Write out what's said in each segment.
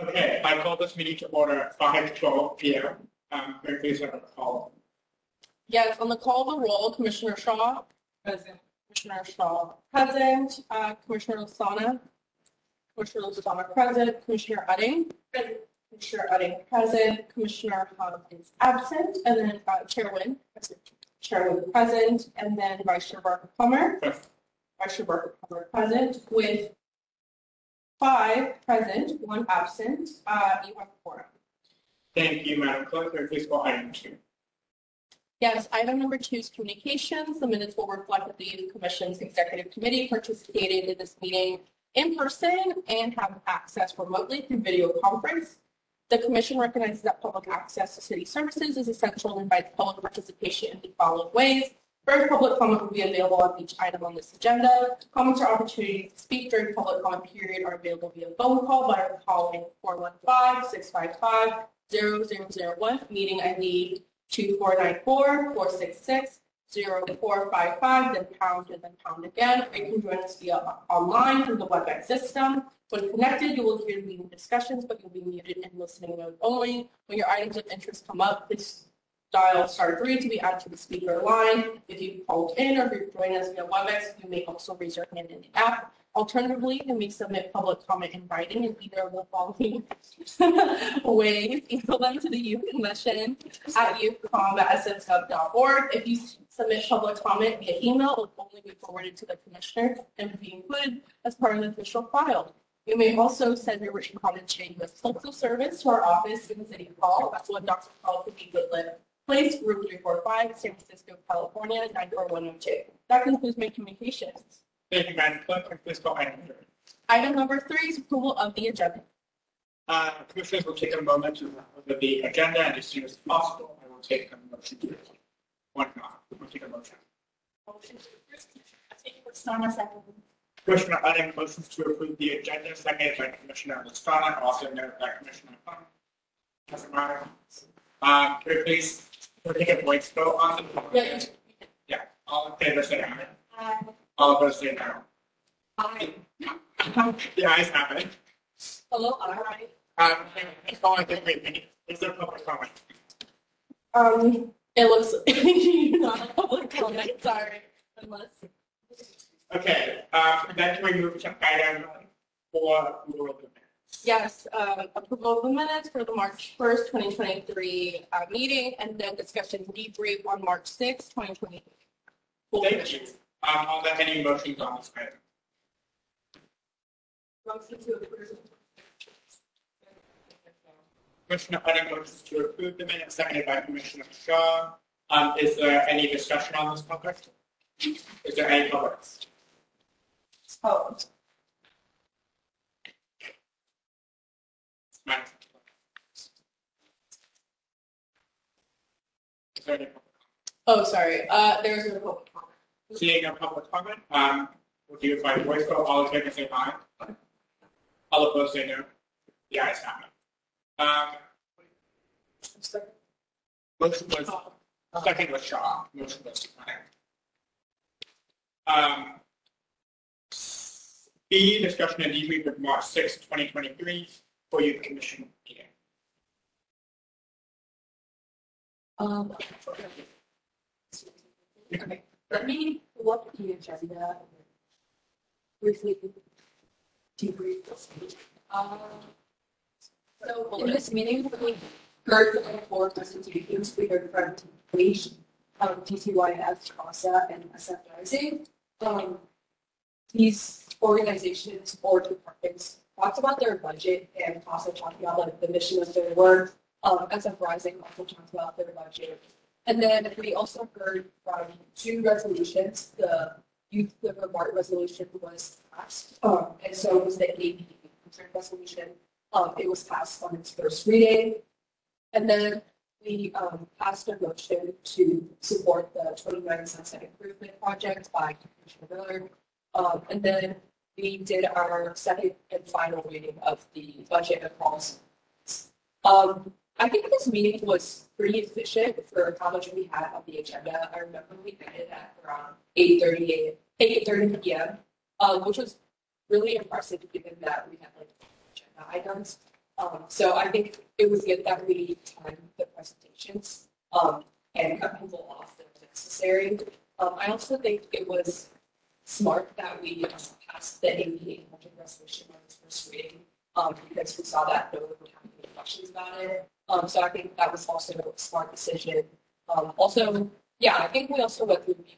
Okay, I call this meeting to order at five twelve P M. Um, may I please have a call? Yes, on the call of the roll, Commissioner Shaw. Present. Commissioner Shaw, present. Uh, Commissioner Lasana. Commissioner Lasana, present. Commissioner Utting. Commissioner Utting, present. Commissioner Hub is absent. And then uh, Chair Wynn. present. Chair present. And then Vice Chair Barker Plummer. Present. Vice Chair Barker Plummer, present with five present, one absent. Uh, You have four. Thank you, Madam Clerk. May I please call item two? Yes, item number two is communications. The minutes will reflect that the Youth Commission's Executive Committee participated in this meeting in person and have access remotely through video conference. The commission recognizes that public access to city services is essential and invites public participation in the following ways. First, public comment will be available on each item on this agenda. Comments or opportunities to speak during public comment period are available via phone call by calling 415-655-0001, meeting ID 2494-466-0455, then pound and then pound again. You can join us via online through the WebEx system. When connected, you will hear meeting discussions, but you'll be muted in listening mode only. When your items of interest come up, please dial star three to be added to the speaker line. If you called in or if you're joining us via WebEx, you may also raise your hand in the app. Alternatively, you may submit public comment in writing in either of the following ways. Email them to the youth commission at youthcom@sfgov.org. If you submit public comment via email, it will only be forwarded to the commissioner and be included as part of the official file. You may also send your written comments to U.S. Postal Service to our office in the City Hall. That's what Dr. Paul Goodlett Place, Room 345, San Francisco, California, 94102. That concludes my communications. Thank you, Madam Clerk. I please call item three? Item number three is approval of the agenda. Uh, Commissioners will take a moment to look the agenda and as soon as possible, I will take a motion to it. One, not, we'll take a motion. Commissioner Utting motions to approve the agenda, seconded by Commissioner Lestana, also noted by Commissioner Fung. Doesn't matter. Um, please, take a voice vote on the. Yeah. Yeah, all in favor, say aye. All opposed, say no. Aye. The ayes have it. Hello, aye. Um, that's all I we need. Is there public comment? Um, it looks, not a public comment, sorry, unless. Okay, uh, then can we move to item four, rule of the minutes? Yes, um, approval of the minutes for the March 1st, 2023 uh, meeting, and then discussion debrief on March 6th, 2020. Thank you. Um, there any motions on this item? Motion to approve. Commissioner Utting motions to approve the minutes, seconded by Commissioner Shaw. Um, is there any discussion on this topic? Is there any public? Oh, Is there oh, sorry, uh, there's a public comment. Seeing a public comment, um, we'll do it by voice vote. All in favor, say aye. All opposed, say no. The ayes have it. Um, motion was, second was Shaw, motion was. Um, B, discussion and debrief of March sixth, twenty twenty-three, for youth commission meeting. Um, okay, let me look at the agenda. Briefly debrief. Um, so in this meeting, we heard the four presentations, we heard from Wage, um, DCYF, CASA, and SF Rising. Um, these organizations or departments talked about their budget and also talked about like the mission of their work. Um, SF Rising also talked about their budget. And then we also heard from two resolutions, the youth liver mart resolution was passed. Um, and so was the concern resolution. Um, it was passed on its first reading. And then we, um, passed a motion to support the twenty-nine Sunset Improvement Project by Commissioner Miller. Um, and then we did our second and final reading of the budget across. Um, I think this meeting was pretty efficient for how much we had on the agenda. I remember we ended at around eight thirty, eight thirty P M, uh, which was really impressive given that we had like agenda items. Um, so I think it was good that we timed the presentations, um, and cut people off were necessary. Um, I also think it was smart that we passed the ADA budget resolution on its first reading, um, because we saw that no one would have any questions about it. Um, so I think that was also a smart decision. Um, also, yeah, I think we also went through the meeting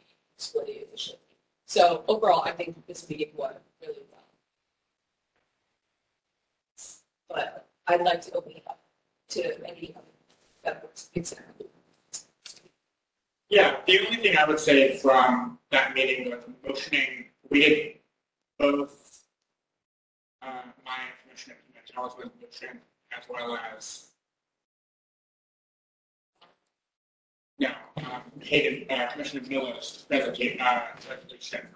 really efficiently. So overall, I think this meeting went really well. But I'd like to open it up to any other members. Exactly. Yeah, the only thing I would say from that meeting was motioning, we did both, uh, my commissioner, was motion, as well as no, um, Hayden, uh, Commissioner Miller's presentation, uh, resolution.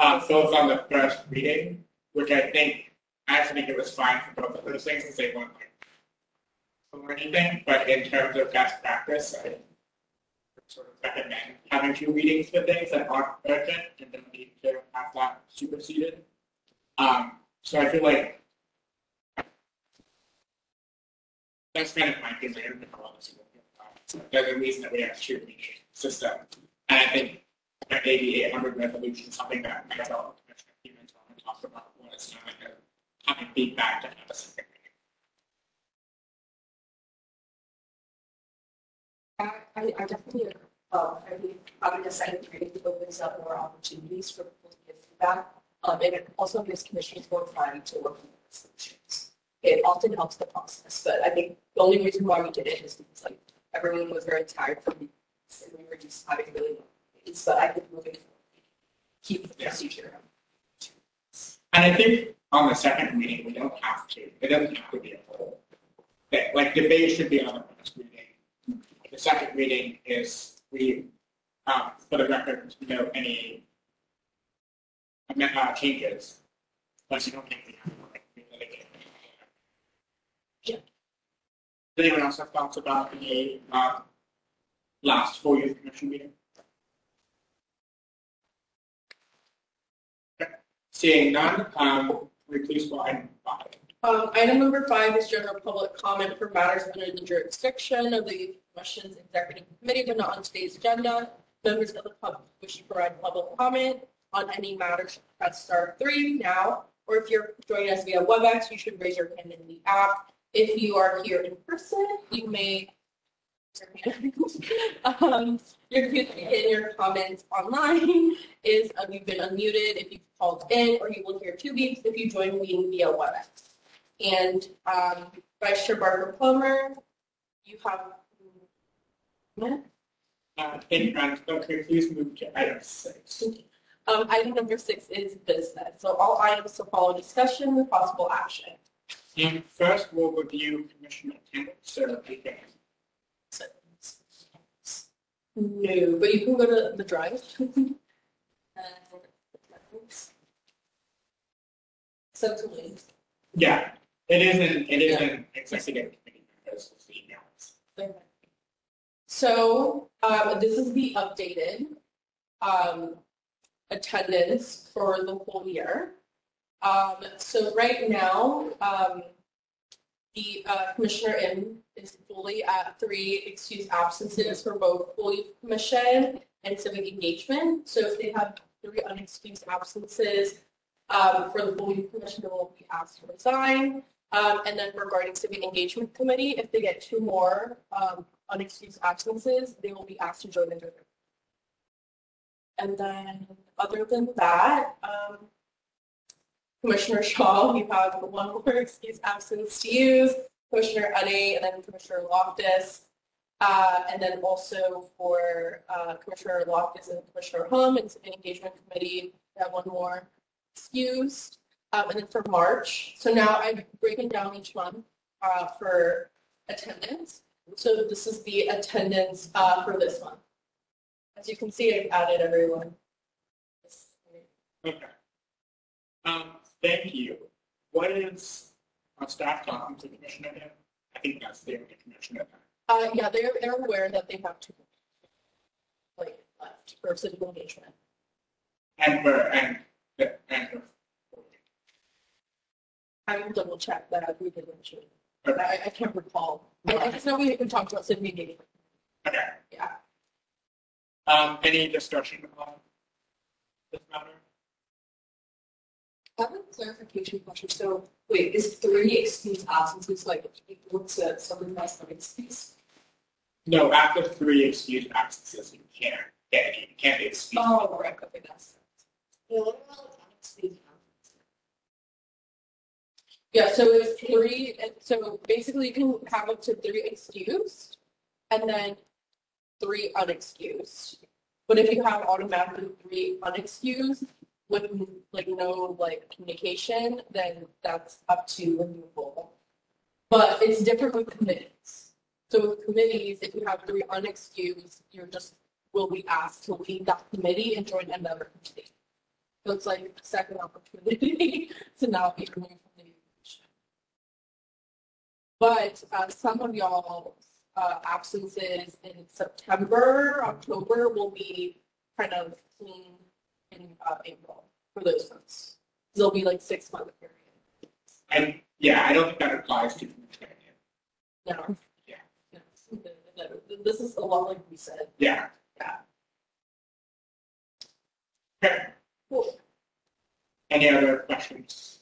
Uh, both on the first reading, which I think, I actually think it was fine for both of those things, because they weren't like or anything, but in terms of best practice, I sort of recommend having two readings for things that aren't urgent and don't need to have that superseded. Um, so I feel like that's kind of my else you would feel. There's a reason that we have two reading system. And I think that maybe 800 resolution is something that myself and Commissioner Stevens want to talk about when it's time to having feedback to have a I, I definitely agree. Um, I think having a second reading opens up more opportunities for people to give feedback. Um, and it also gives commissioners more time to work on the solutions. It often helps the process, but I think the only reason why we did it is because like everyone was very tired from this and we were just having really long meetings. But I think moving forward, keep the procedure. And I think on the second reading, we don't have to, it doesn't have to be a whole. Like debate should be on the first reading. The second reading is we, um, for the record, no any uh, changes. But you don't think we have like relitigate. Yeah. Does anyone else have thoughts about the, uh, last full youth commission meeting? Okay. Seeing none, um, you please go ahead and. Um, item number five is general public comment for matters under the jurisdiction of the Commission's Executive Committee, but not on today's agenda. Members of the public wish to provide public comment on any matters, press star three now. Or if you're joining us via WebEx, you should raise your hand in the app. If you are here in person, you may um, your your comments online is uh, you've been unmuted if you've called in, or you will hear two beeps if you join the via WebEx. And um, Vice Chair Barker Plummer, you have. Uh, in front, okay, please move to item six. Um, item number six is business. So all items to follow discussion with possible action. And first, we'll review commission attendance, so we can No, but you can go to the drive. So to leave. Yeah, it isn't, it isn't executive committee members, it's the emails. So um, this is the updated um, attendance for the whole year. Um, so right now, um, the uh, Commissioner in is fully at three excused absences for both full youth commission and civic engagement. So if they have three unexcused absences um, for the full youth commission, they will be asked to resign. Um, and then regarding civic engagement committee, if they get two more um, unexcused absences, they will be asked to join the group. And then, other than that, um, Commissioner Shaw, you have one more excuse absence to use, Commissioner Uddy, and then Commissioner Loftus. Uh, and then also for uh, Commissioner Loftus and Commissioner Hum and Civic Engagement Committee, we have one more excused. Um, and then for March, so now I'm breaking down each month uh, for attendance. So this is the attendance uh, for this month. As you can see, I've added everyone. Okay. Um, thank you. What is, our staff talking to Commissioner again? I think that's the commissioner. Uh, yeah, they're, they're aware that they have to, like, left for civic engagement. And for, and, and. I will double check that we did mention. it. But I, I can't recall. I, I just know we we talked about Sydney meeting. Okay. Yeah. Um, any discussion on this matter? I have a clarification question. So, wait, is three excused absences like equal to something less than excuse? No, after three excused absences, you can't get any, you can't be excused. Oh, right, okay, that's. Yeah, what about unexcused absences? Yeah, so it's three, and so basically you can have up to three excused and then three unexcused. But if you have automatically three unexcused with like no like communication, then that's up to renewable. But it's different with committees. So with committees, if you have three unexcused, you're just will be asked to leave that committee and join another committee. So it's like a second opportunity to not be removed. But uh, some of y'all's uh, absences in September, October will be kind of clean in uh, April for those months. There'll be like six month period. And, yeah, I don't think that applies to. No. Yeah. No. This is a lot like we said. Yeah. Yeah. Okay. Cool. Any other questions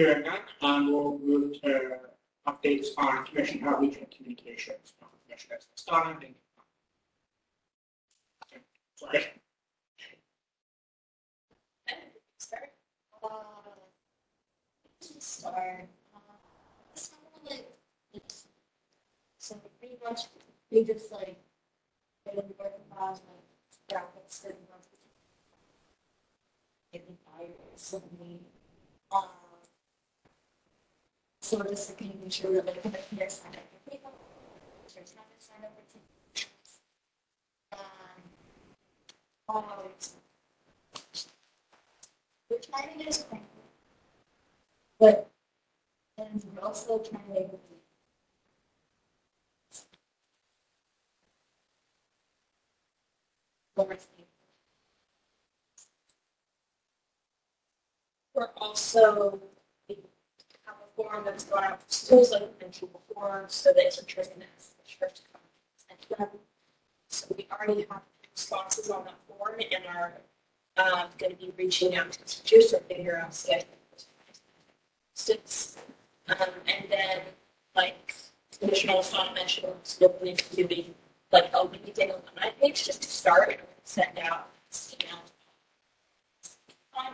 Hearing none, um, we'll move to updates on commission outreach and communications. Commissioners Stana, thank you. Sorry. Start. So pretty much we just like, they work and and um, so just like making sure that like, the peers sign to sign up for two. Um, we're trying to do something. But, and we're also trying to make. We're also, we forum that's going out for schools, like I mentioned before, so that teachers can ask the church to come and them. So we already have responses on that form and are um, going to be reaching out to teachers to figure out schedules. Students. Um, and then, like, Commissioner Olson mentioned, to be doing, like, a weekly day night page just to start and send out emails.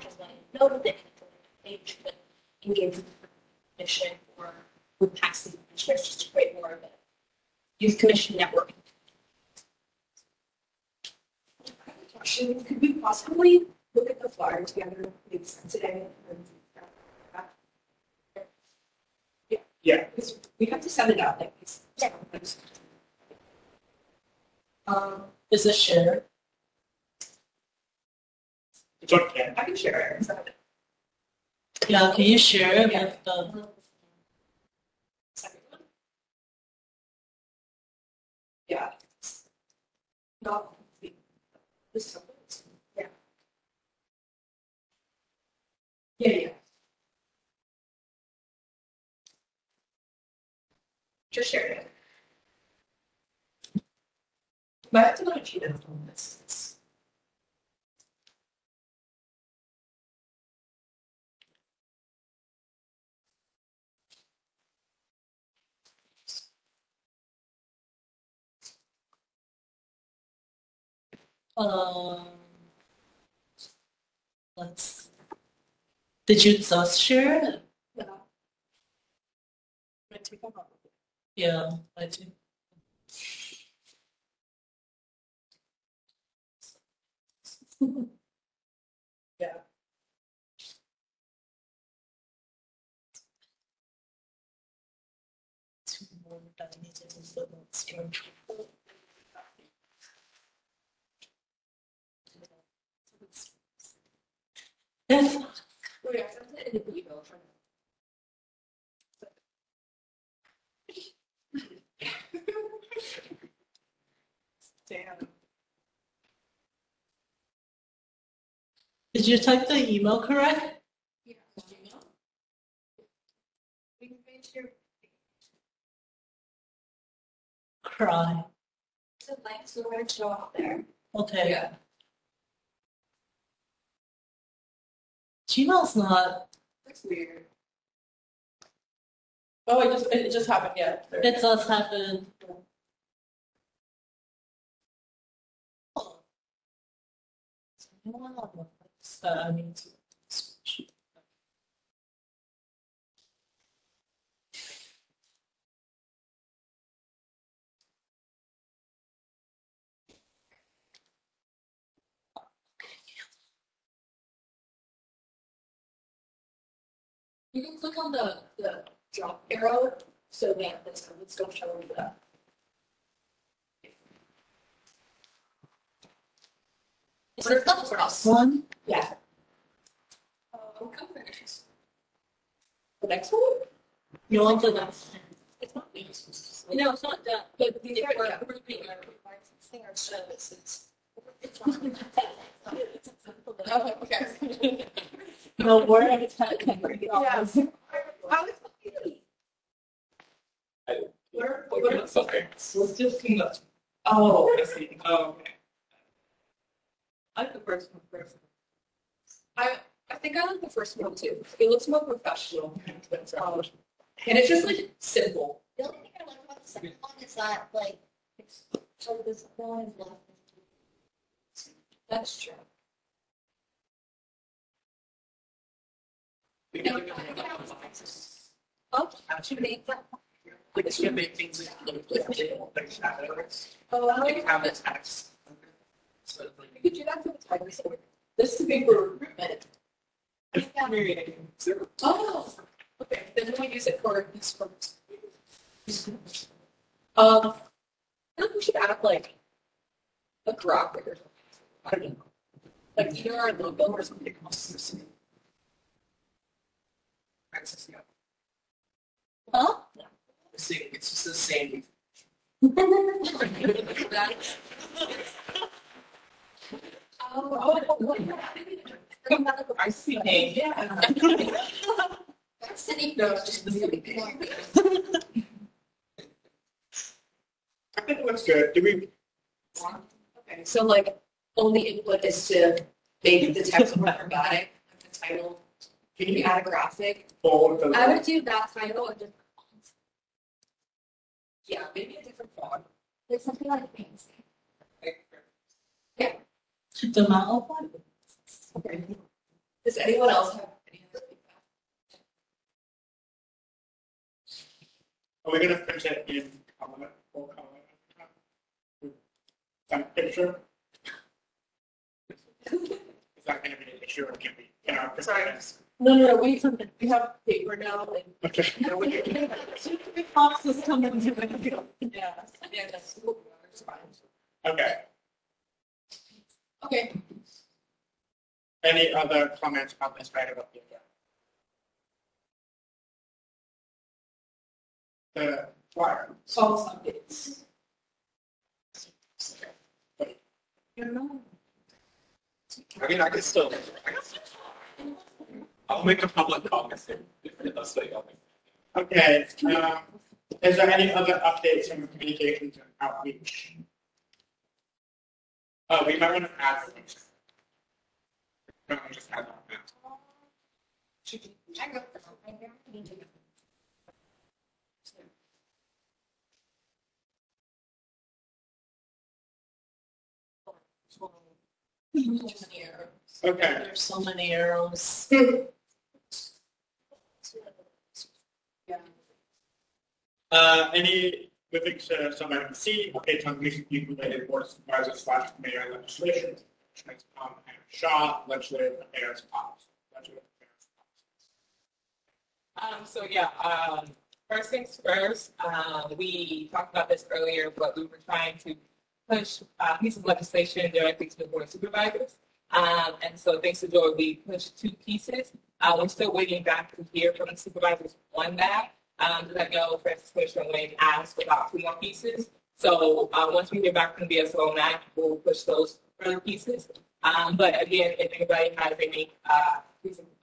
Just letting you know that they can join the page, but engage with commission or with commissioners just to create more of a youth commission network. Question, could we possibly look at the flyer together, today? Yeah. Because we have to send it out like this. Yeah. Um, Is this shared? I can share it. Yeah, can you share Yeah. with the, second one? Yeah. Not this. Yeah. Yeah, yeah. Just share it. But I have to go to Gina on this. Um, let's, did you just share? Yeah. I take. Yeah, I do. Yeah. Two more the notes here. Yes, Wait, I sent it in the email. Damn. Did you type the email correct? We can finish your, Cry. so like, so we're show up there. Okay. Yeah. Gmail's not. That's weird. Oh, it just, it just happened, yeah. It does happen. Uh, I mean, to- You can click on the, the drop arrow, so that this, it's gonna show that. It's a double cross. One. Yeah. Uh, come finish. The next one? You want the next? It's not me. No, it's not done. But these are, we're yeah. approving our Thing or services. Oh, okay. No, we're at a time. Yes. How is it? Where, Okay, where, it's okay. Let's just keep up. Oh, I see. Oh, okay. I the first one first. I, I think I like the first one too. It looks more professional. Um, And it's just like simple. The only thing I like about the second one is that, like, it's, so there's one left. That's true. Like, gonna make things look like, like shadows. Oh, Like, the text. So, could do that for the title story. This is big recruitment. Oh, okay, then we'll use it for this purpose. Um, I think we should add like a graphic or something. I don't know. Like either our logo or something. Access, yeah. Huh? The same, it's just the same. Oh, oh, I see. Yeah. That's city, no, it's just the city. I think it looks good. Do we? Okay, so like, only input is to make the text more dramatic, like the title. Can you add a graphic? Bold the. I would do that title and just. Yeah, maybe a different font. There's something like fancy. The model one. Okay. Does anyone else have any other feedback? Are we gonna print it in color, full color? That picture? Is that gonna be an issue or can we, can our presenters? No, no, no, we, we have paper now and. Okay. Boxes come in. Yeah. Yeah, that's, that's fine. Okay. Okay, Any other comments about this item of the agenda? The flyer. False updates. I mean, I can still. I can still- I'll make a public comment if that's what y'all think. Okay, um, is there any other updates from communications and outreach? Oh, we might want to add. something. No, we just add that. I wrote this one right there. You do. Okay, There's so many arrows. uh, any, moving to some item C, updates on recent youth related board of supervisors slash mayor legislation. Next, um, Hannah Shaw, legislative affairs officer. Um, so yeah, um, first things first, um, we talked about this earlier, but we were trying to push uh, piece of legislation directly to the board of supervisors. Um, and so thanks to Joy, we pushed two pieces. Uh, we're still waiting back to hear from the supervisors on that. Um, I know Francis Commissioner Wayne asked about two more pieces. So, uh, once we hear back from BSO that, we'll push those further pieces. Um, but again, if anybody has any, uh,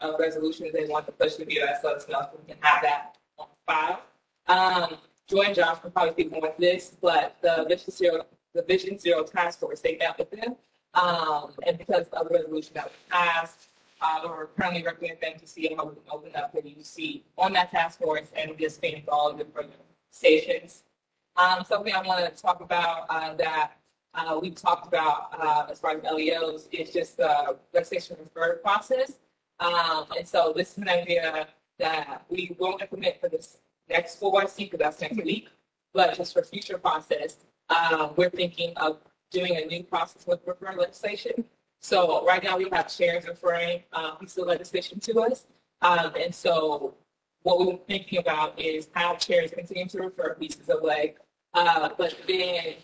of resolutions they want to push to BOS, let us know so we can have that on file. Um, Joy and Josh will probably speak more with this, but the Vision Zero, the Vision Zero Task Force, they met with them. Um, and because of the resolution that was passed, uh, we're currently working with them to see how we can open up the UC on that task force and just expand to all the different stations. Um, something I want to talk about, uh, that, uh, we talked about, uh, as far as LAOs is just the legislation referral process. Um, and so this is an idea that we won't implement for this next full YC because that's next week, but just for future process, um, we're thinking of doing a new process with referral legislation. So right now we have chairs referring, uh, piece of legislation to us. Um, and so what we're thinking about is have chairs continue to refer pieces of leg, uh, but then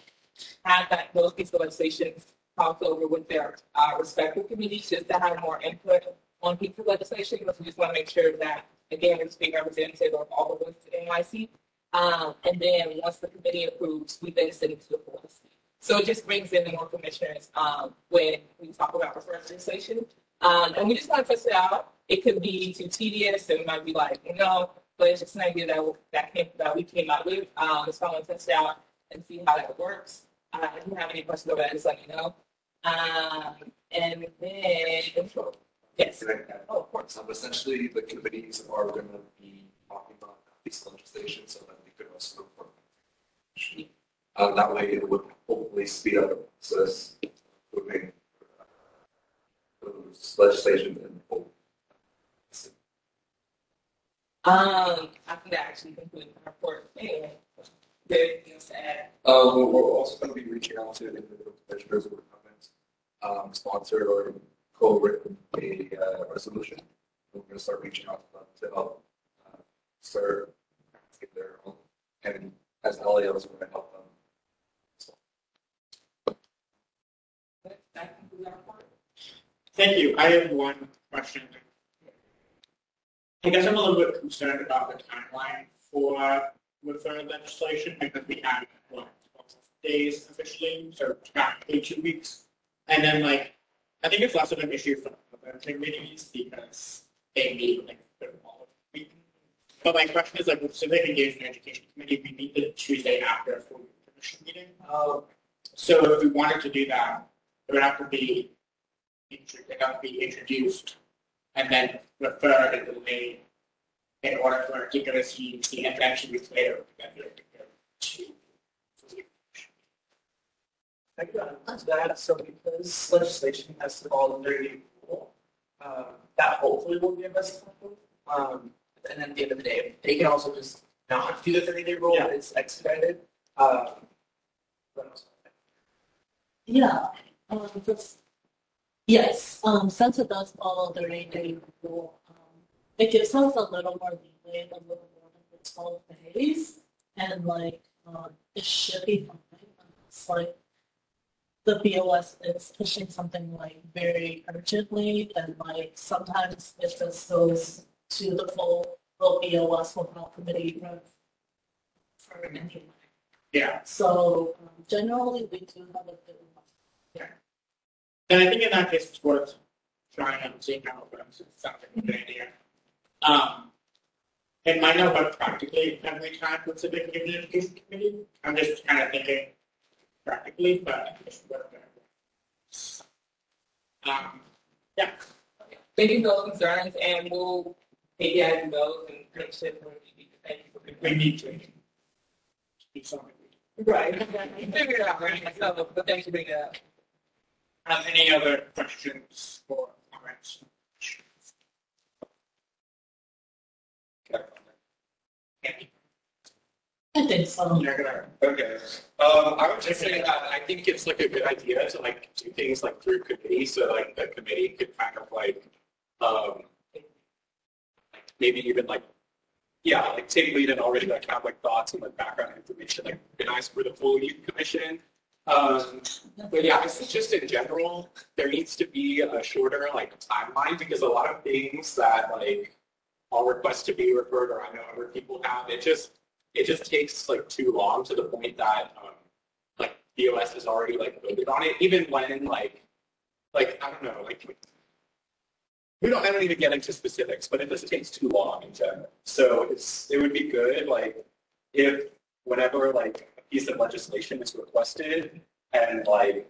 have that, those pieces of legislation talked over with their, uh, respective committees just to have more input on pieces of legislation, because we just want to make sure that, again, we're being representative of all the voices in NYC. Um, and then once the committee approves, we then send it to the boards. So it just brings in the more commissioners, um, when we talk about referral legislation. Um, and we just want to test it out. It could be too tedious and we might be like, you know, but it's just an idea that, that came, that we came up with. Um, so I want to test it out and see how that works. Uh, if you have any questions about that, just let me know. Um, and then, yes. Oh, of course. So essentially, the committees are going to be talking about these legislation so that we could also report. Uh, that way it would hopefully speed up the process, moving uh, those legislation and hope. Um, I think that actually concludes my report. Anyway, good things to add. Um, we're we're also going to be reaching out to individual commissioners with comments, um, sponsor or co-written a, uh, resolution. We're going to start reaching out to them to help, uh, start get their own, and as LAOs, we're going to help them. That concludes our report. Thank you. I have one question. I guess I'm a little bit concerned about the timeline for referral legislation because we have, what, 12 days officially, so practically two weeks. And then like, I think it's less of an issue for the committees because they meet like the week. But my question is like, with civic engagement education committee, we meet the Tuesday after a full commission meeting. Oh, So if we wanted to do that, it would have to be, intro- it'd have to be introduced and then referred and delayed in order for it to go to CEC and then two weeks later, then it would go to. I could add to that, so because legislation has to follow the thirty day rule, um, that hopefully will give us time. Um, and then at the end of the day, they can also just not do the thirty day rule, Yeah. it's expedited. Um. Yeah, um, yes, um, since it does follow the eight day rule, um, it gives us a little more leeway, a little more than the twelve days. And like, um, it should be fine, it's like, the BOS is pushing something like very urgently, and like, sometimes it just goes to the full, full BOS without committee for any. Yeah, So um, generally, we do have a good and I think in that case, it's worth trying and seeing how it works. It sounds like a good idea. Um, it might not work practically every time with civic engagement education committee. I'm just kind of thinking practically, but I think it's worth it. Um, yeah. Thank you for those concerns and we'll take you as those and make sure that we thank you for we need to do something. Right. Figure it out, right? So, but thanks for bringing it up. Um, any other questions or comments? I think so. You're gonna, Okay. Um, I would just say that I think it's like a good idea to like do things like through committee, so like the committee could kind of like, um, maybe even like, yeah, like take lead and already like have like thoughts and like background information, like organize for the full youth commission. Um, but yeah, just in general, there needs to be a shorter like timeline because a lot of things that like I'll request to be referred or I know other people have, it just, it just takes like too long to the point that um, like BOS has already like voted on it, even when like like, I don't know, like, we don't, I don't even get into specifics, but it just takes too long in general. So it's, it would be good, like, if whenever like piece of legislation is requested and like,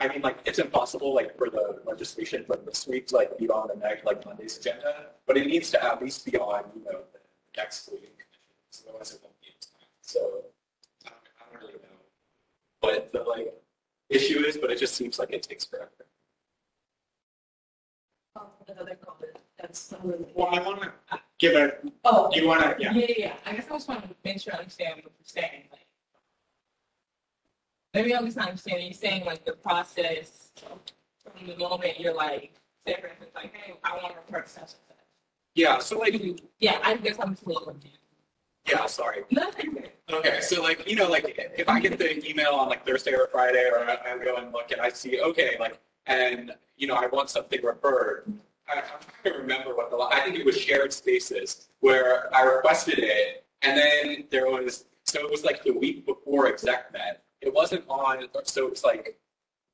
I mean, like, it's impossible, like, for the legislation from this week to like be on the next, like Monday's agenda, but it needs to at least be on, you know, the next week. Otherwise it won't be in time. So I don't, I don't really know what the like issue is, but it just seems like it takes forever. Um, Another comment, that's something. Well, I want to give a, Oh, do you want to, yeah, yeah. yeah, yeah. I guess I just want to make sure I understand what you're saying. Like, maybe I'm just not understanding. You're saying like the process from the moment you're like, say for instance, like, hey, I want to report such and such. Yeah, so like, Yeah, I guess I'm just a little confused. yeah, sorry. Okay, so like, you know, like if I get the email on like Thursday or Friday, or I I go and look and I see, okay, like, and, you know, I want something referred, I, I'm trying to remember what the, I think it was shared spaces where I requested it, and then there was, so it was like the week before exec met. It wasn't on, so it was like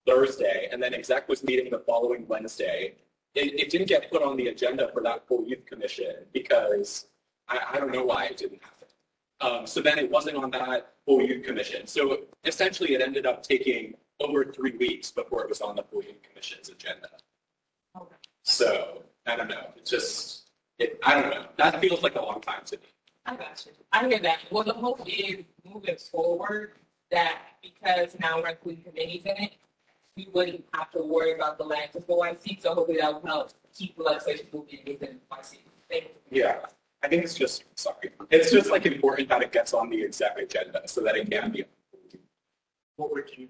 Thursday, and then exec was meeting the following Wednesday. It, it didn't get put on the agenda for that full youth commission because I, I don't know why it didn't happen. Um, so then it wasn't on that full youth commission. So essentially it ended up taking over three weeks before it was on the full youth commission's agenda. Okay. So I don't know. It just, it, I don't know. That feels like a long time to me. I got you. I hear that. Well, the hope is moving forward that because now we're including committees in it, we wouldn't have to worry about the land of OIC. So hopefully that will help keep the legislation moving within OIC. Thank you. Yeah. I think it's just, sorry. It's just like important that it gets on the exec agenda so that it can be. What would you,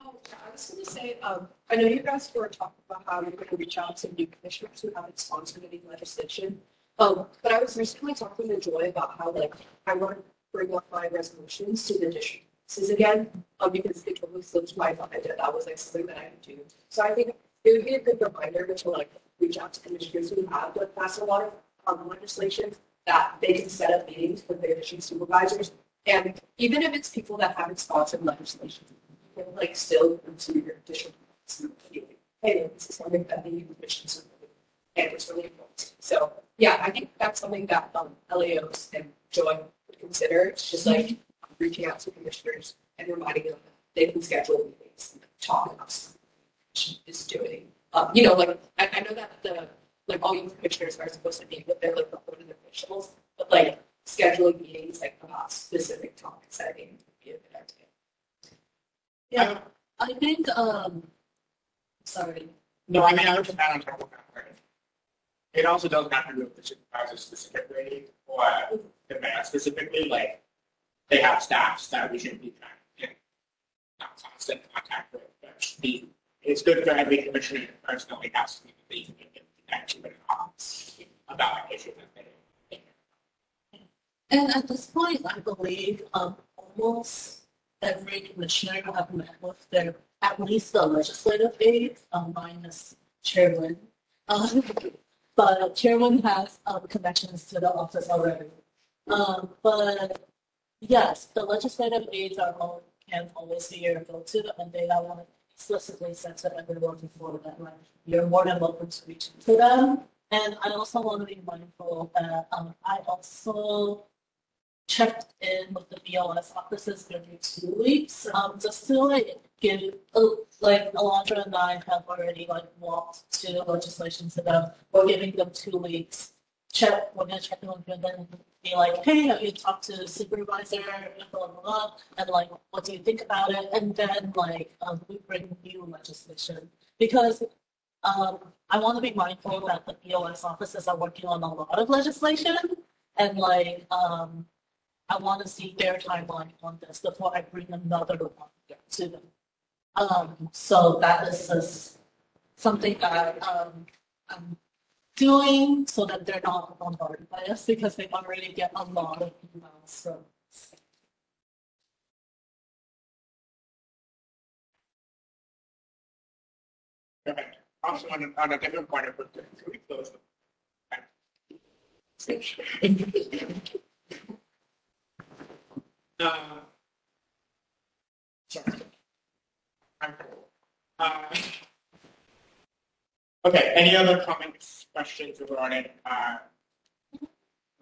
Oh, yeah, I was gonna say, um, I know you guys were talking about how you're gonna reach out to new commissioners who haven't sponsored any legislation. Um, but I was recently talking to Joy about how like, I want to bring up my resolutions to the district offices again, um, because it totally slipped my I did. that was like something that I could do. So I think it would be a good reminder to like reach out to commissioners who have like passed a lot of um, legislation that they can set up meetings with their district supervisors. And even if it's people that haven't sponsored legislation, you can like still consider your district. Hey, this is something that the really, and it's really important. So, yeah, I think that's something that um, LAOs and Joy would consider. It's just like reaching out to commissioners and reminding them that they can schedule meetings, and talk about something she is doing. Um, you know, like I, I know that the like all you commissioners are supposed to meet with their like appointed officials, but like scheduling meetings like about specific topics, I think would be a good idea. Yeah, I think, um, sorry, no, I mean, I was just add on top of that, right? It also doesn't have to do with the supervisor specifically or the mayor specifically, like, they have staffs that we should be to not constant contact with, but be, it's good for every commissioner to personally have something that they can get connect to and talk about issues that they. and at this point, I believe, um, almost every commissioner have met with their, at least the legislative aide, um, minus chairman. Um, but chairman has, um, connections to the office already. Um, but yes, the legislative aides are all, can always be your go-to, and they are one explicitly said to everyone before that, like, you're more than welcome to reach out to them. And I also want to be mindful that, um, I also checked in with the BOS offices every two weeks, um, just to like give, uh, like Alondra and I have already like walked to the legislation to them. We're giving them two weeks. Check, we're gonna check in with them, be like, hey, have you talked to the supervisor, blah, blah, blah, and like, what do you think about it? And then like, um, we bring new legislation because um, I want to be mindful that the BOS offices are working on a lot of legislation and like, um, I want to see their timeline on this before I bring another one to them. Um, so that is just something that, um, I'm doing so that they're not bombarded by us because they already get a lot of emails from. us. I'm. Uh, Okay, any other comments, questions regarding, uh,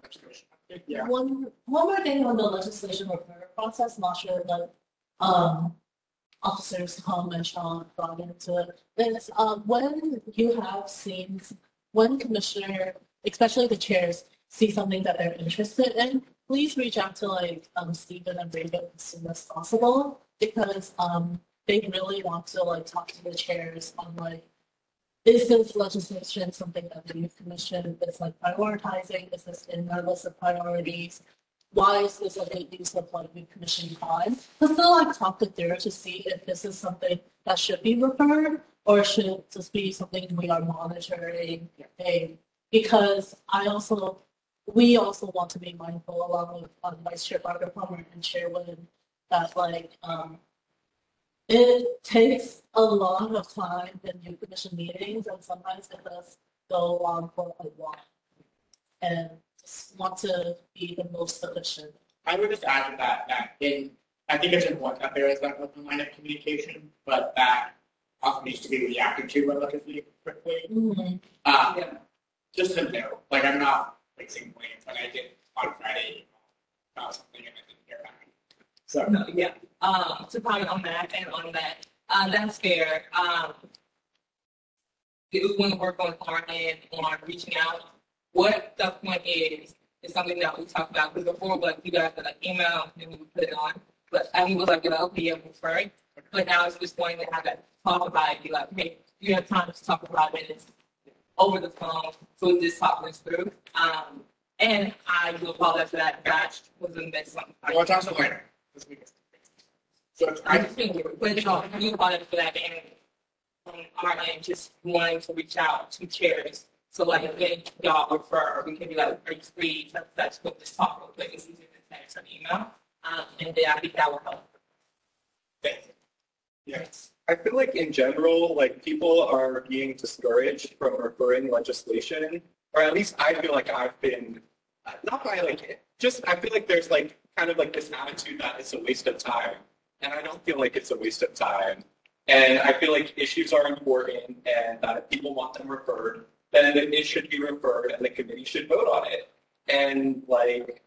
legislation? Yeah, One, one more thing on the legislation repair process, not sure um, officers Tom and Sean brought into it, is, um, when you have seen, when commissioner, especially the chairs, see something that they're interested in, please reach out to like, um, Stephen and David as soon as possible, because, um, they really want to like talk to the chairs on like, is this legislation something that the youth commission is like prioritizing? Is this in their list of priorities? Why is this a good use of like youth commission time? To still like talk it through to see if this is something that should be referred or should this be something we are monitoring? Because I also, we also want to be mindful along with um, Vice Chair Barker Plummer and Chair Wood that like, um, it takes a lot of time in youth commission meetings and sometimes it does go on for a while. And just want to be the most efficient. I would just add to that, that in, I think it's important that there is that open line of communication, but that often needs to be reacted to relatively quickly. Um, Yeah. just a note, like I'm not raising blame, but I did on Friday about something and I didn't hear back. So, No, yeah, um, to comment on that and on that, uh, that's fair, um. It was to work on our end on reaching out. What the point is, is something that we talked about, because before, like, you guys had an email and we would put it on. But I was like, you know, okay, I'm referring, but now it's just going to have that talk about it, be like, hey, you have time to talk about it, it's over the phone, so we just talk this through. Um, and I do apologize for that, that was a miss. we'll talk to later. This. So I just think, but no, you apologize for that, and on our end, just wanting to reach out to chairs. So like, when y'all refer, we can be like, are you free, let's, let's go just talk real quick, it's easier than text or email. Um, and then I think that will help. thank you. Yes. I feel like in general, like people are being discouraged from referring legislation, or at least I feel like I've been, not by like, just, I feel like there's like kind of like this attitude that it's a waste of time. And I don't feel like it's a waste of time. And I feel like issues are important and that if people want them referred, then it should be referred and the committee should vote on it. And like,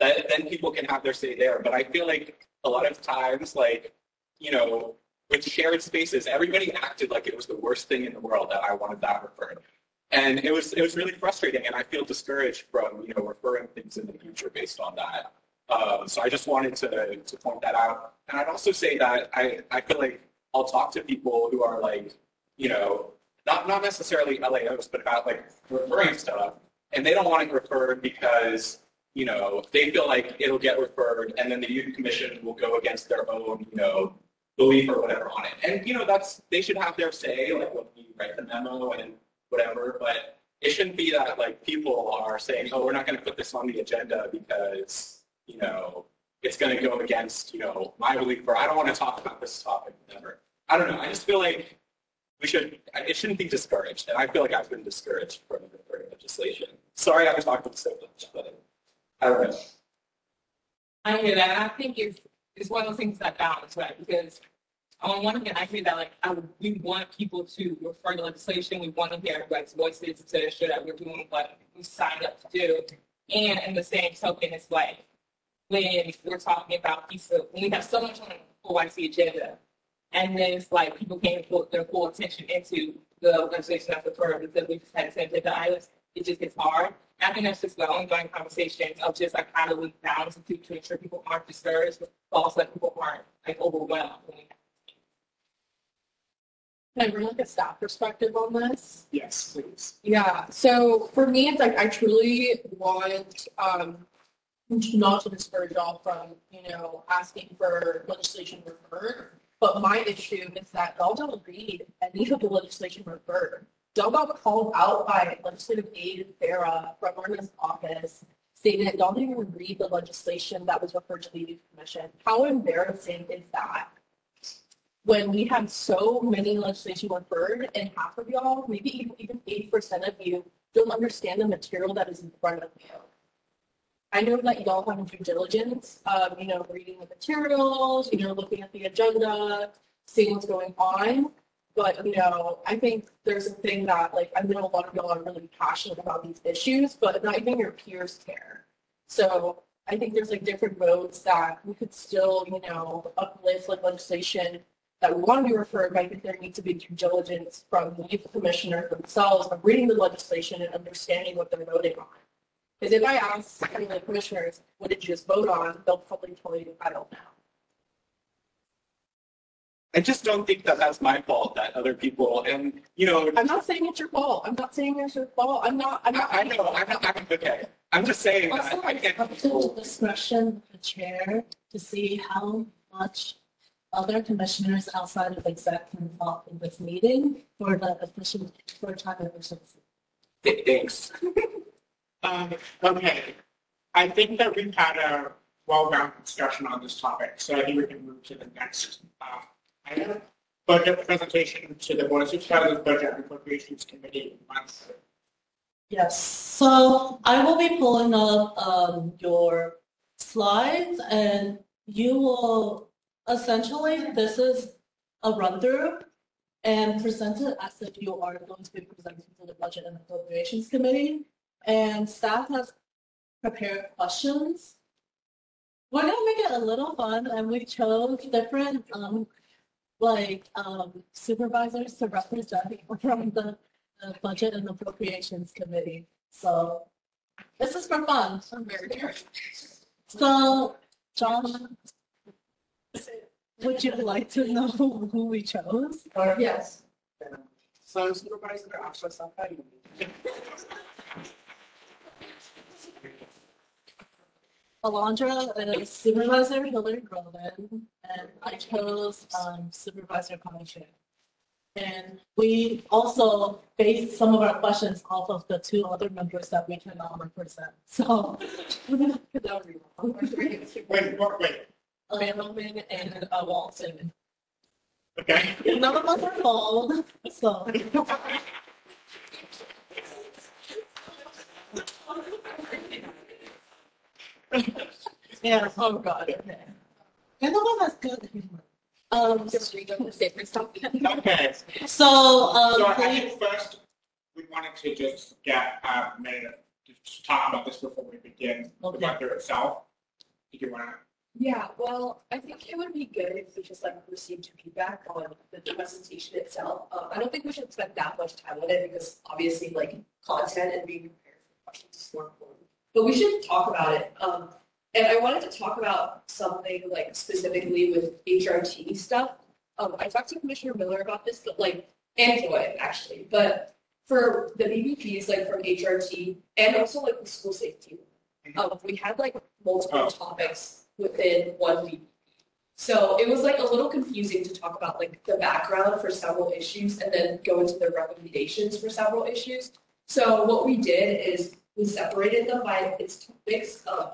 that, then people can have their say there. But I feel like a lot of times, like, you know, with shared spaces, everybody acted like it was the worst thing in the world that I wanted that referred. And it was it was really frustrating, and I feel discouraged from you know referring things in the future based on that. Um, so I just wanted to to point that out, and I'd also say that I I feel like I'll talk to people who are like you know not not necessarily LAOs, but about like referring stuff, and they don't want it referred because you know they feel like it'll get referred, and then the youth commission will go against their own you know belief or whatever on it. And, you know, that's, they should have their say, like when you write the memo and whatever, but it shouldn't be that like people are saying, oh, we're not going to put this on the agenda because, you know, it's going to go against, you know, my belief or I don't want to talk about this topic, whatever. I don't know. I just feel like we should, it shouldn't be discouraged. And I feel like I've been discouraged from the legislation. Sorry, I was talking so much, but I don't know. I hear that, I think it's, it's one of those things that balance, right? Because on one hand, I hear that like, I, we want people to refer to legislation, we want to hear everybody's voices to ensure that we're doing what we signed up to do. And in the same token, it's like, when we're talking about piece when we have so much on the OIC agenda, and then it's like, people can't put their full attention into the legislation that's referred because we just had send it to items, it just gets hard. I think that's just the ongoing conversations of just like how do we balance the two to ensure people aren't discouraged, but also that people aren't like overwhelmed. when we Can I bring like a staff perspective on this? Yes, please. Yeah, so for me, it's like I truly want um not to discourage y'all from, you know, asking for legislation referred. But my issue is that y'all don't read any of the legislation referred. Y'all got called out by legislative aide Farah from Orna's office stating that y'all didn't even read the legislation that was referred to the youth commission. How embarrassing is that? When we have so many legislation referred and half of y'all, maybe even even eighty percent of you, don't understand the material that is in front of you. I know that y'all have due diligence, um, you know, reading the materials, you know, looking at the agenda, seeing what's going on. But, you know, I think there's a thing that, like, I know a lot of y'all are really passionate about these issues, but not even your peers care. So I think there's like different modes that we could still, you know, uplift like legislation that we want to be referred, but I think there needs to be due diligence from the youth commissioner themselves of reading the legislation and understanding what they're voting on. Because if I ask any of the commissioners, what did you just vote on, they'll probably tell you, I don't know. I just don't think that that's my fault that other people, and, you know, I'm not saying it's your fault. I'm not saying it's your fault. I'm not, I'm not. I, I know, I'm not, I'm, okay. I'm just saying that I can't up to the discretion of the chair to see how much other commissioners outside of exec can involve in this meeting for the official, for time efficiency. Thanks. Um, okay, I think that we've had a well-rounded discussion on this topic, so I think we can move to the next, uh, item. Budget presentation to the Board of Supervisors Budget and Appropriations Committee. Yes, so I will be pulling up um, your slides and you will, essentially, this is a run through and presented as if you are going to be presenting to the Budget and Appropriations Committee. And staff has prepared questions. We're gonna make it a little fun and we chose different, um, like, um, supervisors to represent from the the Budget and Appropriations Committee. So this is for fun. Very. So, John, would you like to know who we chose? Or Yes. So Supervisor Ahsha Safaí. Alondra is Supervisor Hillary Groven, and I chose um, Supervisor Connie Chan. And we also based some of our questions off of the two other members that we cannot represent. So. that would be wrong. Wait, wait, wait, Mandelman and uh, Walton. okay. None of us are bald, so. Yeah, oh god, okay. And the one that's good. Um, Just read the statement stuff. Okay, so, so um, I think first, we wanted to just get uh, a minute to just talk about this before we begin the Okay. budget itself. Did you want to? Yeah, well, I think it would be good if we just like received feedback on the presentation itself. Um, I don't think we should spend that much time on it because obviously like content and being prepared for questions is more important. But we should talk about it. Um, and I wanted to talk about something like specifically with HRT stuff. Um, I talked to Commissioner Miller about this, but like, and Joy actually, but for the BPPs, like from HRT and also like the school safety, um, we had like multiple Oh. topics within one week. So it was like a little confusing to talk about like the background for several issues and then go into the recommendations for several issues. So what we did is we separated them by its topics. Um,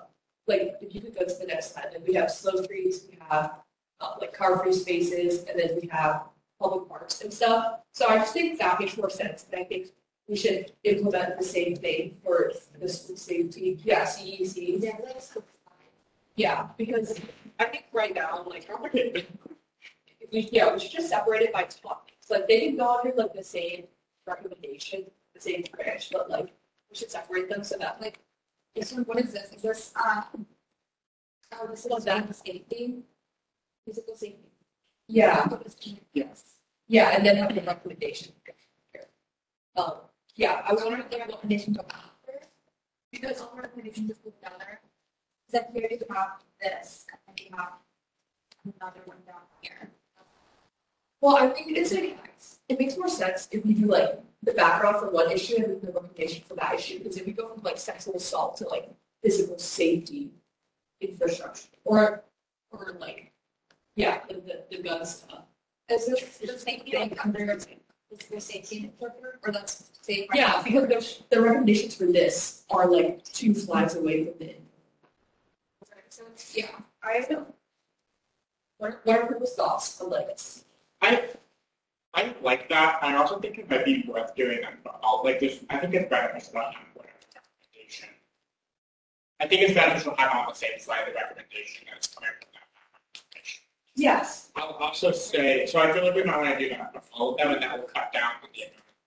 like if you could go to the next slide, like we have slow streets, we have uh, like car-free spaces, and then we have public parks and stuff. So I just think that makes more sense, and I think we should implement the same thing for the school safety. Yeah, CEC. Yeah, Yeah, because I think right now, like, we, yeah, we should just separate it by topics. Like, they can go under like the same recommendation, the same branch, but like, we should separate them so that like, This one, what is this? Is this, uh, oh, this is that safety? Physical safety? yeah, Yes. yeah, and then have the recommendation. Um, yeah, I was wondering, to get a recommendation to after, because all the recommendations just put together. Is that here you have this, and you have another one down here. well, I think it's like, it makes more sense if we do like the background for one issue and the recommendation for that issue, because if we go from like sexual assault to like physical safety infrastructure, or, or like, yeah, the, the, the gun stuff. Is this, the safety like under, is the safety or that's safe? right Yeah, now? because the, the recommendations for this are like two slides away from the. So yeah, I don't. What, what are people's thoughts on this? I, I like that. I also think it might be worth doing them, but I'll, like, there's, I think it's beneficial to have whatever recommendation. I think it's beneficial to have on the same slide the recommendation that's coming from that recommendation. Yes. I'll also say, so I feel like we might want to do that of them, and that will cut down on the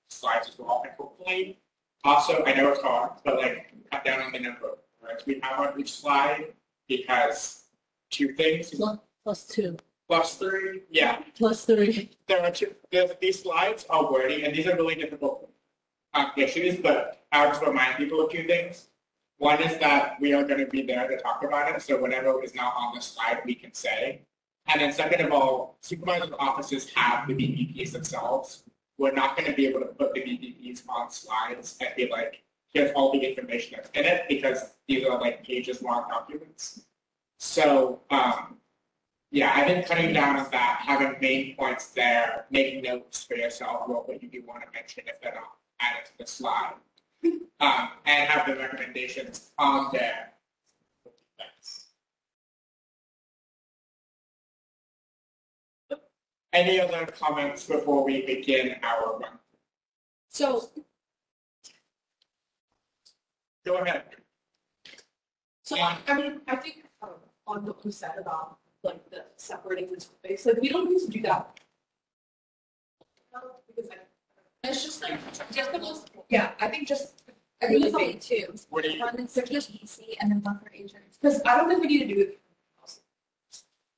slides as well, and hopefully. Also, I know it's hard, but like, cut down on the number of words we have on each slide, because two things, Plus, plus two, plus three, yeah, plus three. there are two, these slides are wordy, and these are really difficult um, issues, but I'll just remind people of two things. One is that we are going to be there to talk about it, so whatever is not on the slide, we can say. And then second of all, supervisors' offices have the BPPs themselves. We're not going to be able to put the BPPs on slides and be like, here's all the information that's in it, because these are like pages long documents. So, um, yeah, I think cutting down on that, having main points there, making notes for yourself, what what you do want to mention if they're not added to the slide. Um, and have the recommendations on there. Thanks. Any other comments before we begin our run? So, Go ahead. so I I mean, I think um, on what you said about like the separating the topics, like we don't need to do that. Because I, It's just like, just the most, yeah, I think just, I think it's only two. What do you, One is just EC and then one for agents. because I don't think we need to do it.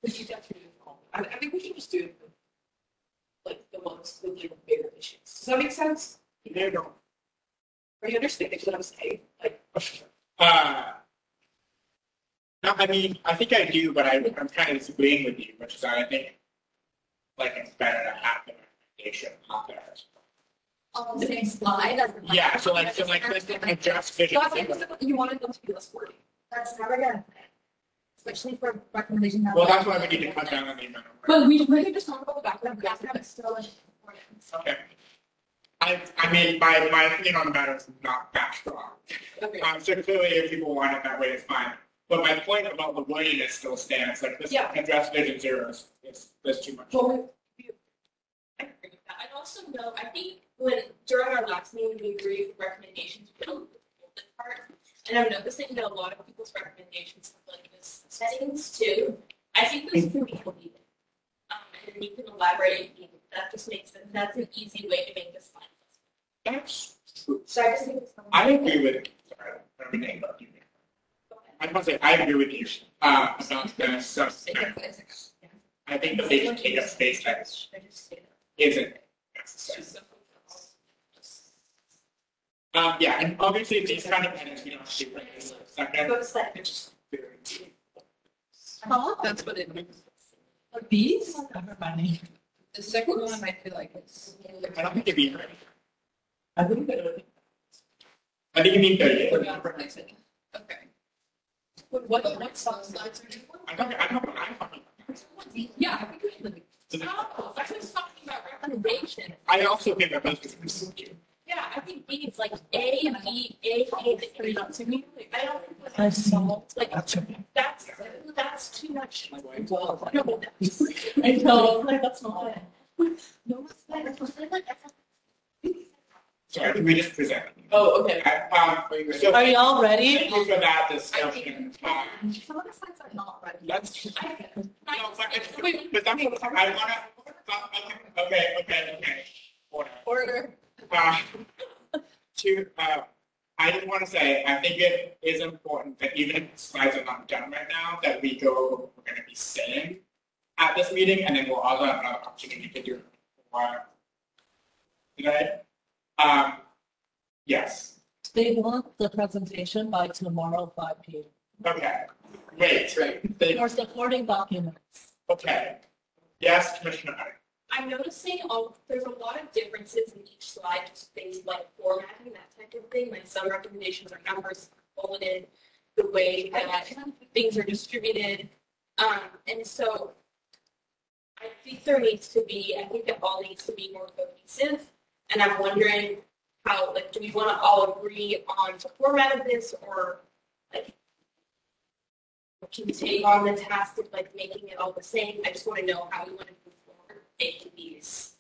We should definitely do. I, I think we should just do it. Like the ones with like bigger issues. Does that make sense? there you go. Are you understanding what I'm saying? Like, Uh, no, I mean, I think I do, but I, I'm kind of disagreeing with you, which is that I think, like, it's better to have the recommendation out there. On the same slide as the. Yeah, so like, so like, let's adjust vision. so I you wanted them to be less wordy. That's never gonna fit. Especially for recommendations. Well, that's why we need to cut down on the amount of. work. But we, we can just talk about the background. Background is still important. Okay. I, I mean, my, my opinion on the matter is not that strong. Okay. Um, so clearly, if people want it that way, it's fine. But my point about the wordiness still stands, like this Yeah. address vision zero is, is, is too much. Well, I agree with that. I'd also know, I think when, during our last meeting, we agreed with recommendations, we don't the part. And I'm noticing that a lot of people's recommendations have like this settings too. I think those can be deleted. Um, and then you can elaborate, that just makes sense, that's an easy way to make this fun. That's, So I just think it's. I agree with, sorry, I'm gonna interrupt you. I want to say, I agree with you, uh, about the sub, I think the basic take up space text I just say that. isn't necessary. Um, yeah, and obviously these kind of edits, we don't have to right this second. Go to slide. It's just very- that's what it means. These? Everybody. The second one, I feel like it's. I don't think it'd be right. I think that I think you mean thirty. Okay. What, what, what slides are you? I don't, I don't, I don't. Yeah, I think we should. Oh, I was talking about recommendations. I also think that those. Yeah, I think B is like A, B, A, A, the three up to me. I don't think I that's see. like, That's that's, that's too much. Well, No, that's- I know, like, that's not it. No, it's like, it's like, Sorry, can we just present? Oh, okay. Um, so Are y'all ready? thank you for that discussion. Um, Some of the slides are not ready. That's, no, but, it's- but that's what I wanna, okay, okay, okay. Order. Order. Uh, To, uh, I just want to say, I think it is important that even if slides are not done right now, that we go over what we're going to be saying at this meeting, and then we'll also have another opportunity to do more today. Um, yes, They want the presentation by tomorrow, five P M. okay, great, Right. They- For supporting documents. okay. Yes, Commissioner Harding. I'm noticing all, there's a lot of differences in each slide, just things like formatting, that type of thing, like some recommendations are numbers, bulleted, the way that things are distributed. Um, and so I think there needs to be, I think it all needs to be more cohesive. And I'm wondering how, like, do we want to all agree on the format of this or like can we take on the task of like making it all the same? I just want to know how we want to move forward, making these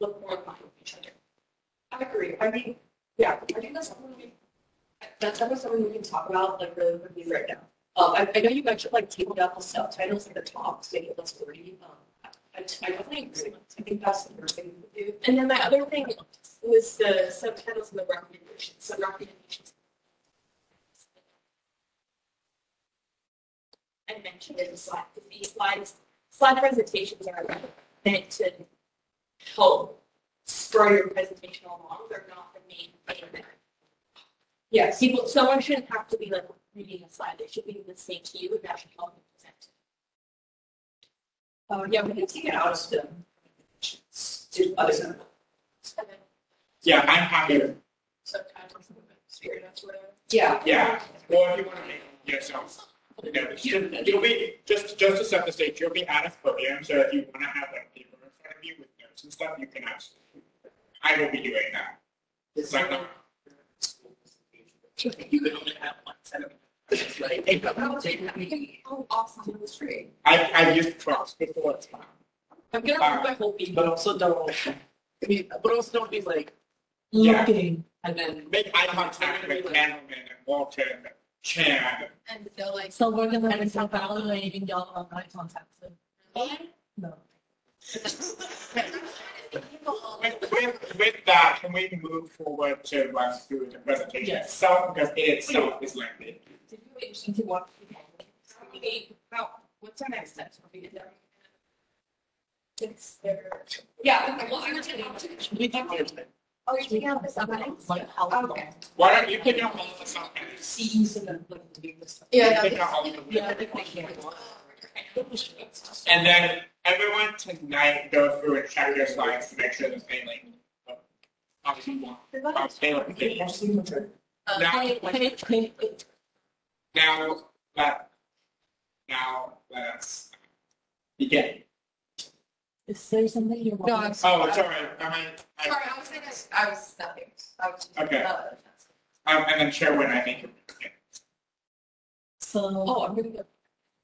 look more in line with each other. I agree. I mean, yeah, I think that's something we, that's definitely something we can talk about like really quickly right now. Um, I, I know you mentioned like down the subtitles at the top to make it less wordy. Um, I, I definitely. I think that's the first thing we do. And then my other thing was the subtitles and the recommendations. So recommendations. I mentioned in the slide, these slides, slide presentations are meant to help spur your presentation along. They're not the main thing. Yes. People, someone shouldn't have to be like reading a slide. They should be listening to you and that should help you present. Uh, yeah, we can take it out of the. Do other stuff. Yeah, I'm happy. Subtitles and spirit, that's whatever. Yeah. Yeah, or if you want to make yourself. You know, you'll be, just, just to set the stage, you'll be at a podium, so if you want to have like paper in front of you with notes and stuff, you can ask. I will be doing that. It's like, not- You could only have one set of. It's like, hey, but I'll take that. Awesome, that's great. I, I've used props before, it's fine. I'm gonna remove my whole feed. But also don't, I mean, but also don't be like, Yeah. Looking. and then. Make eye contact with Mandelman and Walton and Chan. And they're like, So we're gonna be evaluating y'all on eye contact. so- No. With, with, with that, can we move forward to run through the presentation Yes. itself, because it itself is lengthy. Did you wait to? Hey, what's our next step? Are we Yeah, well, I was gonna. Oh, you're taking out the subtitles? like how. Okay. Why don't you pick up all of the? Scenes and then like doing this stuff. yeah, Pick up all of them. Yeah, I think we can. And then everyone tonight go through and check your slides to make sure that they like. uh, Obviously, want, uh, Taylor, Now- now, let, now, let's begin. Is there something you want? No, I'm Oh, sorry, I, I, sorry, I was thinking, I was nothing. I was. Okay. uh, um, and then Sherwin, I think. you're begin. So, Oh, I'm gonna go.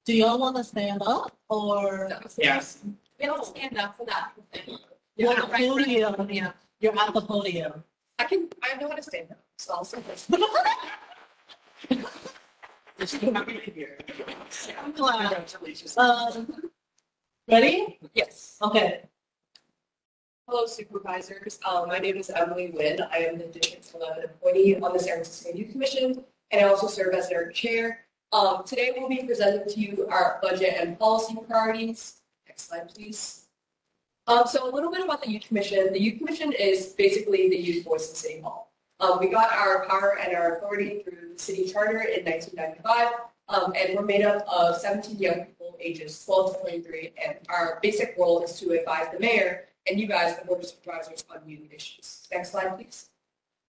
Do y'all want to stand up or? Yes, We don't stand up for that. You're Yeah, at the right, right, podium. Yeah, You're at the podium. I can, I know how to stand up, so I'll say this. I'm glad. Um, Ready? Yes. Okay. Hello supervisors, um, my name is Emily Wynn. I am the District 11 appointee on the San Francisco Youth Commission, and I also serve as their chair. Um, today we'll be presenting to you our budget and policy priorities. Next slide, please. Um, so a little bit about the Youth Commission. The Youth Commission is basically the youth voice in City Hall. Um, we got our power and our authority through the city charter in 1995, um, and we're made up of 17 young people ages 12 to 23, and our basic role is to advise the mayor and you guys, the board of supervisors, on youth issues. Next slide, please.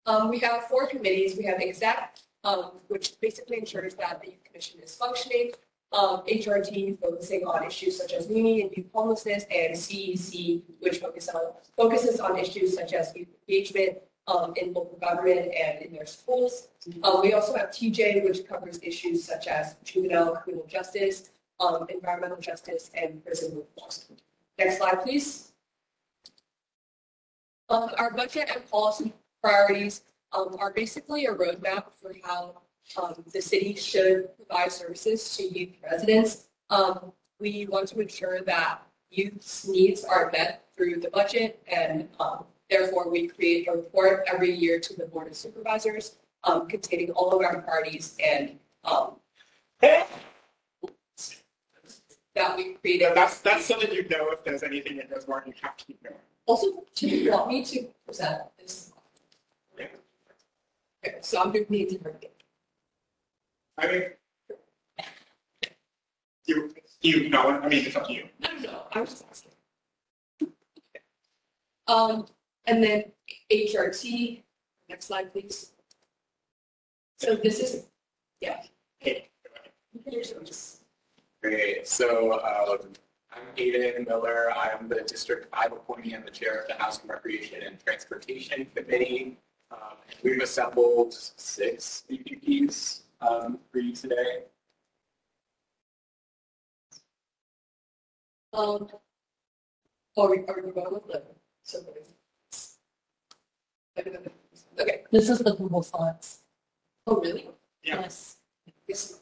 Um, we have four committees. We have exec, um, which basically ensures that the youth commission is functioning. Um, HRT focusing on issues such as weaning and youth homelessness, and CEC, which focus on, focuses on issues such as youth engagement um, in local government and in their schools. Um, we also have TJ, which covers issues such as juvenile criminal justice, um, environmental justice, and prison reform. Next slide, please. Um, our budget and policy priorities um, are basically a roadmap for how um, the city should provide services to youth residents. Um, we want to ensure that youth's needs are met through the budget, and um, therefore we create a report every year to the board of supervisors um, containing all of our priorities and um, that we created. That's, that's so that you know if there's anything that goes wrong, you have to keep going. Also, do you want me to present this? Yeah. Okay, so I'm going to need to bring it. I mean, you, you know, I mean, it's up to you. No, no, no, I was just asking. Um, and then HRT, next slide, please. So this is, yeah. Okay. Great, so um, I'm Aiden Miller, I'm the District 5 appointee and the Chair of the House Housing, Recreation, and Transportation Committee. Um, We've assembled six BPPs um, for you today. Um, or we, are we going with the, so. Okay, This is the Google Slides. oh, really? Yeah. Yes. Yes.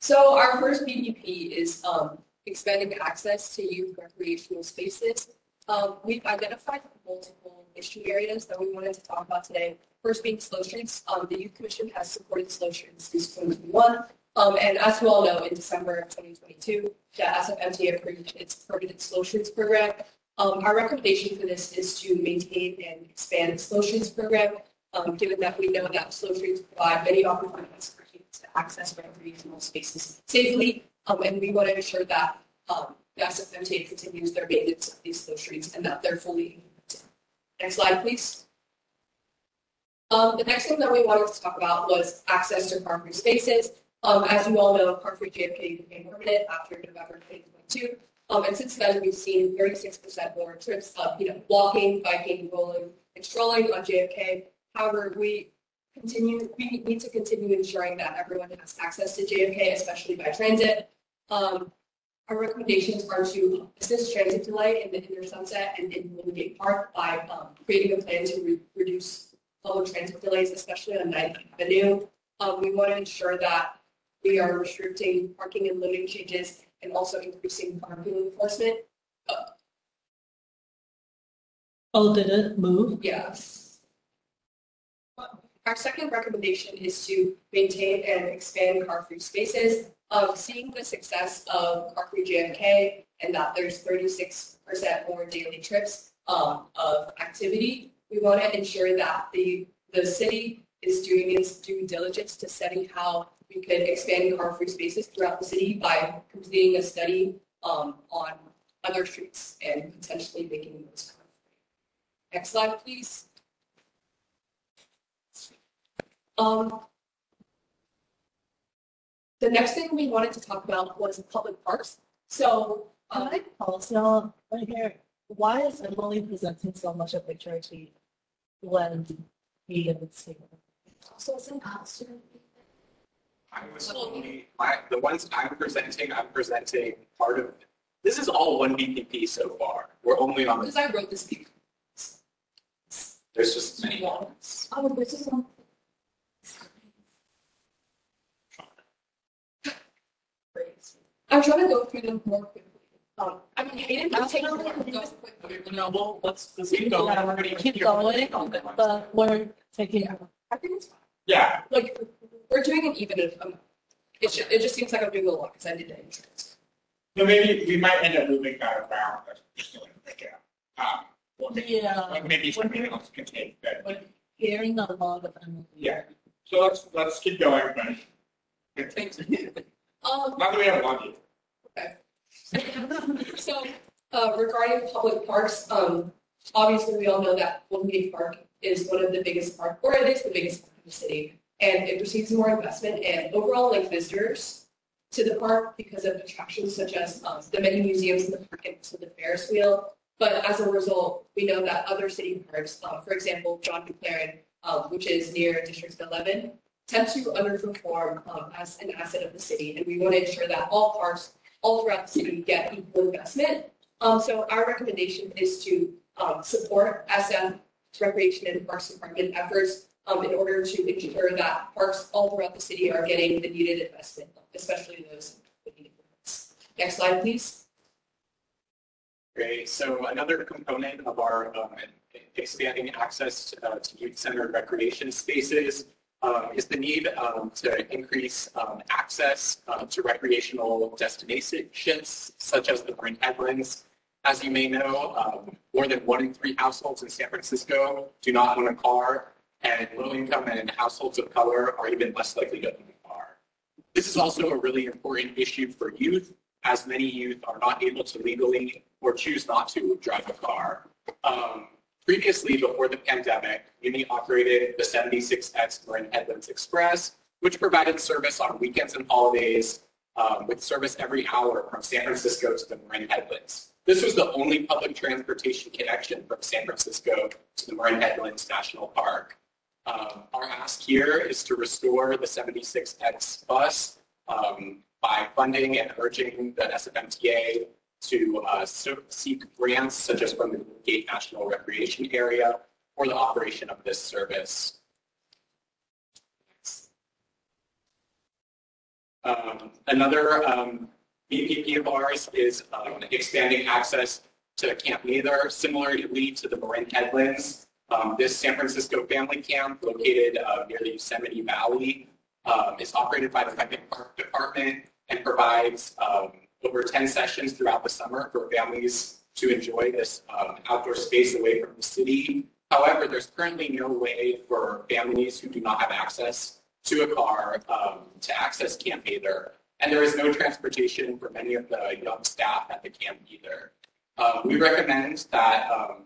So our first BPP is um, expanding access to youth recreational spaces. Um, we've identified multiple issue areas that we wanted to talk about today. First being slow streets. Um, the Youth Commission has supported slow streets since 2021. Um, and as you all know, in December of 2022, the SFMTA approved its permanent slow streets program. Um, our recommendation for this is to maintain and expand the slow streets program, um, given that we know that slow streets provide many opportunities for youth to access recreational spaces safely. Um, and we want to ensure that um, the SFMTA continues their maintenance of these streets and that they're fully. Next slide, please. Um, the next thing that we wanted to talk about was access to car-free spaces. Um, as you all know, car-free JFK became permanent after November 2022. Um, and since then, we've seen 36% more trips of, you know, walking, biking, rolling, and strolling on JFK. However, we continue, we need to continue ensuring that everyone has access to JFK, especially by transit. Um, our recommendations are to assist transit delay in the inner sunset and in Golden Gate Park by um, creating a plan to re- reduce public transit delays, especially on Ninth Avenue. Um, we want to ensure that we are restricting parking and loading changes and also increasing parking enforcement. Oh, did it move? Yes. Our second recommendation is to maintain and expand car-free spaces. Um, seeing the success of car-free JFK and that there's 36% more daily trips um, of activity, we want to ensure that the, the city is doing its due diligence to study how we could expand car-free spaces throughout the city by completing a study um, on other streets and potentially making those car-free. Next slide, please. Um, the next thing we wanted to talk about was public parks. So, Can um, I also, right here, why is Emily presenting so much of picture sheet when we didn't see her? so it's imposter. I was only, I, the ones I'm presenting, I'm presenting part of, this is all one BPP so far. We're only on, Because I wrote this. piece. there's just many ones. Oh, this is on. I'm trying to go through them more quickly. Um, I mean, Hayden can take them go quickly. No, well, let's, let's keep going. Yeah, Everybody Keep going, but we're taking, I think it's fine. Yeah, Like, we're doing an even, um, it just, it just seems like I'm doing a lot because I did the insurance. so maybe we might end up moving that around, just to like break it up. Um, or maybe, Yeah. like maybe something else can take that. we're hearing a lot of Emily. Yeah. So let's, let's keep going, but. Thanks. Um, Not that we have one yet. So, uh, regarding public parks, um, obviously we all know that Golden Gate Park is one of the biggest park, or it is the biggest park in the city. And it receives more investment and overall like visitors to the park because of attractions such as, um, the many museums in the park and also the Ferris wheel. But as a result, we know that other city parks, uh, for example, John McLaren, um, which is near District eleven, tend to underperform, um, as an asset of the city. And we want to ensure that all parks all throughout the city get equal investment. Um, so our recommendation is to, um, support SF Recreation and Parks Department efforts, um, in order to ensure that parks all throughout the city are getting the needed investment, especially those with improvements. Next slide, please. Great. So another component of our um, expanding access to, uh, to youth-centered recreation spaces um, is the need um, to increase um, access uh, to recreational destinations such as the Marin Headlands. As you may know, um, more than one in three households in San Francisco do not own a car, and low-income and households of color are even less likely to own a car. This is also a really important issue for youth, as many youth are not able to legally or choose not to drive a car. Um, previously, before the pandemic, Muni operated the 76X Marin Headlands Express, which provided service on weekends and holidays um, with service every hour from San Francisco to the Marin Headlands. This was the only public transportation connection from San Francisco to the Marin Headlands National Park. Um, our ask here is to restore the 76X bus um, by funding and urging the SFMTA to uh, seek grants such as from the Gate National Recreation Area for the operation of this service. Um, another um, BPP of ours is um, expanding access to Camp Mather, similarly to the Marin Headlands. Um, this San Francisco family camp located uh, near the Yosemite Valley um, is operated by the Peckett Park Department and provides um, over 10 sessions throughout the summer for families to enjoy this um, outdoor space away from the city. However, there's currently no way for families who do not have access to a car um, to access Camp either. And there is no transportation for many of the young staff at the camp either. Um, we recommend that um,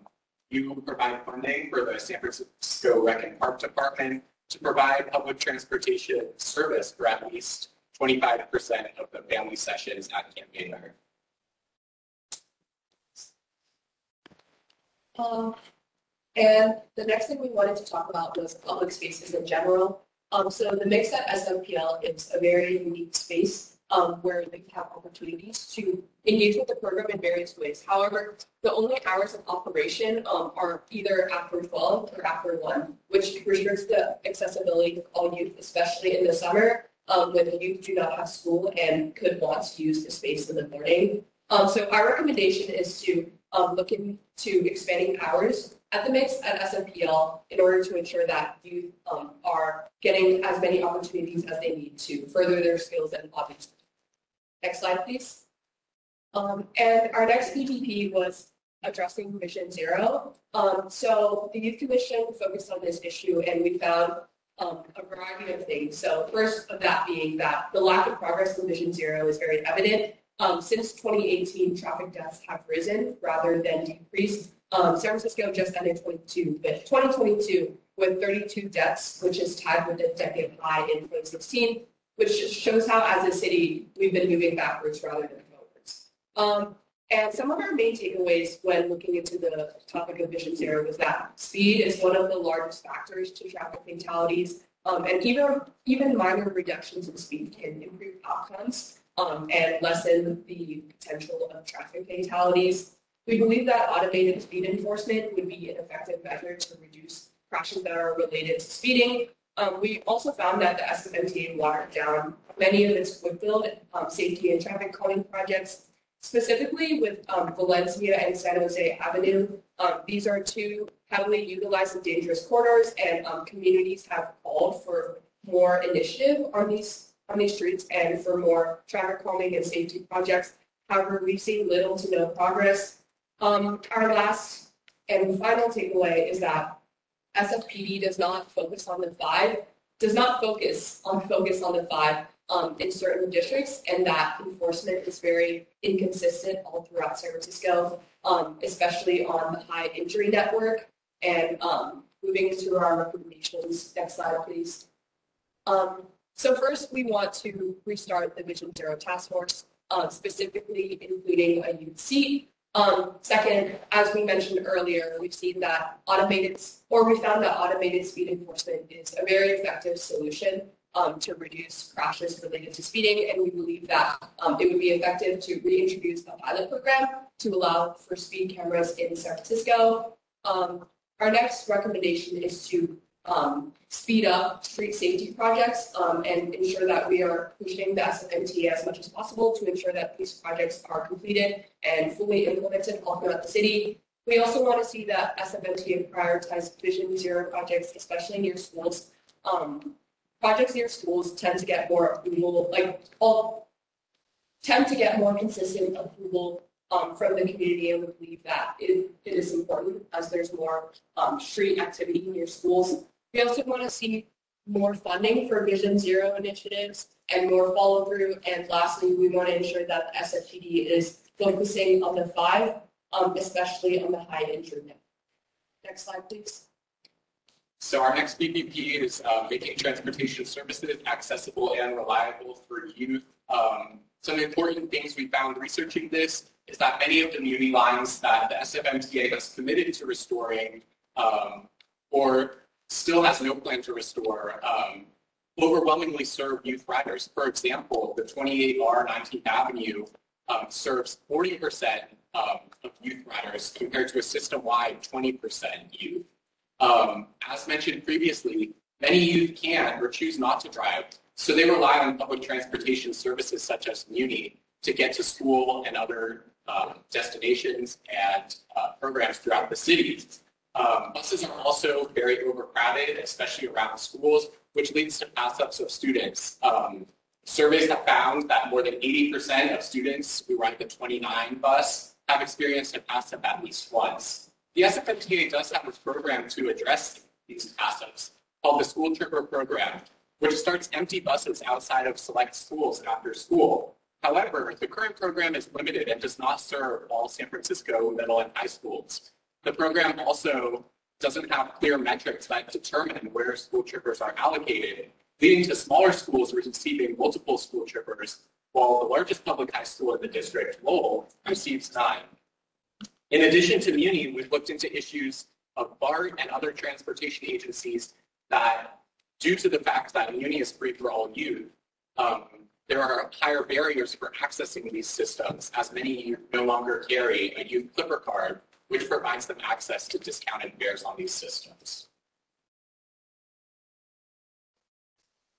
you provide funding for the San Francisco Rec and Park Department to provide public transportation service for at least 25% of the family sessions at Camp Mather. Um, and the next thing we wanted to talk about was public spaces in general. Um, so the mix at SFPL is a very unique space um, where they have opportunities to engage with the program in various ways. However, the only hours of operation um, are either after 12 or after 1, which restricts the accessibility of all youth, especially in the summer um, when the youth do not have school and could want to use the space in the morning. Um, so our recommendation is to um, look into expanding hours at the mix at SFPL in order to ensure that youth um, are getting as many opportunities as they need to further their skills and hobbies. Next slide, please. Um, and our next BPP was addressing Vision Zero. Um, so the Youth Commission focused on this issue and we found um, a variety of things. So first of that being that the lack of progress in Vision Zero is very evident. Um, since 2018, traffic deaths have risen rather than decreased. Um, San Francisco just ended 22, but 2022 with 32 deaths, which is tied with the decade high in 2016, which shows how, as a city, we've been moving backwards rather than forwards. And some of our main takeaways when looking into the topic of Vision Zero was that speed is one of the largest factors to traffic fatalities, um, and even even minor reductions in speed can improve outcomes um, and lessen the potential of traffic fatalities. We believe that automated speed enforcement would be an effective measure to reduce crashes that are related to speeding. Um, we also found that the SFMTA watered down many of its wood um, safety and traffic calming projects, specifically with um, Valencia and San Jose Avenue. Um, these are two heavily utilized and dangerous corridors, and um, communities have called for more initiative on these on these streets and for more traffic calming and safety projects. However, we've seen little to no progress. Um, our last and final takeaway is that SFPD does not focus on the five, does not focus on focus on the five um, in certain districts, and that enforcement is very inconsistent all throughout San Francisco, um, especially on the high injury network. And um, moving to our recommendations, next slide, please. Um, so first, we want to restart the Vision Zero Task Force, uh, specifically including a youth seat. Um, second, as we mentioned earlier, we've seen that automated, or we found that automated speed enforcement is a very effective solution um, to reduce crashes related to speeding, and we believe that um, it would be effective to reintroduce the pilot program to allow for speed cameras in San Francisco. Um, our next recommendation is to um, speed up street safety projects um, and ensure that we are pushing the SFMTA as much as possible to ensure that these projects are completed and fully implemented all throughout the city. We also want to see that SFMTA prioritize Vision Zero projects, especially near schools. Um, projects near schools tend to get more approval, like all tend to get more consistent approval um, from the community and we believe that it, it is important as there's more um, street activity near schools. We also want to see more funding for Vision Zero initiatives and more follow through. And lastly, we want to ensure that the SFPD is focusing on the five, um, especially on the high injury. Next slide, please. So our next BPP is uh, making transportation services accessible and reliable for youth. Um, some important things we found researching this is that many of the Muni lines that the SFMTA has committed to restoring um, or still has no plan to restore um, overwhelmingly serve youth riders. For example, the 28R 19th Avenue um, serves 40% um, of youth riders compared to a system-wide 20% youth. Um, as mentioned previously, many youth can or choose not to drive So they rely on public transportation services such as Muni to get to school and other um, destinations and uh, programs throughout the city. Um, buses are also very overcrowded, especially around schools, which leads to pass-ups of students. Um, surveys have found that more than 80% of students who ride the 29 bus have experienced a pass-up at least once. The SFMTA does have a program to address these pass-ups called the School Tripper Program, which starts empty buses outside of select schools after school. However, the current program is limited and does not serve all San Francisco middle and high schools. The program also doesn't have clear metrics that determine where school trippers are allocated, leading to smaller schools receiving multiple school trippers, while the largest public high school in the district, Lowell, receives nine. In addition to Muni, we've looked into issues of BART and other transportation agencies that, due to the fact that Muni is free for all youth, um, there are higher barriers for accessing these systems, as many no longer carry a youth clipper card, which provides them access to discounted fares on these systems.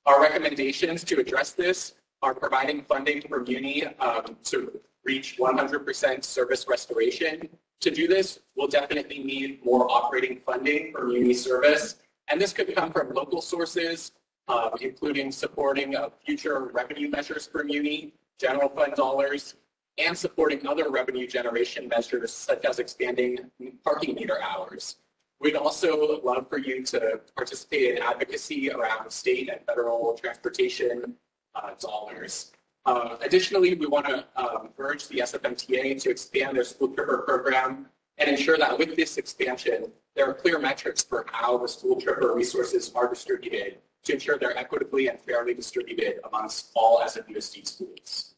Our recommendations to address this are providing funding for Muni um, to reach 100% service restoration. To do this, we'll definitely need more operating funding for Muni service, and this could come from local sources, uh, including supporting uh, future revenue measures for Muni, general fund dollars, and supporting other revenue generation measures such as expanding parking meter hours. We'd also love for you to participate in advocacy around state and federal transportation uh, dollars. Uh, additionally, we want to um, urge the SFMTA to expand their school tripper program and ensure that with this expansion, there are clear metrics for how the school tripper resources are distributed to ensure they're equitably and fairly distributed amongst all SFUSD schools.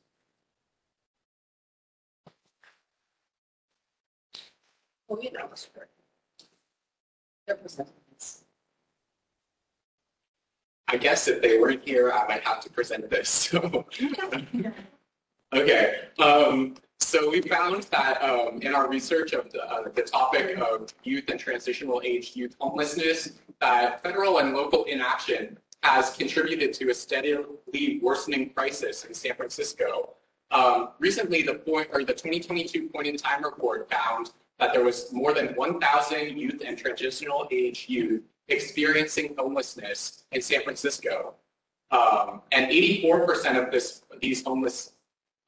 Oh, you know. I guess if they weren't here, I might have to present this. So. okay. Um, so we found that um, in our research of the, uh, the topic of youth and transitional age youth homelessness, that federal and local inaction has contributed to a steadily worsening crisis in San Francisco. Um, recently, the point or the 2022 point in time report found that there was more than 1,000 youth and transitional age youth experiencing homelessness in San Francisco. Um, and 84% of this, these homeless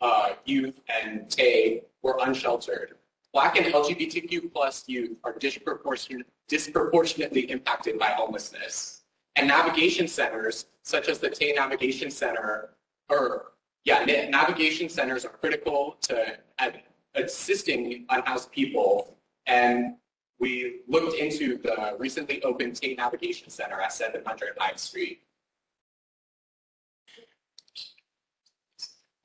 uh, youth and TAY were unsheltered. Black and LGBTQ plus youth are disproportionate, disproportionately impacted by homelessness. And navigation centers, such as the TAY Navigation Center, or yeah, navigation centers are critical to assisting unhoused people. And we looked into the recently opened TAY Navigation Center at 700 Hyde Street.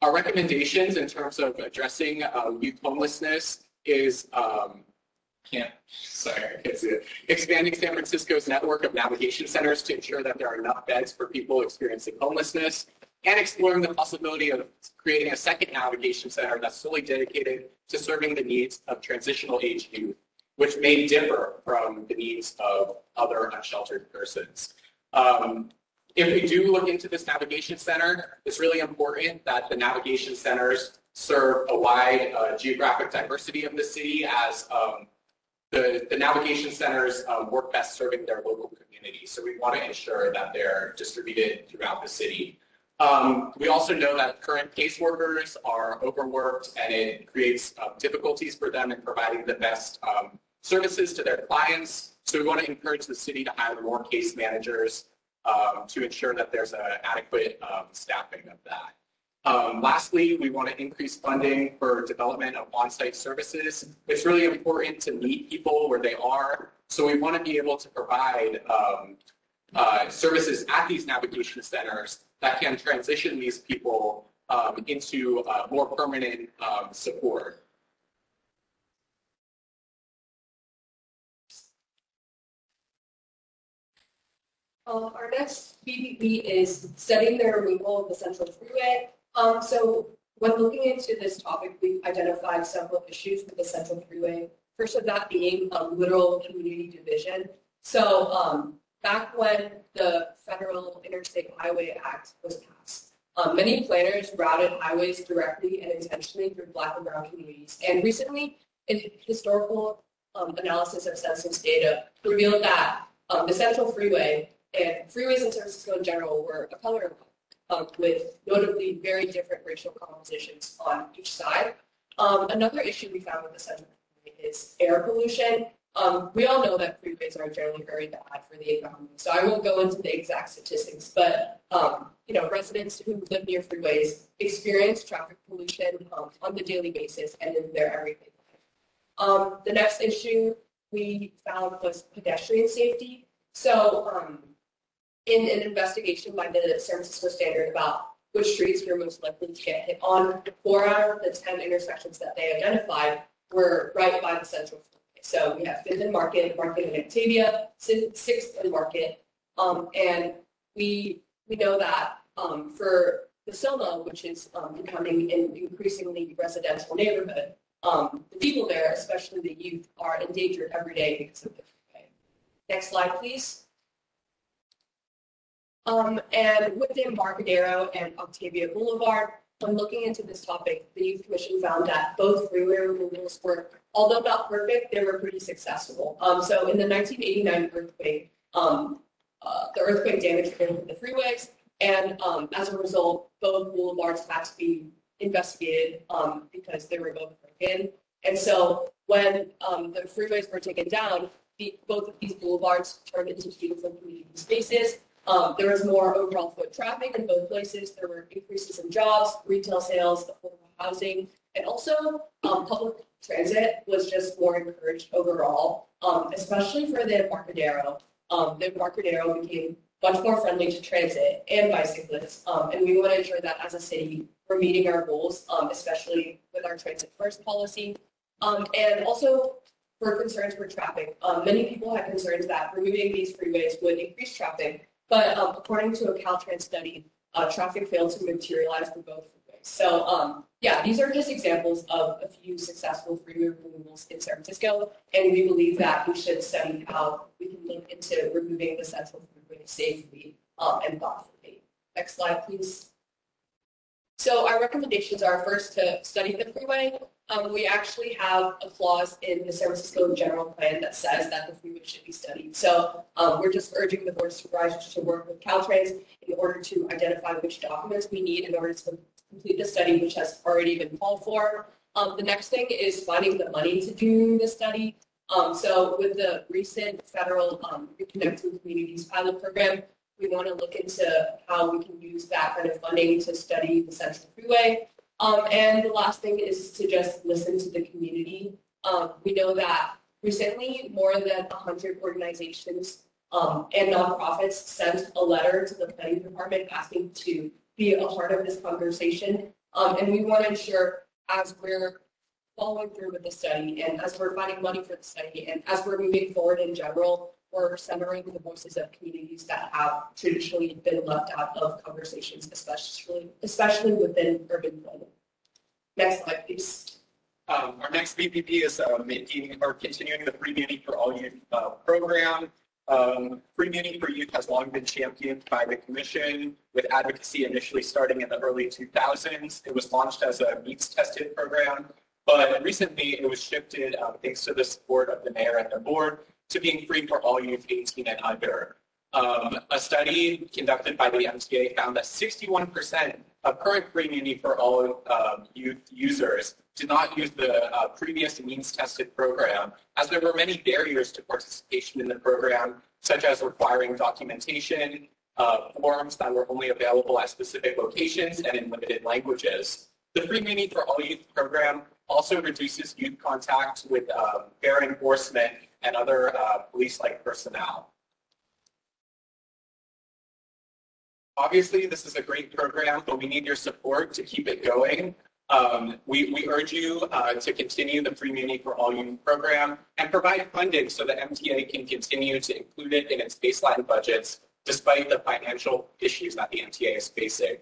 Our recommendations in terms of addressing um, youth homelessness is um, can't, sorry. Expanding San Francisco's network of navigation centers to ensure that there are enough beds for people experiencing homelessness and exploring the possibility of creating a second navigation center that's solely dedicated to serving the needs of transitional age youth, which may differ from the needs of other unsheltered persons. Um, if we do look into this navigation center, it's really important that the navigation centers serve a wide uh, geographic diversity of the city as um, the, the navigation centers um, work best serving their local community. So we want to ensure that they're distributed throughout the city. Um, we also know that current caseworkers are overworked and it creates uh, difficulties for them in providing the best um, services to their clients. So we want to encourage the city to hire more case managers um, to ensure that there's an adequate um, staffing of that. Um, lastly, we want to increase funding for development of on-site services. It's really important to meet people where they are. So we want to be able to provide um, uh, services at these navigation centers that can transition these people um, into uh, more permanent um, support. Uh, our next BPP is studying the removal of the central freeway. Um, so when looking into this topic, we've identified several issues with the central freeway. First of that being a literal community division. So um, back when the Federal Interstate Highway Act was passed, um, many planners routed highways directly and intentionally through black and brown communities. And recently, in historical um, analysis of census data revealed that um, the Central Freeway and freeways in San Francisco in general were a color um, with notably very different racial compositions on each side. Um, another issue we found with the Central is air pollution. Um, we all know that freeways are generally very bad for the economy, so I won't go into the exact statistics, but um, you know, residents who live near freeways experience traffic pollution um, on the daily basis and in their everyday life. Um, the next issue we found was pedestrian safety. So um, in an investigation by the San Francisco Standard about which streets were most likely to get hit on, four out of the 10 intersections that they identified were right by the central freeway. So we have Fifth and Market, Market and Octavia, Sixth and Market. Um, and we, we know that um, for the Soma, which is um, becoming an increasingly residential neighborhood, um, the people there, especially the youth, are endangered every day because of the freeway. Next slide, please. Um, and within Embarcadero and Octavia Boulevard, when looking into this topic, the Youth Commission found that both freeway removals were, although not perfect, they were pretty successful. Um, so in the 1989 earthquake, um, uh, the earthquake damaged the freeways, and um, as a result, both boulevards had to be investigated um, because they were both broken. And so when um, the freeways were taken down, the, both of these boulevards turned into beautiful community spaces. Um, there was more overall foot traffic in both places. There were increases in jobs, retail sales, affordable housing, and also um, public transit was just more encouraged overall, um, especially for the Embarcadero. Um, the Embarcadero became much more friendly to transit and bicyclists, um, and we want to ensure that as a city we're meeting our goals, um, especially with our transit first policy, and also for concerns for traffic. Um, many people had concerns that removing these freeways would increase traffic, but um, according to a Caltrans study, uh, traffic failed to materialize for both freeways. So um, yeah, these are just examples of a few successful freeway removals in San Francisco, and we believe that we should study how we can look into removing the central freeway safely um, and thoughtfully. Next slide, please. So our recommendations are first to study the freeway. Um, we actually have a clause in the San Francisco general plan that says that the freeway should be studied. So um, we're just urging the board of supervisors to work with Caltrans in order to identify which documents we need in order to complete the study, which has already been called for. Um, the next thing is finding the money to do the study. Um, so with the recent federal um, Reconnecting Communities pilot program, we want to look into how we can use that kind of funding to study the Central Freeway. Um, and the last thing is to just listen to the community. Um, we know that recently more than 100 organizations um, and nonprofits sent a letter to the planning department asking to be a part of this conversation. Um, and we want to ensure as we're following through with the study and as we're finding money for the study and as we're moving forward in general, we're centering the voices of communities that have traditionally been left out of conversations, especially especially within urban planning. Next slide, please. Um, our next BPP is uh, making or continuing the Free Muni for All Youth uh, program. Um, Free Muni for Youth has long been championed by the Commission, with advocacy initially starting in the early 2000s. It was launched as a means tested program, but recently it was shifted, um, thanks to the support of the mayor and the board, to being free for all youth 18 and under. Um, a study conducted by the MTA found that 61% of current free muni for all um, youth users did not use the uh, previous means tested program, as there were many barriers to participation in the program, such as requiring documentation, uh, forms that were only available at specific locations and in limited languages. The Free Muni for All Youth program also reduces youth contact with uh, fair enforcement and other uh, police-like personnel. Obviously, this is a great program, but we need your support to keep it going. Um, we, we urge you uh, to continue the Free Muni for All Youth program and provide funding so the MTA can continue to include it in its baseline budgets despite the financial issues that the MTA is facing.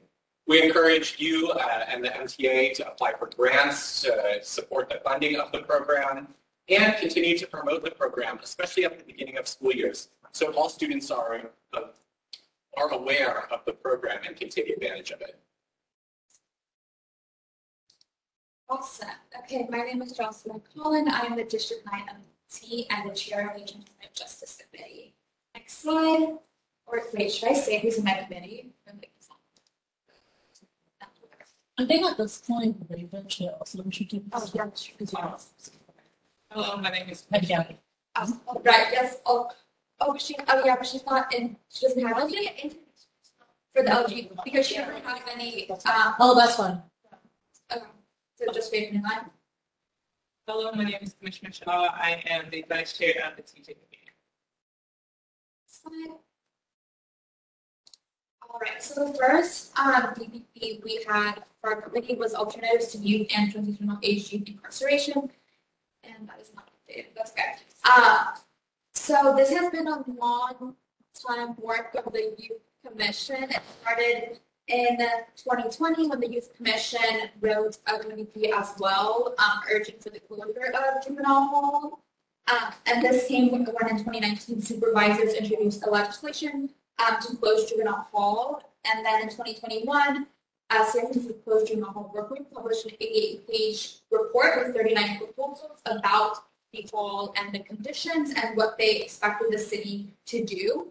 We encourage you uh, and the MTA to apply for grants to support the funding of the program and continue to promote the program, especially at the beginning of school years, So all students are, uh, are aware of the program and can take advantage of it. All set. Okay, my name is Jocelyn Collin. I am the District 9 MT and the Chair of the Juvenile Justice Committee. Next slide. Or wait, should I say who's in my committee? I think at this point, Raven should also introduce. Oh, yeah, sure. Because you know. Hello, my name is. Yeah. Um, right, yes, oh, oh, she, oh, yeah, but she's not in, she doesn't have any for the LG, because she doesn't have any, um, Oh, that's fine. um, so just wait in line. Hello, my name is Commissioner Shaw. I am the vice chair of the JJ committee. All right, so the first, um, BPP we had for our committee was alternatives to youth and transitional age youth incarceration. And that is not updated, that's okay. Uh, so this has been a long time work of the youth commission. It started in 2020 when the youth commission wrote a communique as well, um, urging for the closure of juvenile hall. Um, and this came when when in 2019 supervisors introduced the legislation um, to close juvenile hall. And then in 2021, uh, Citizens of Closed Juvenile Hall Work Group published an 88-page report with 39 proposals about the hall and the conditions and what they expected the city to do.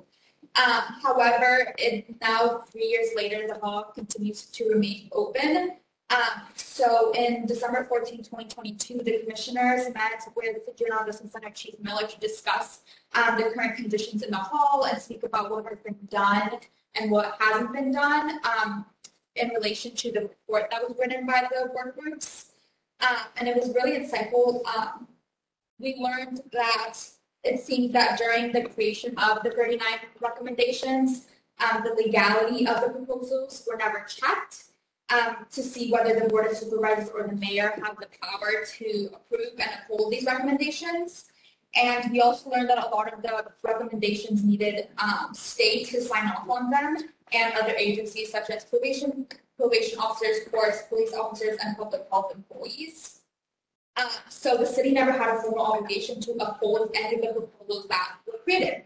Um, however, it, now three years later, the hall continues to remain open. Um, so in December 14, 2022, the commissioners met with the Justice Center Chief Miller to discuss um, the current conditions in the hall and speak about what has been done and what hasn't been done um, in relation to the report that was written by the work groups. Um, and it was really insightful. Um, we learned that it seemed that during the creation of the 39 recommendations, um, the legality of the proposals were never checked um, to see whether the board of supervisors or the mayor have the power to approve and uphold these recommendations. And we also learned that a lot of the recommendations needed um, state to sign off on them and other agencies such as probation, probation officers, courts, police officers, and public health employees. Uh, so the city never had a formal obligation to uphold any of the proposals that were created.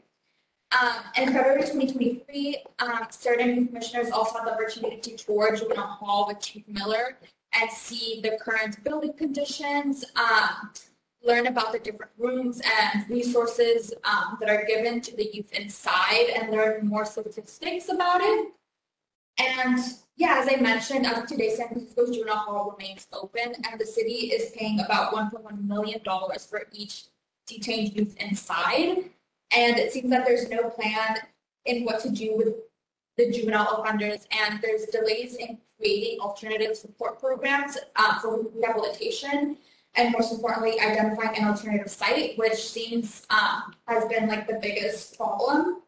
Um, in February 2023, um, certain commissioners also had the opportunity to tour Juvenile Hall with Chief Miller and see the current building conditions, um, learn about the different rooms and resources um, that are given to the youth inside, and learn more statistics about it. And yeah, as I mentioned, as of today, San Francisco's Juvenile Hall remains open, and the city is paying about $1.1 million for each detained youth inside. And it seems that there's no plan in what to do with the juvenile offenders, and there's delays in creating alternative support programs uh, for rehabilitation, and most importantly, identifying an alternative site, which seems um, has been like the biggest problem.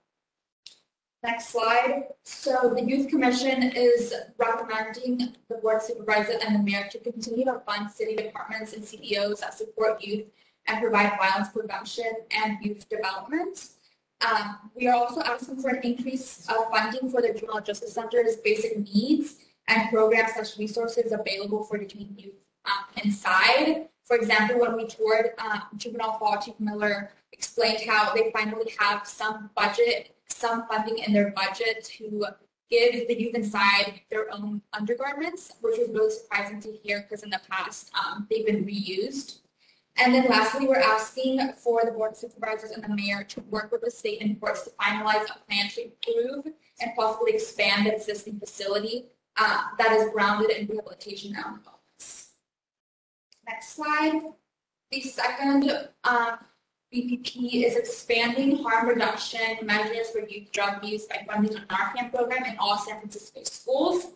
Next slide. So the Youth Commission is recommending the board supervisor and the mayor to continue to fund city departments and CBOs that support youth and provide violence prevention and youth development. Um, we are also asking for an increase of funding for the Juvenile Justice Center's basic needs and programs such resources available for detained youth um, inside. For example, when we toured um, Juvenile Hall, Chief Miller explained how they finally have some budget, some funding in their budget to give the youth inside their own undergarments, which was really surprising to hear because in the past um, they've been reused. And then lastly, we're asking for the board of supervisors and the mayor to work with the state and courts to finalize a plan to improve and possibly expand the existing facility uh, that is grounded in rehabilitation wellness. Next slide. The second um, BPP is expanding harm reduction measures for youth drug use by funding a Narcan program in all San Francisco schools.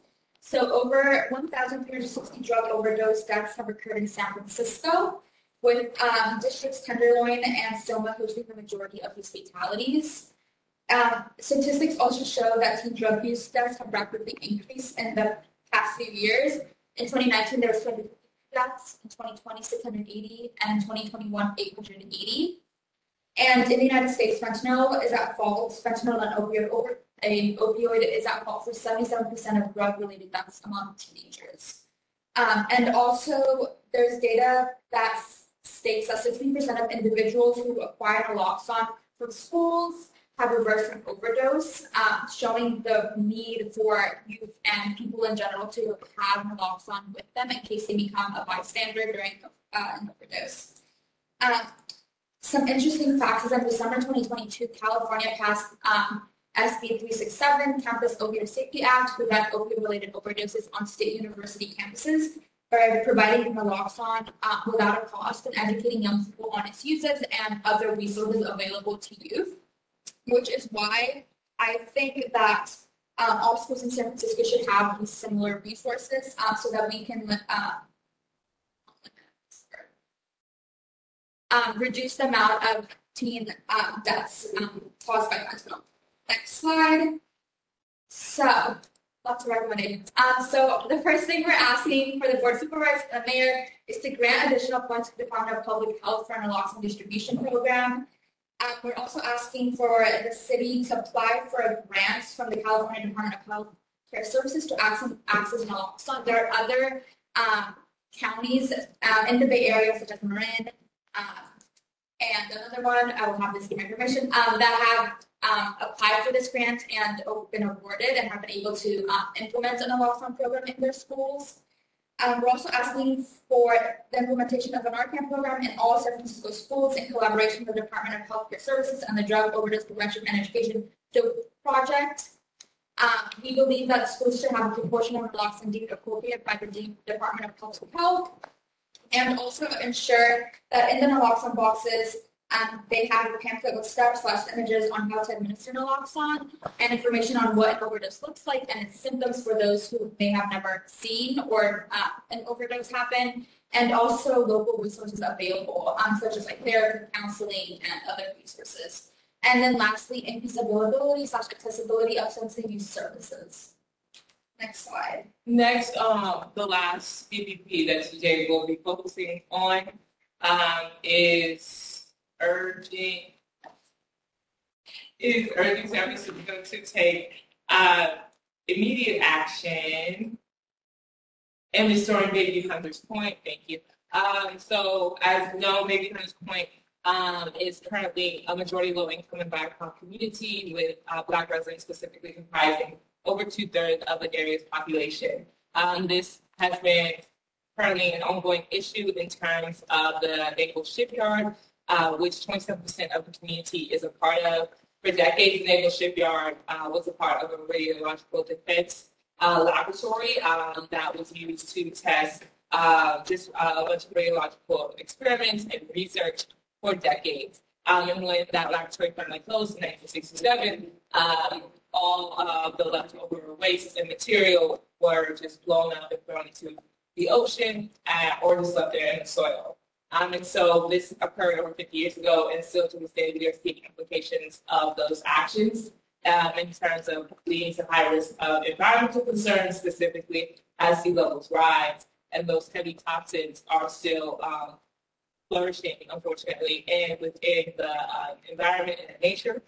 So over 1,360 drug overdose deaths have occurred in San Francisco with um, districts Tenderloin and Soma hosting the majority of these fatalities. Um, statistics also show that teen drug use deaths have rapidly increased in the past few years. In 2019, there was 250 deaths, in 2020, 680, and in 2021, 880. And in the United States, fentanyl is at fault. Fentanyl, and opioid, over, opioid is at fault for 77% of drug-related deaths among teenagers. Um, and also, there's data that states that 16% of individuals who acquire naloxone from schools have reversed an overdose, um, showing the need for youth and people in general to have naloxone with them in case they become a bystander during uh, an overdose. Um, some interesting facts is in December 2022, California passed um, SB 367, Campus Opioid Safety Act, to prevent opioid-related overdoses on state university campuses by providing naloxone uh, without a cost and educating young people on its uses and other resources available to youth which is why I think that um, all schools in San Francisco should have these similar resources uh, so that we can uh, um, reduce the amount of teen um, deaths um, caused by fentanyl. Next slide. So, lots of recommendations. So, the first thing we're asking for the board of supervisors and the mayor is to grant additional funds to the Department of Public Health for an naloxone distribution program. Um, we're also asking for the city to apply for a grant from the California Department of Health Care Services to access, access naloxone. There are other um, counties uh, in the Bay Area, such as Marin, um, and another one, I will have this in my information, um, that have um, applied for this grant and been awarded and have been able to uh, implement a naloxone program in their schools. Um, we're also asking for the implementation of an Narcan program in all San Francisco schools in collaboration with the Department of Healthcare Services and the Drug Overdose Prevention and Education project. Um, we believe that schools should have a proportion of naloxone deemed appropriate by the Department of Public Health and also ensure that in the naloxone boxes, um, they have a pamphlet with steps slash images on how to administer naloxone and information on what an overdose looks like and its symptoms for those who may have never seen or uh, an overdose happen, and also local resources available, um, such as like therapy, counseling, and other resources. And then lastly, increase availability slash accessibility of sensitive use services. Next slide. Next, um, the last BPP that today will be focusing on um, is urging is urging San Francisco to take uh, immediate action in restoring Bayview Hunters Point. Thank you. Um, so, as you know, Bayview Hunters Point um, is currently a majority low-income and BIPOC community with uh, Black residents specifically comprising over two-thirds of the area's population. Um, this has been currently an ongoing issue in terms of the Naval Shipyard uh, which 27% of the community is a part of. For decades, Naval Shipyard uh, was a part of a radiological defense uh, laboratory um, that was used to test uh, just uh, a bunch of radiological experiments and research for decades. Um, and when that laboratory finally closed in 1967, um, all of the leftover waste and material were just blown out and thrown into the ocean or just left there in the soil. Um, and so this occurred over 50 years ago, and still to this day, we are seeing implications of those actions um, in terms of leading to high risk of environmental concerns, specifically as sea levels rise, and those heavy toxins are still um, flourishing, unfortunately, and within the uh, environment and nature.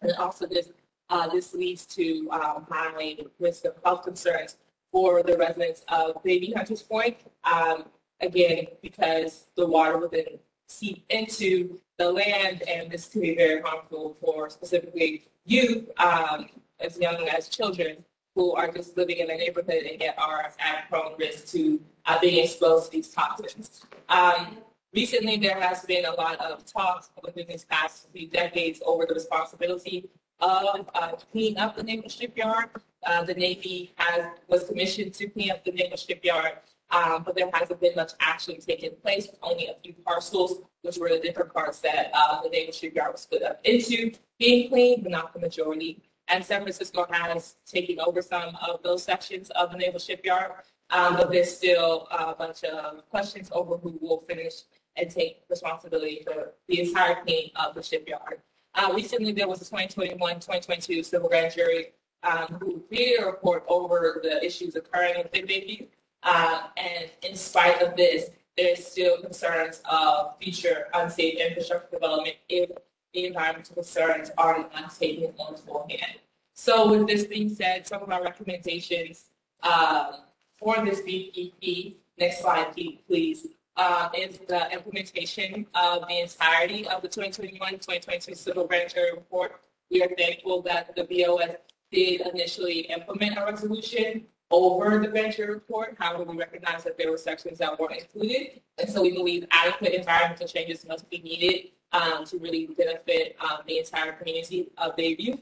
And also this uh, this leads to um, high risk of health concerns for the residents of Bayview Hunters Point. Um, again, because the water would then seep into the land, and this can be very harmful for specifically youth um, as young as children who are just living in the neighborhood and yet are at prone risk to uh, being exposed to these toxins. Um, recently, there has been a lot of talk within these past few decades over the responsibility of uh, cleaning up the naval shipyard. Uh, the Navy has was commissioned to clean up the naval shipyard um, but there hasn't been much action taking place only a few parcels, which were the different parts that uh, the naval shipyard was split up into, being cleaned, but not the majority. And San Francisco has taken over some of those sections of the naval shipyard, um, but there's still a bunch of questions over who will finish and take responsibility for the entire cleaning of the shipyard. Uh, recently, there was a 2021-2022 civil grand jury um, who created a report over the issues occurring within Bayview. Uh, and in spite of this, there's still concerns of future unsafe infrastructure development if the environmental concerns are not taken on hand. So with this being said, some of our recommendations um, for this BPP, next slide please, uh, is the implementation of the entirety of the 2021-2022 Civil Jury Report We are thankful that the BOS did initially implement a resolution over the Venture report. How do we recognize that there were sections that weren't included. And so we believe adequate environmental changes must be needed um, to really benefit um, the entire community of Bayview.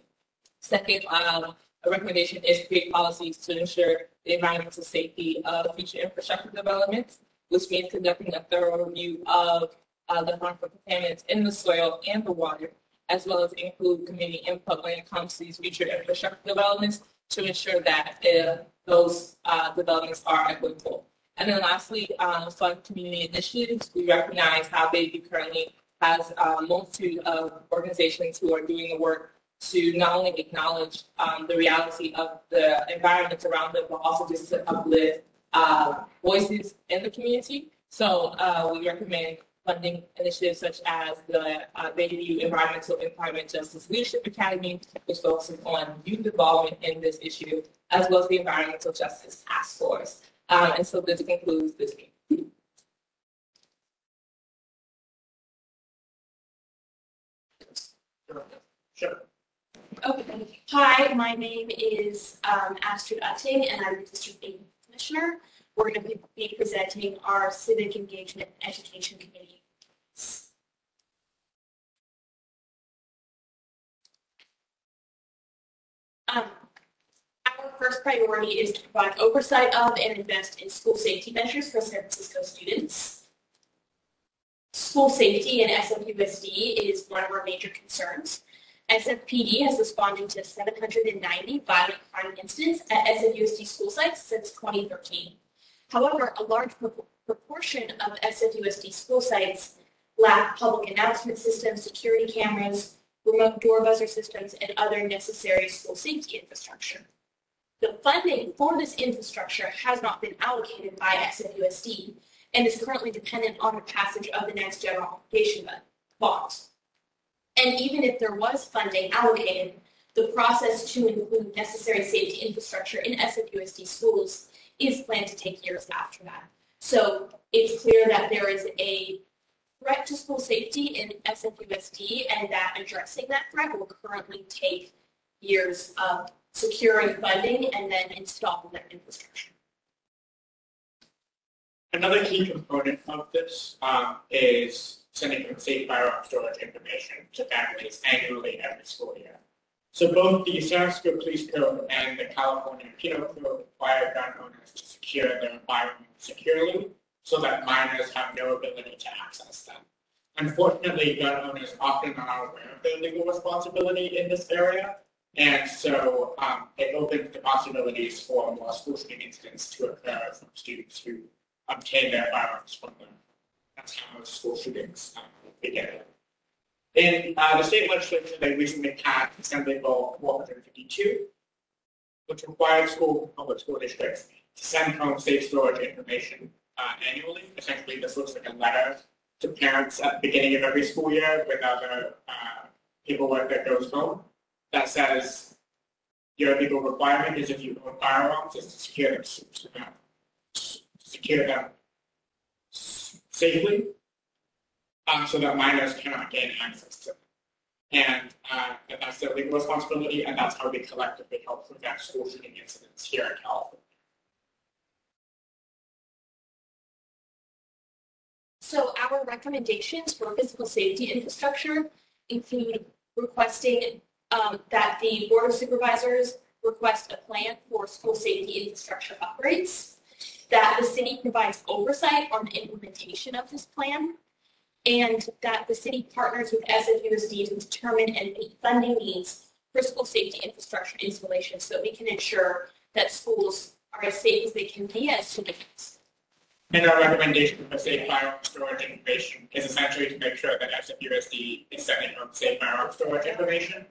Second, um, a recommendation is create policies to ensure the environmental safety of future infrastructure developments, which means conducting a thorough review of uh, the harmful contaminants in the soil and the water, as well as include community input when it comes to these future infrastructure developments to ensure that uh, those uh, developments are equitable. And then lastly, um, fund community initiatives. We recognize how Bayview currently has a multitude of organizations who are doing the work to not only acknowledge um, the reality of the environment around them, but also just to uplift uh, voices in the community. So uh, we recommend funding initiatives such as the uh, Bayview Environmental Empowerment Justice Leadership Academy, which focuses on youth involvement in this issue, as well as the Environmental Justice Task Force. Um, and so this concludes this meeting. Sure. Okay. Hi, my name is um, Astrid Utting, and I'm the District 8 Commissioner. We're going to be presenting our Civic Engagement Education Committee. Um, our first priority is to provide oversight of and invest in school safety measures for San Francisco students. School safety in SFUSD is one of our major concerns. SFPD has responded to 790 violent crime incidents at SFUSD school sites since 2013. However, a large proportion of SFUSD school sites lack public announcement systems, security cameras, remote door buzzer systems, and other necessary school safety infrastructure. The funding for this infrastructure has not been allocated by SFUSD and is currently dependent on the passage of the next general obligation bond. And even if there was funding allocated, the process to include necessary safety infrastructure in SFUSD schools is planned to take years after that. So it's clear that there is a threat to school safety in SFUSD and that addressing that threat will currently take years of securing funding and then installing that infrastructure. Another key component of this um, is sending safe firearm storage information to families annually every school year. So both the San Francisco Police Code and the California Penal Code require gun owners to secure their environment securely so that minors have no ability to access them. Unfortunately, gun owners often are not aware of their legal responsibility in this area, and so um, it opens the possibilities for more school shooting incidents to occur from students who obtain their firearms from them. That's how most school shootings um, begin. In uh, the state legislature, they recently passed Assembly Bill 452, which required school public school districts to send home safe storage information uh, annually. Essentially, this looks like a letter to parents at the beginning of every school year with other uh, paperwork that goes home that says your legal requirement is if you own firearms is to secure them, secure them safely um, so that minors cannot gain access to them. And uh, that's their legal responsibility, and that's how we collectively help prevent school shooting incidents here in California. So our recommendations for physical safety infrastructure include requesting um, that the Board of Supervisors request a plan for school safety infrastructure upgrades, that the city provides oversight on the implementation of this plan, and that the city partners with SFUSD to determine and meet funding needs for school safety infrastructure installation so that we can ensure that schools are as safe as they can be as students. And our recommendation for safe firearm storage information is essentially to make sure that SFUSD is sending out safe firearm storage information.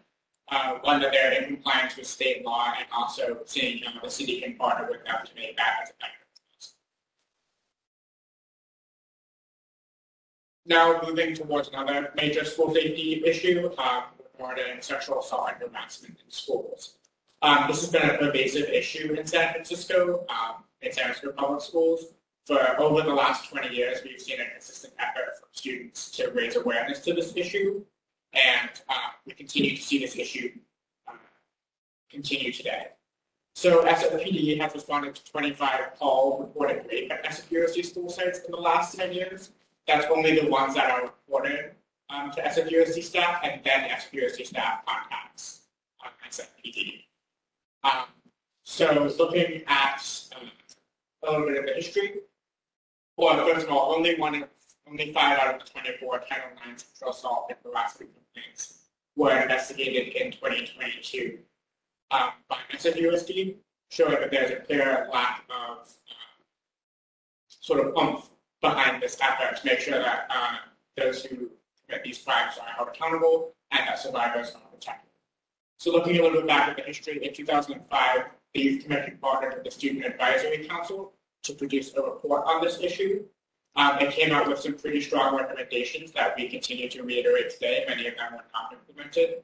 Uh, one, that they're in compliance with state law, and also seeing how the city can partner with them to make that as effective Now, moving towards another major school safety issue um, regarding sexual assault and harassment in schools. Um, this has been a pervasive issue in San Francisco, um, in San Francisco public schools for over the last 20 years, we've seen a consistent effort from students to raise awareness to this issue. and uh, we continue to see this issue uh, continue today. So SFPD has responded to 25 calls reported rape at SFUSD school sites in the last 10 years. That's only the ones that are reported um, to SFUSD staff, and then SFUSD staff contacts um, SFPD. Um, so looking at um, a little bit of the history, well, first of all, only one, only five out of the 24 Title IX sexual assault and harassment complaints were investigated in 2022 um, by SFUSD, showing that there's a clear lack of uh, sort of oomph behind this effort to make sure that uh, those who commit these crimes are held accountable and that survivors are protected. So looking a little bit back at the history, in 2005, the Youth Commission partnered with the Student Advisory Council to produce a report on this issue. Um, it came out with some pretty strong recommendations that we continue to reiterate today. Many of them were not implemented.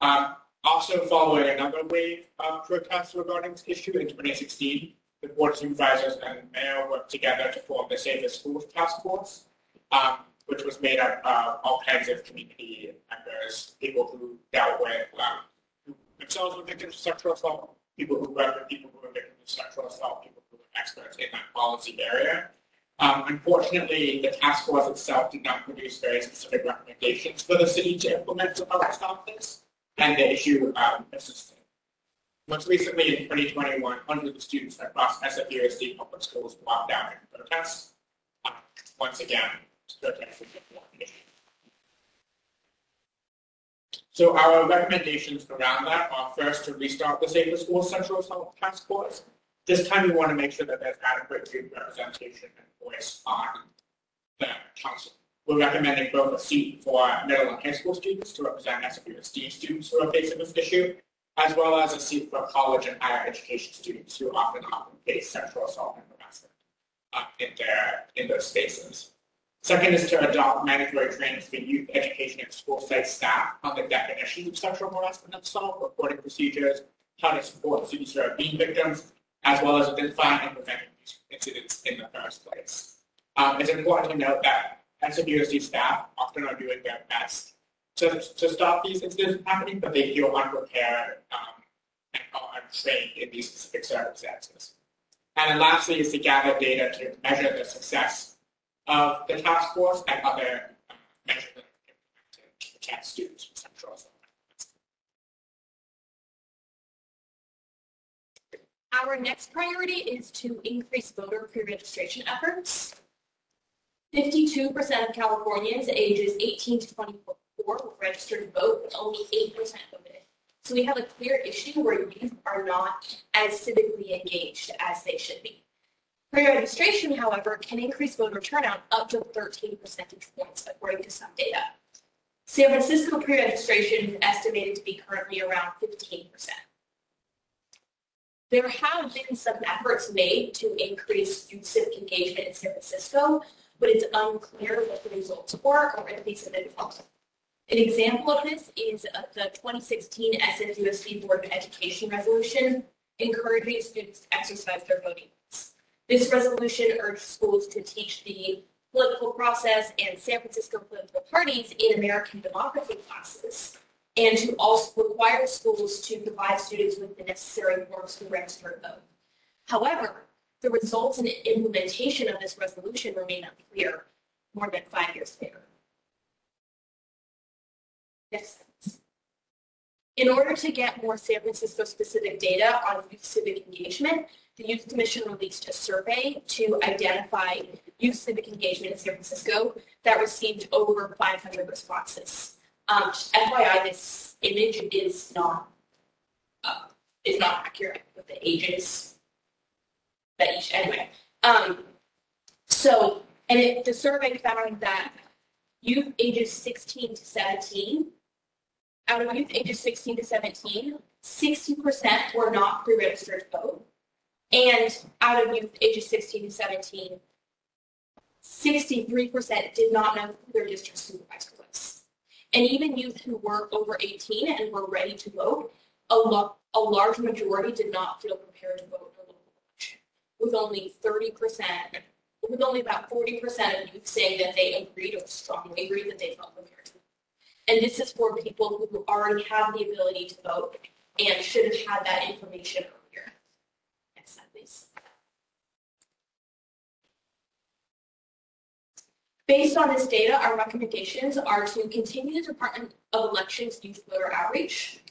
Um, also, following another wave of protests regarding this issue in 2016, the Board of Supervisors and Mayor worked together to form the Safer Schools Task Force, um, which was made up of all kinds of community members, people who dealt with, um, themselves were victims of sexual assault, people who worked with people who were victims of sexual assault, people experts in that policy area. Um, unfortunately, the task force itself did not produce very specific recommendations for the city to implement to help stop this, and the issue um, persisted. Most recently, in 2021, hundreds of students across SFUSD public schools walked out in protest, uh, once again, protest the issue. So our recommendations around that are first to restart the Safer Schools Central Assault Task Force. This time we want to make sure that there's adequate representation and voice on the council. We're recommending both a seat for middle and high school students to represent SFUSD students who are facing this issue, as well as a seat for college and higher education students who often often face sexual assault and harassment uh, in their in those spaces. Second is to adopt mandatory training for youth education and school site staff on the definitions of sexual harassment and assault, reporting procedures, how to support students who are being victims, as well as identifying and preventing these incidents in the first place. Um, it's important to note that SWSD staff often are doing their best to, to stop these incidents from happening, but they feel unprepared um, and untrained in these specific circumstances. And then lastly is to gather data to measure the success of the task force and other uh, measures implemented to protect students Our next priority is to increase voter pre-registration efforts. 52% of Californians ages 18 to 24 were registered to vote, but only 8% voted. So we have a clear issue where youth are not as civically engaged as they should be. Pre-registration, however, can increase voter turnout up to 13 percentage points, according to some data. San Francisco pre-registration is estimated to be currently around 15 percent. There have been some efforts made to increase youth civic engagement in San Francisco, but it's unclear what the results were or if these have been followed. An example of this is uh, the 2016 SFUSD Board of Education resolution encouraging students to exercise their voting rights. This resolution urged schools to teach the political process and San Francisco political parties in American democracy classes and to also require schools to provide students with the necessary forms to register to vote. However, the results and implementation of this resolution remain unclear more than five years later. Next. In order to get more San Francisco specific data on youth civic engagement, the Youth Commission released a survey to identify youth civic engagement in San Francisco that received over 500 responses. Um, FYI, this image is not uh, is not accurate with the ages that anyway. Um, so, and it, the survey found that youth ages 16 to 17, out of youth ages 16 to 17, 60% were not pre-registered to vote. And out of youth ages 16 to 17, 63% did not know who their district supervisor. And even youth who were over 18 and were ready to vote, a, lo- a large majority did not feel prepared to vote local election, with only 30%, with only about 40% of youth saying that they agreed or strongly agreed that they felt prepared to. vote. And this is for people who already have the ability to vote and should have had that information earlier. Next slide, please. Based on this data, our recommendations are to continue the Department of Elections youth voter outreach,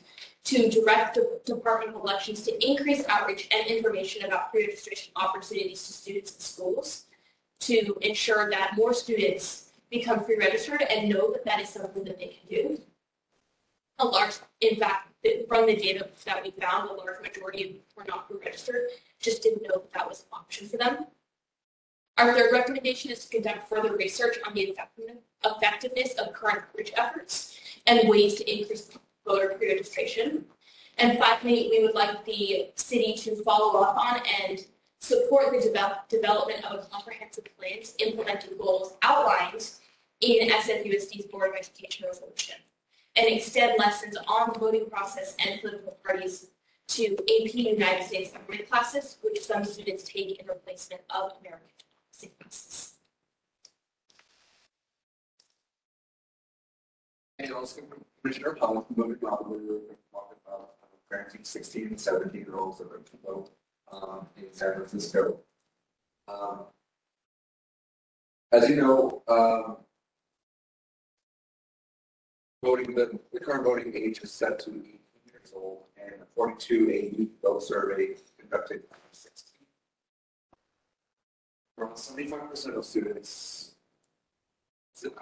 to direct the Department of Elections to increase outreach and information about pre-registration opportunities to students and schools, to ensure that more students become pre-registered and know that that is something that they can do. A large, in fact, from the data that we found, a large majority were not pre-registered, just didn't know that that was an option for them. Our third recommendation is to conduct further research on the effectiveness- of current outreach efforts and ways to increase voter pre-registration. And finally, we would like the city to follow up on and support the develop, development of a comprehensive plan to implement the goals outlined in SFUSD's Board of Education resolution and extend lessons on the voting process and political parties to AP United States government classes, which some students take in replacement of American And also Commissioner moving on, we were talking about granting sixteen and seventeen year olds the right to vote um, in San Francisco. Um, As you know, um, voting, the, the current voting age is set to eighteen years old, and according to a youth vote survey conducted in seventy-five percent of students. Is it,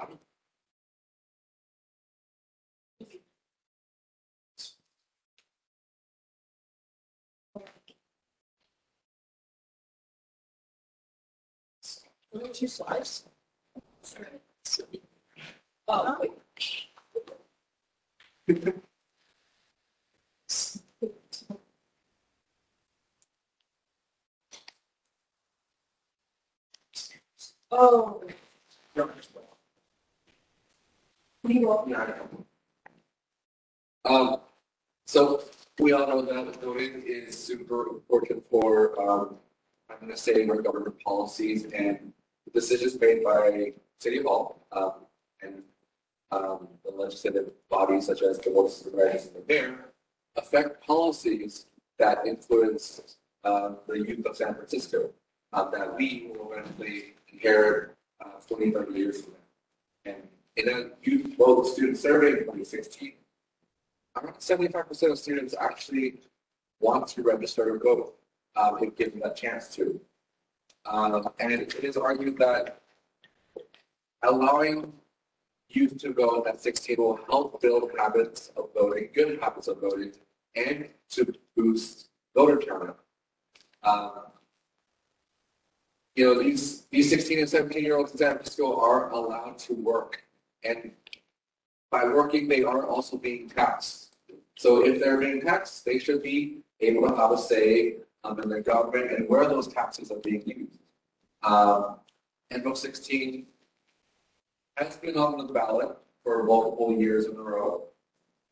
Two slides. Oh, wait. Oh. We will. Um, so we all know that voting is super important for, um, I'm gonna say our government policies and decisions made by City Hall, um, and, um, the legislative bodies such as the board of supervisors and the mayor affect policies that influence, um, the youth of San Francisco, uh, that we will eventually inherit, uh, 20, 30 years from now. And in a youth vote student survey in 2016, around seventy-five percent of students actually want to register to vote, um, if given that chance to. Um, and it is argued that allowing youth to vote at sixteen will help build habits of voting, good habits of voting, and to boost voter turnout. Um, you know, these, these sixteen and seventeen year olds in San Francisco are allowed to work. And by working, they are also being taxed. So if they're being taxed, they should be able to have a say um, in the government and where those taxes are being used. Um, and Vote 16 has been on the ballot for multiple years in a row,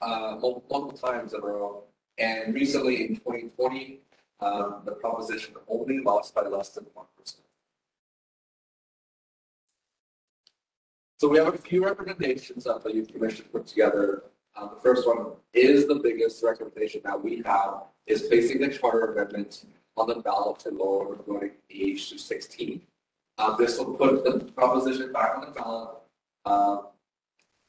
uh, multiple, multiple times in a row. And recently in 2020, um, the proposition only lost by less than 1%. So we have a few recommendations that the youth commission put together. Uh, the first one is the biggest recommendation that we have is placing the charter amendment on the ballot to lower voting age to 16. Uh, this will put the proposition back on the ballot, uh,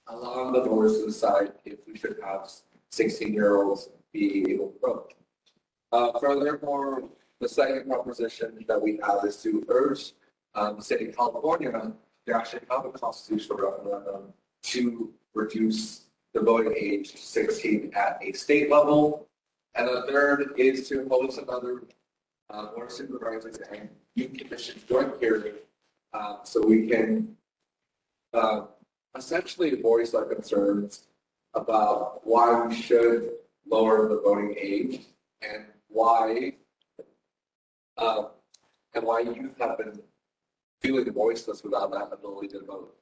allowing the voters to decide if we should have 16-year-olds be able to vote. Uh, furthermore, the second proposition that we have is to urge um, the state of California to actually a constitutional referendum to reduce the voting age to 16 at a state level. And the third is to impose another uh, board of supervisors and youth commission joint hearing uh, so we can uh, essentially voice our concerns about why we should lower the voting age and why uh, and why youth have been feeling voiceless without that ability to vote.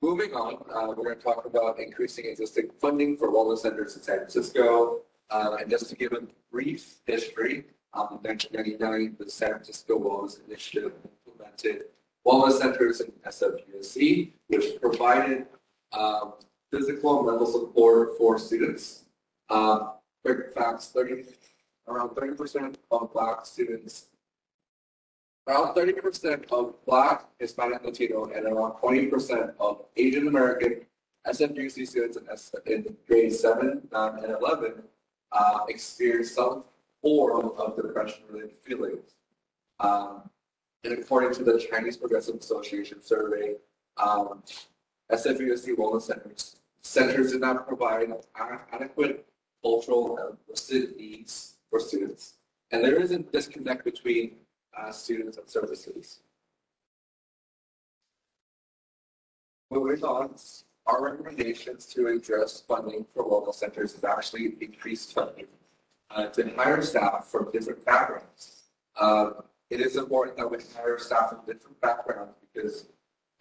Moving on, uh, we're going to talk about increasing existing funding for wellness centers in San Francisco. Uh, and just to give a brief history, um, in 1999, the San Francisco Wellness Initiative implemented wellness centers in SFUSD, which provided um, physical and mental support for students. Um, quick facts: 30, around 30% of Black students, around 30% of Black, Hispanic, Latino, and around 20% of Asian American SFUC students in, grades 7, 9, and 11 uh, experience some form of depression-related feelings. Um, and according to the Chinese Progressive Association survey, um, SFUSD wellness centers centers did not provide adequate cultural and listed needs for students, and there is a disconnect between uh, students and services. Moving on, our recommendations to address funding for local centers is actually increased funding uh, to hire staff from different backgrounds. Um, it is important that we hire staff from different backgrounds because,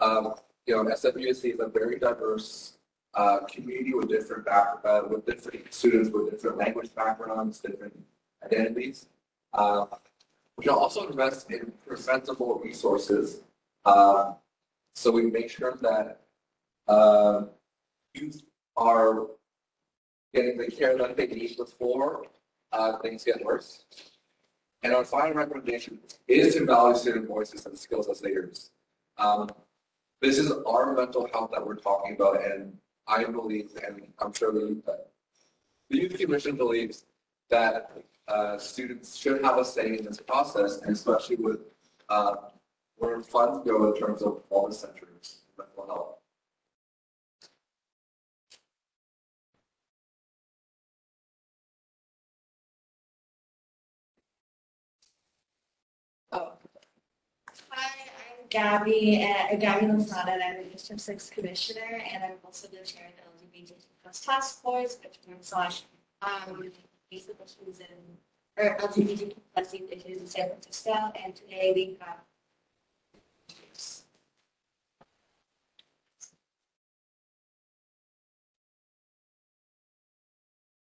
um, you know, SFUSD is a very diverse uh, community with different back, uh, with different students with different language backgrounds, different identities. Uh, we can also invest in preventable resources, uh, so we make sure that uh, youth are getting the care that they need before uh, things get worse. And our final recommendation is to value student voices and skills as leaders. Um, this is our mental health that we're talking about, and I believe, and I'm sure the the youth commission believes that uh, students should have a say in this process, and especially with uh, where funds go in terms of wellness centers, mental health. Oh, Hi, I'm Gabby, uh, Gabby Lozada, and I'm the District Six Commissioner, and I'm also the Chair of the LGBT plus task force, which works on, um, issues in, or LGBT plus issues in San Francisco, and today we have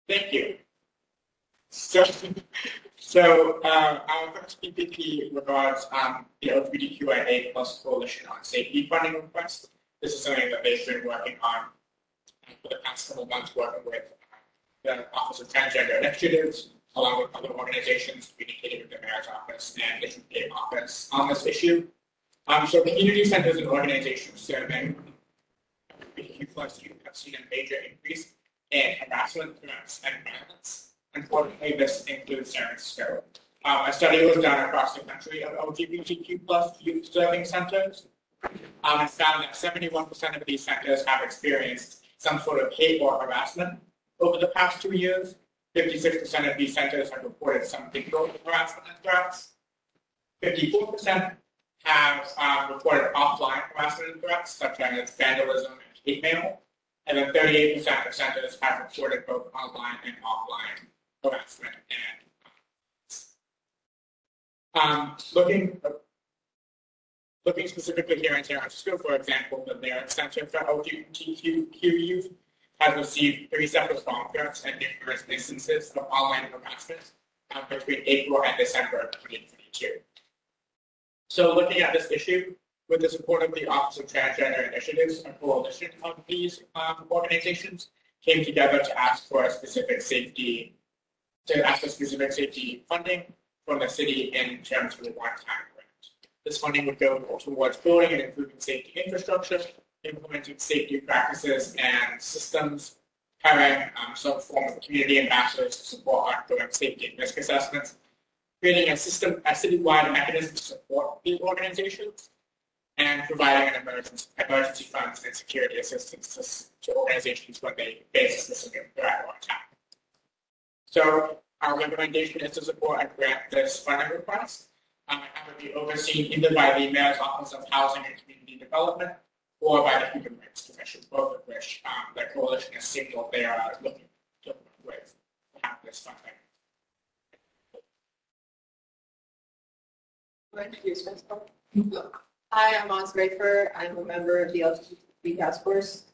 Thank you. So, so uh, our first BPP regards um, the LGBTQIA plus coalition on safety funding request. This is something that they've been working on for the past couple months, working with the Office of Transgender Initiatives, along with other organizations, communicating with the mayor's office and the HPA office on this issue. Um, so community centers and organizations serving LGBTQ plus youth have seen a major increase in harassment, threats, and violence. Unfortunately, this includes San Francisco. Um, a study was done across the country of LGBTQ plus youth serving centers. Um, and found that 71% of these centers have experienced some sort of hate or harassment over the past two years. 56% of these centers have reported some digital harassment and threats. 54% have um, reported offline harassment and threats, such as vandalism and hate mail. And then 38% of centers have reported both online and offline harassment and um, looking looking specifically here in San Francisco, for example, the Lyric Center for LGBTQ youth has received three separate phone threats and numerous instances of online harassment um, between April and December of 2022. So looking at this issue, with the support of the Office of Transgender Initiatives, a coalition of these um, organizations came together to ask for a specific safety, to ask for specific safety funding from the city in terms of a one-time grant. This funding would go towards building and improving safety infrastructure, implementing safety practices and systems, hiring um, some form of community ambassadors to support ongoing safety and risk assessments, creating a system, a citywide mechanism to support these organizations, and providing an emergency, emergency funds and security assistance to, to organizations when they face a specific threat or attack. So our recommendation is to support and grant this funding request. Um, it be overseen either by the Mayor's Office of Housing and Community Development or by the Human Rights Commission, both of which um, the coalition has signaled they are looking to with to have this funding. Hi, I'm Oz Rafer. I'm a member of the LGBTQ task force.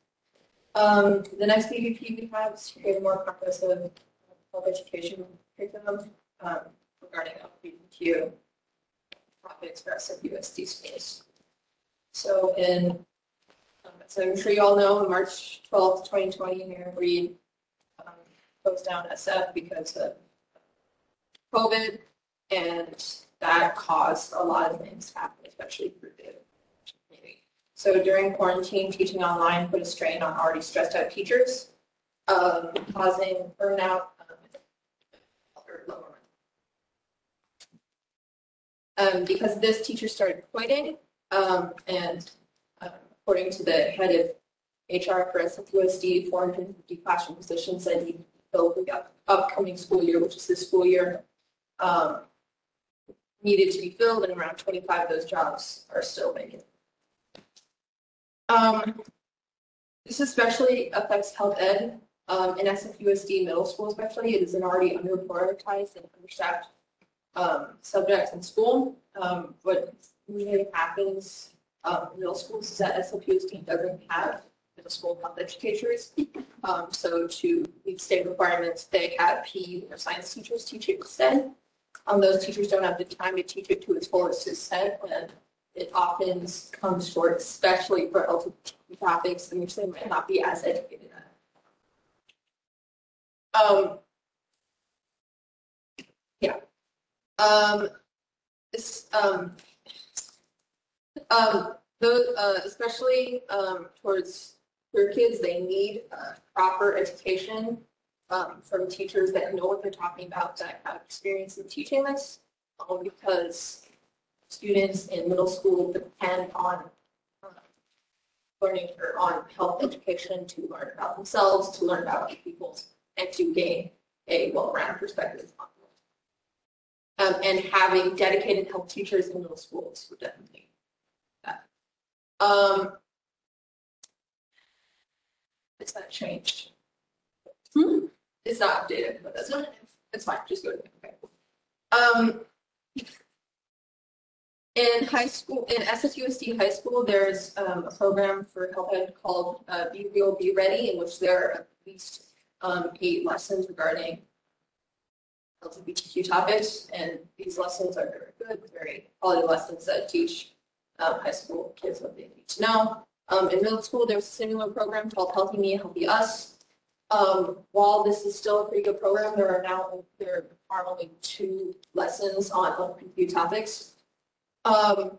Um, the next BPP we have is to create a more comprehensive health education curriculum um, regarding LGBTQ topics for SFUSD schools. So in, so I'm sure you all know, on March twelfth, twenty twenty, Mayor Breed um, closed down SF because of COVID. And that caused a lot of things to happen, especially for the community. So during quarantine, teaching online put a strain on already stressed out teachers, um, causing burnout. um, um, because this teacher started quitting, um, and according to the head of HR for SFUSD, 450 classroom positions that need to be filled for the up- upcoming school year, which is this school year, um, needed to be filled, and around 25 of those jobs are still vacant. Um, this especially affects health ed, um, in SFUSD middle school especially. It is an already under prioritized and understaffed um, subjects in school. Um, what usually happens um, middle schools that SFUSD doesn't have middle school health educators. Um, so to meet state requirements, they have PE or science teachers teach it instead. Um, those teachers don't have the time to teach it to its fullest extent and it often comes short, especially for LGBT topics in which they might not be as educated at. Um, yeah. Um, this, um, um, uh, especially, um, towards queer kids, they need, uh, proper education, um, from teachers that know what they're talking about, that have experience in teaching this, um, because students in middle school depend on, um, learning or on health education to learn about themselves, to learn about other people, and to gain a well-rounded perspective on um, and having dedicated health teachers in middle schools would definitely. Um, it's not changed. Hmm, It's not updated, but that's not, it's fine, just go to it, okay. Um, in high school, in SFUSD high school, there's um, a program for health ed called uh, Be Real, Be Ready, in which there are at least um, eight lessons regarding LGBTQ topics, and these lessons are very good, very quality lessons that teach high school kids what they need to know. Um, in middle school, there's a similar program called Healthy Me, Healthy Us. Um, while this is still a pretty good program, there are now there are only two lessons on LGBTQ topics. Um,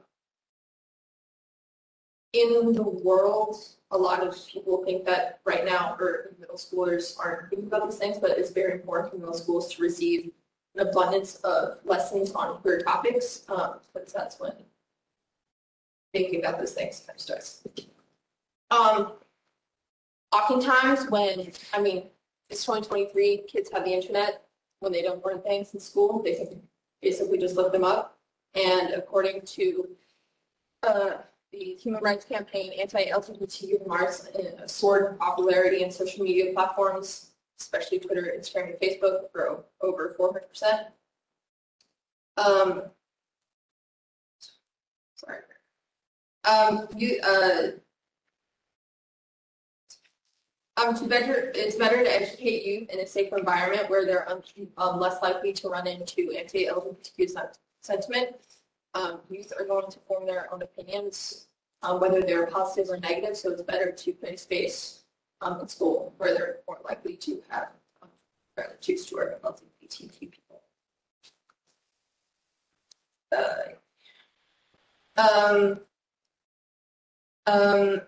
in the world, a lot of people think that right now, or middle schoolers aren't thinking about these things, but it's very important for middle schools to receive an abundance of lessons on queer topics, um, because that's when thinking about those things kind of starts. Um, oftentimes when, I mean, it's 2023, kids have the internet. When they don't learn things in school, they basically just look them up. And according to uh, the Human Rights Campaign, anti-LGBTQ remarks soared in popularity in social media platforms, especially Twitter, Instagram, and Facebook, for over 400%. Um, sorry. Um, you, uh, um, to better, it's better to educate youth in a safer environment where they're um, um, less likely to run into anti-LGBTQ sen- sentiment. Um, youth are going to form their own opinions, um, whether they're positive or negative. So it's better to put a space in school where they're more likely to have um, choose to work with LGBTQ people. Uh, um, um,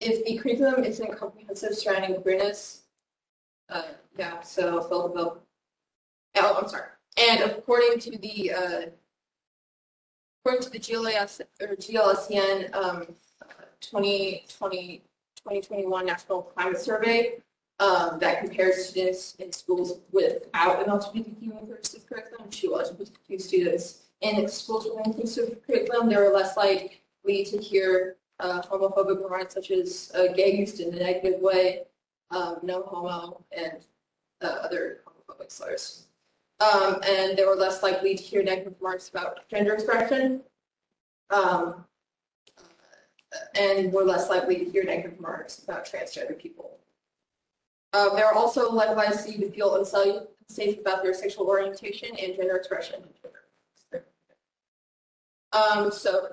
if the curriculum isn't comprehensive surrounding queerness, uh, yeah, so the bill. Oh, I'm sorry. And according to the, uh, according to the GLS, or GLSEN, um, 2020, 2021 National Climate Survey, um, that compares students in schools without an LGBTQ inclusive curriculum to LGBTQ students in schools with inclusive curriculum. They were less likely to hear uh, homophobic remarks such as uh, gay used in a negative way, um, no homo, and uh, other homophobic slurs. Um, and they were less likely to hear negative remarks about gender expression, um, and were less likely to hear negative remarks about transgender people. Um, they ware also less likely to feel unsafe about their sexual orientation and gender expression. Um, so.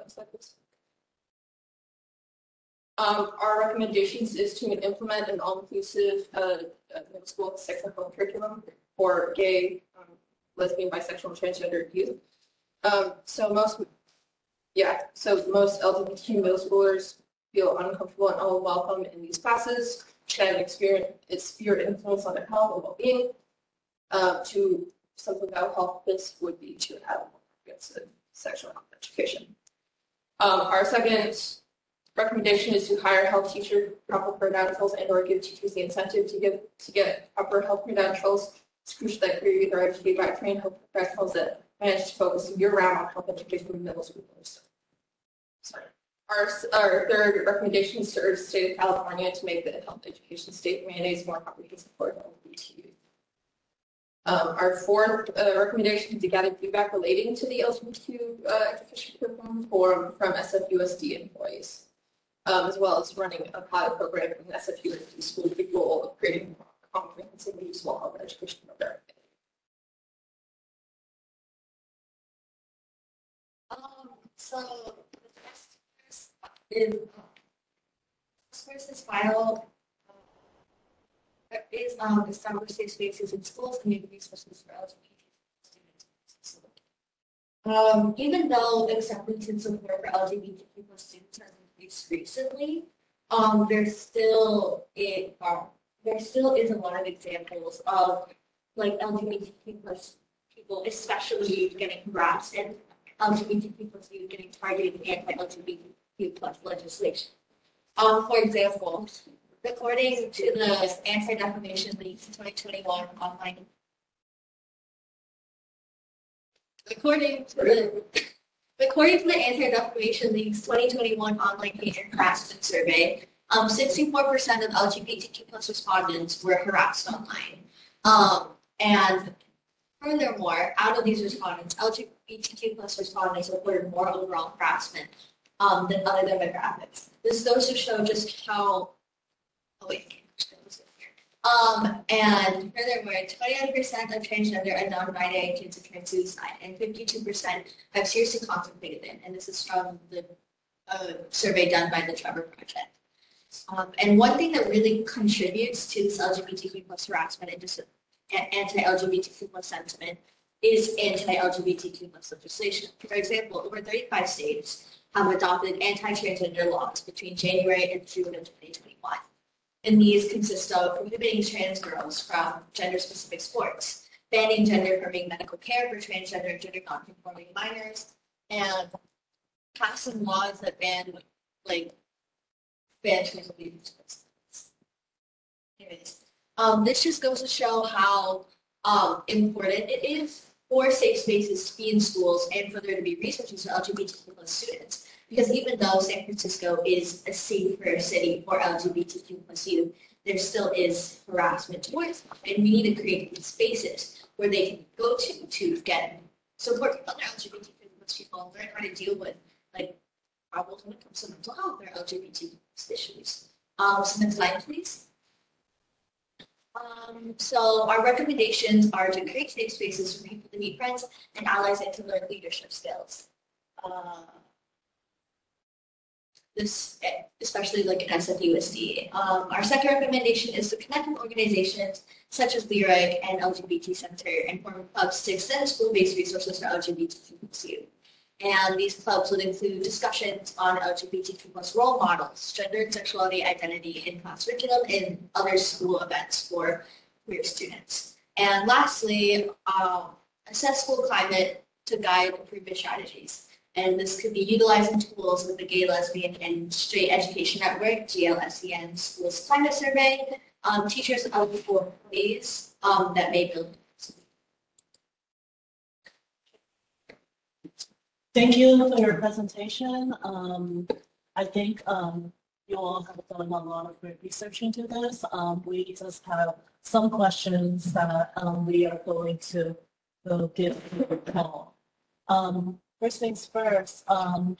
Um, our recommendations is to implement an all-inclusive, uh, uh, middle school sexual curriculum for gay, um, lesbian, bisexual, and transgender youth. Um, so most, yeah, so most LGBTQ middle schoolers feel uncomfortable and unwelcome in these classes, can experience its influence on their health and well-being. Uh, to something will help this would be to have sexual health education. Um, our second recommendation is to hire health teacher proper credentials and or give teachers the incentive to give to get proper health credentials. It's crucial that career are educated by trained health professionals that manage to focus year round on health education for middle schoolers. Sorry. Our, our third recommendation is to urge the state of California to make the health education state mandates more comprehensive for LGBT. Um, our fourth uh, recommendation is to gather feedback relating to the LGBTQ uh, education curriculum forum from SFUSD employees, um, as well as running a pilot program in SFUSD school with the goal of creating a comprehensive and useful health education program. Um, so the first is this file uh, is um establish safe spaces in schools, community resources for LGBT students. Um, even though the acceptance and support for LGBTQ students increased recently, um, there's still it um, there still is a lot of examples of like LGBTQ plus people, especially getting harassed and LGBTQ plus youth getting targeted in anti-LGBTQ plus legislation. Um, for example, according to the Anti-Defamation League 2021 online, according to the according to the Anti-Defamation League's 2021 online hate and harassment survey, um, 64% of LGBTQ plus respondents were harassed online. Um, and Furthermore, out of these respondents, LGBTQ plus respondents reported more overall harassment um, than other demographics. This goes to show just how. Oh wait. Um, and furthermore, 29% of transgender and non-binary kids have committed suicide, and 52% have seriously contemplated it. And this is from the uh, survey done by the Trevor Project. Um, and one thing that really contributes to this LGBTQ plus harassment and anti-LGBTQ plus sentiment is anti-LGBTQ plus legislation. For example, over 35 states have adopted anti-transgender laws between January and June of 2021. And these consist of prohibiting trans girls from gender-specific sports, banning gender-affirming medical care for transgender and gender non-conforming minors, and passing laws that ban, like, ban trans Anyways, um, this just goes to show how um, important it is for safe spaces to be in schools and for there to be resources for LGBTQ plus students. Because even though San Francisco is a safer city for LGBTQ plus youth, there still is harassment towards them. And we need to create these spaces where they can go to to get support from other LGBTQ plus people, learn how to deal with like problems when it comes to mental health or LGBTQ issues. Um, so next slide, please. Um, so our recommendations are to create safe spaces for people to meet friends and allies and to learn leadership skills. Uh, this, especially like in SFUSD. Um, our second recommendation is to connect with organizations such as Lyric and LGBT Center and form clubs to extend school-based resources for LGBTQ. And these clubs would include discussions on LGBTQ plus role models, gender and sexuality identity in class curriculum, and other school events for queer students. And lastly, um, assess school climate to guide improvement strategies. And this could be utilizing tools with the Gay, Lesbian, and Straight Education Network, GLSEN Schools Climate Survey, um, teachers of four ways um, that may build Thank you for your presentation. Um, I think, um, you all have done a lot of great research into this. Um, we just have some questions that, um, we are going to, give to Paul. Um, first things first, um,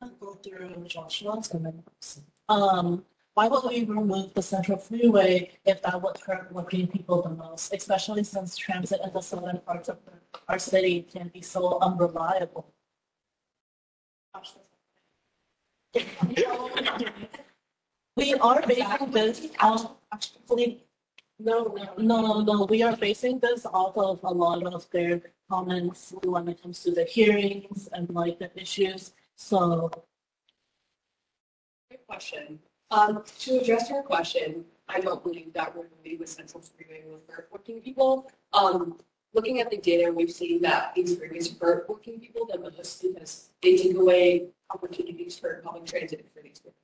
I'll go through Joshua's comments. Um, why would we remove the central freeway if that would hurt working people the most, especially since transit in the southern parts of our city can be so unreliable? We are basing this on, actually, no, no, no, no, we are basing this off of a lot of their comments when it comes to the hearings and like the issues. So Good question. Um, to address your question, I don't believe that we're moving with central freeway will hurt working people. Um, looking at the data, we've seen that these freeways hurt working people the most because they take away opportunities for public transit for these people.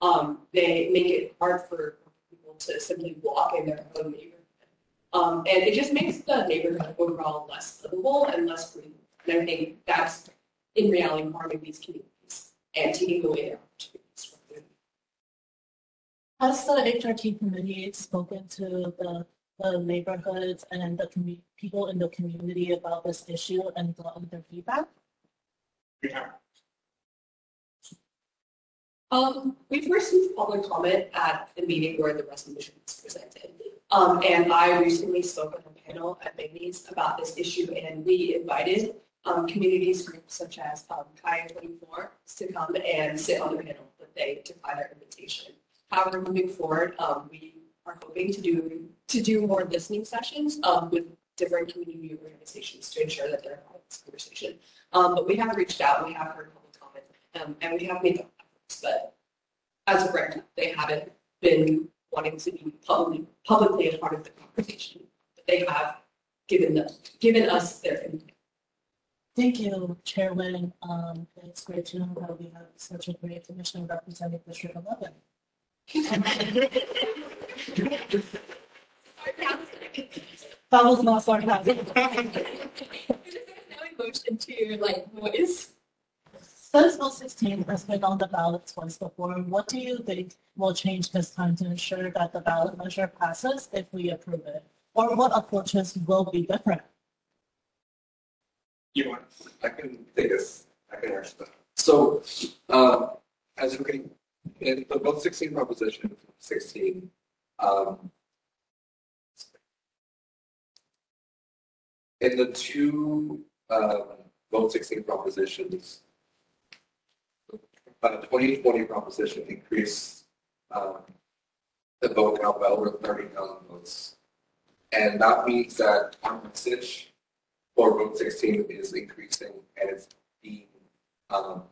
Um, they make it hard for people to simply walk in their own neighborhood. Um, and it just makes the neighborhood overall less livable and less green. And I think that's in reality harming these communities and taking away their opportunities. from them. Has the HRT committee spoken to the, the neighborhoods and the commu- people in the community about this issue and gotten their feedback? We have Um, we've received public comment at the meeting where the resolution was presented. Um, and I recently spoke on a panel at Bignie's about this issue and we invited um, communities groups such as um, Calle 24 to come and sit on the panel, but they declined our invitation. However, moving forward, um, we are hoping to do to do more listening sessions um, with different community organizations to ensure that they're part of this conversation. Um, but we have reached out, we have heard public comment, and we have made but as of right now, they haven't been wanting to be publicly publicly a part of the conversation. But they have given them given us their input. Thank you, Chairman. Um, it's great to know that we have such a great commissioner representing District 11. That was not sarcasm. Now we moved into like voice. Since Vote 16 has been on the ballot twice before, what do you think will change this time to ensure that the ballot measure passes if we approve it? Or what approaches will be different? you want. I can take this, I can answer that. So, um, as you can, in the vote sixteen proposition, sixteen, um, in the two, um, vote sixteen propositions, uh, twenty twenty proposition increased, um, the vote count by over thirty thousand votes. And that means that our message for Vote 16 is increasing and it's being um,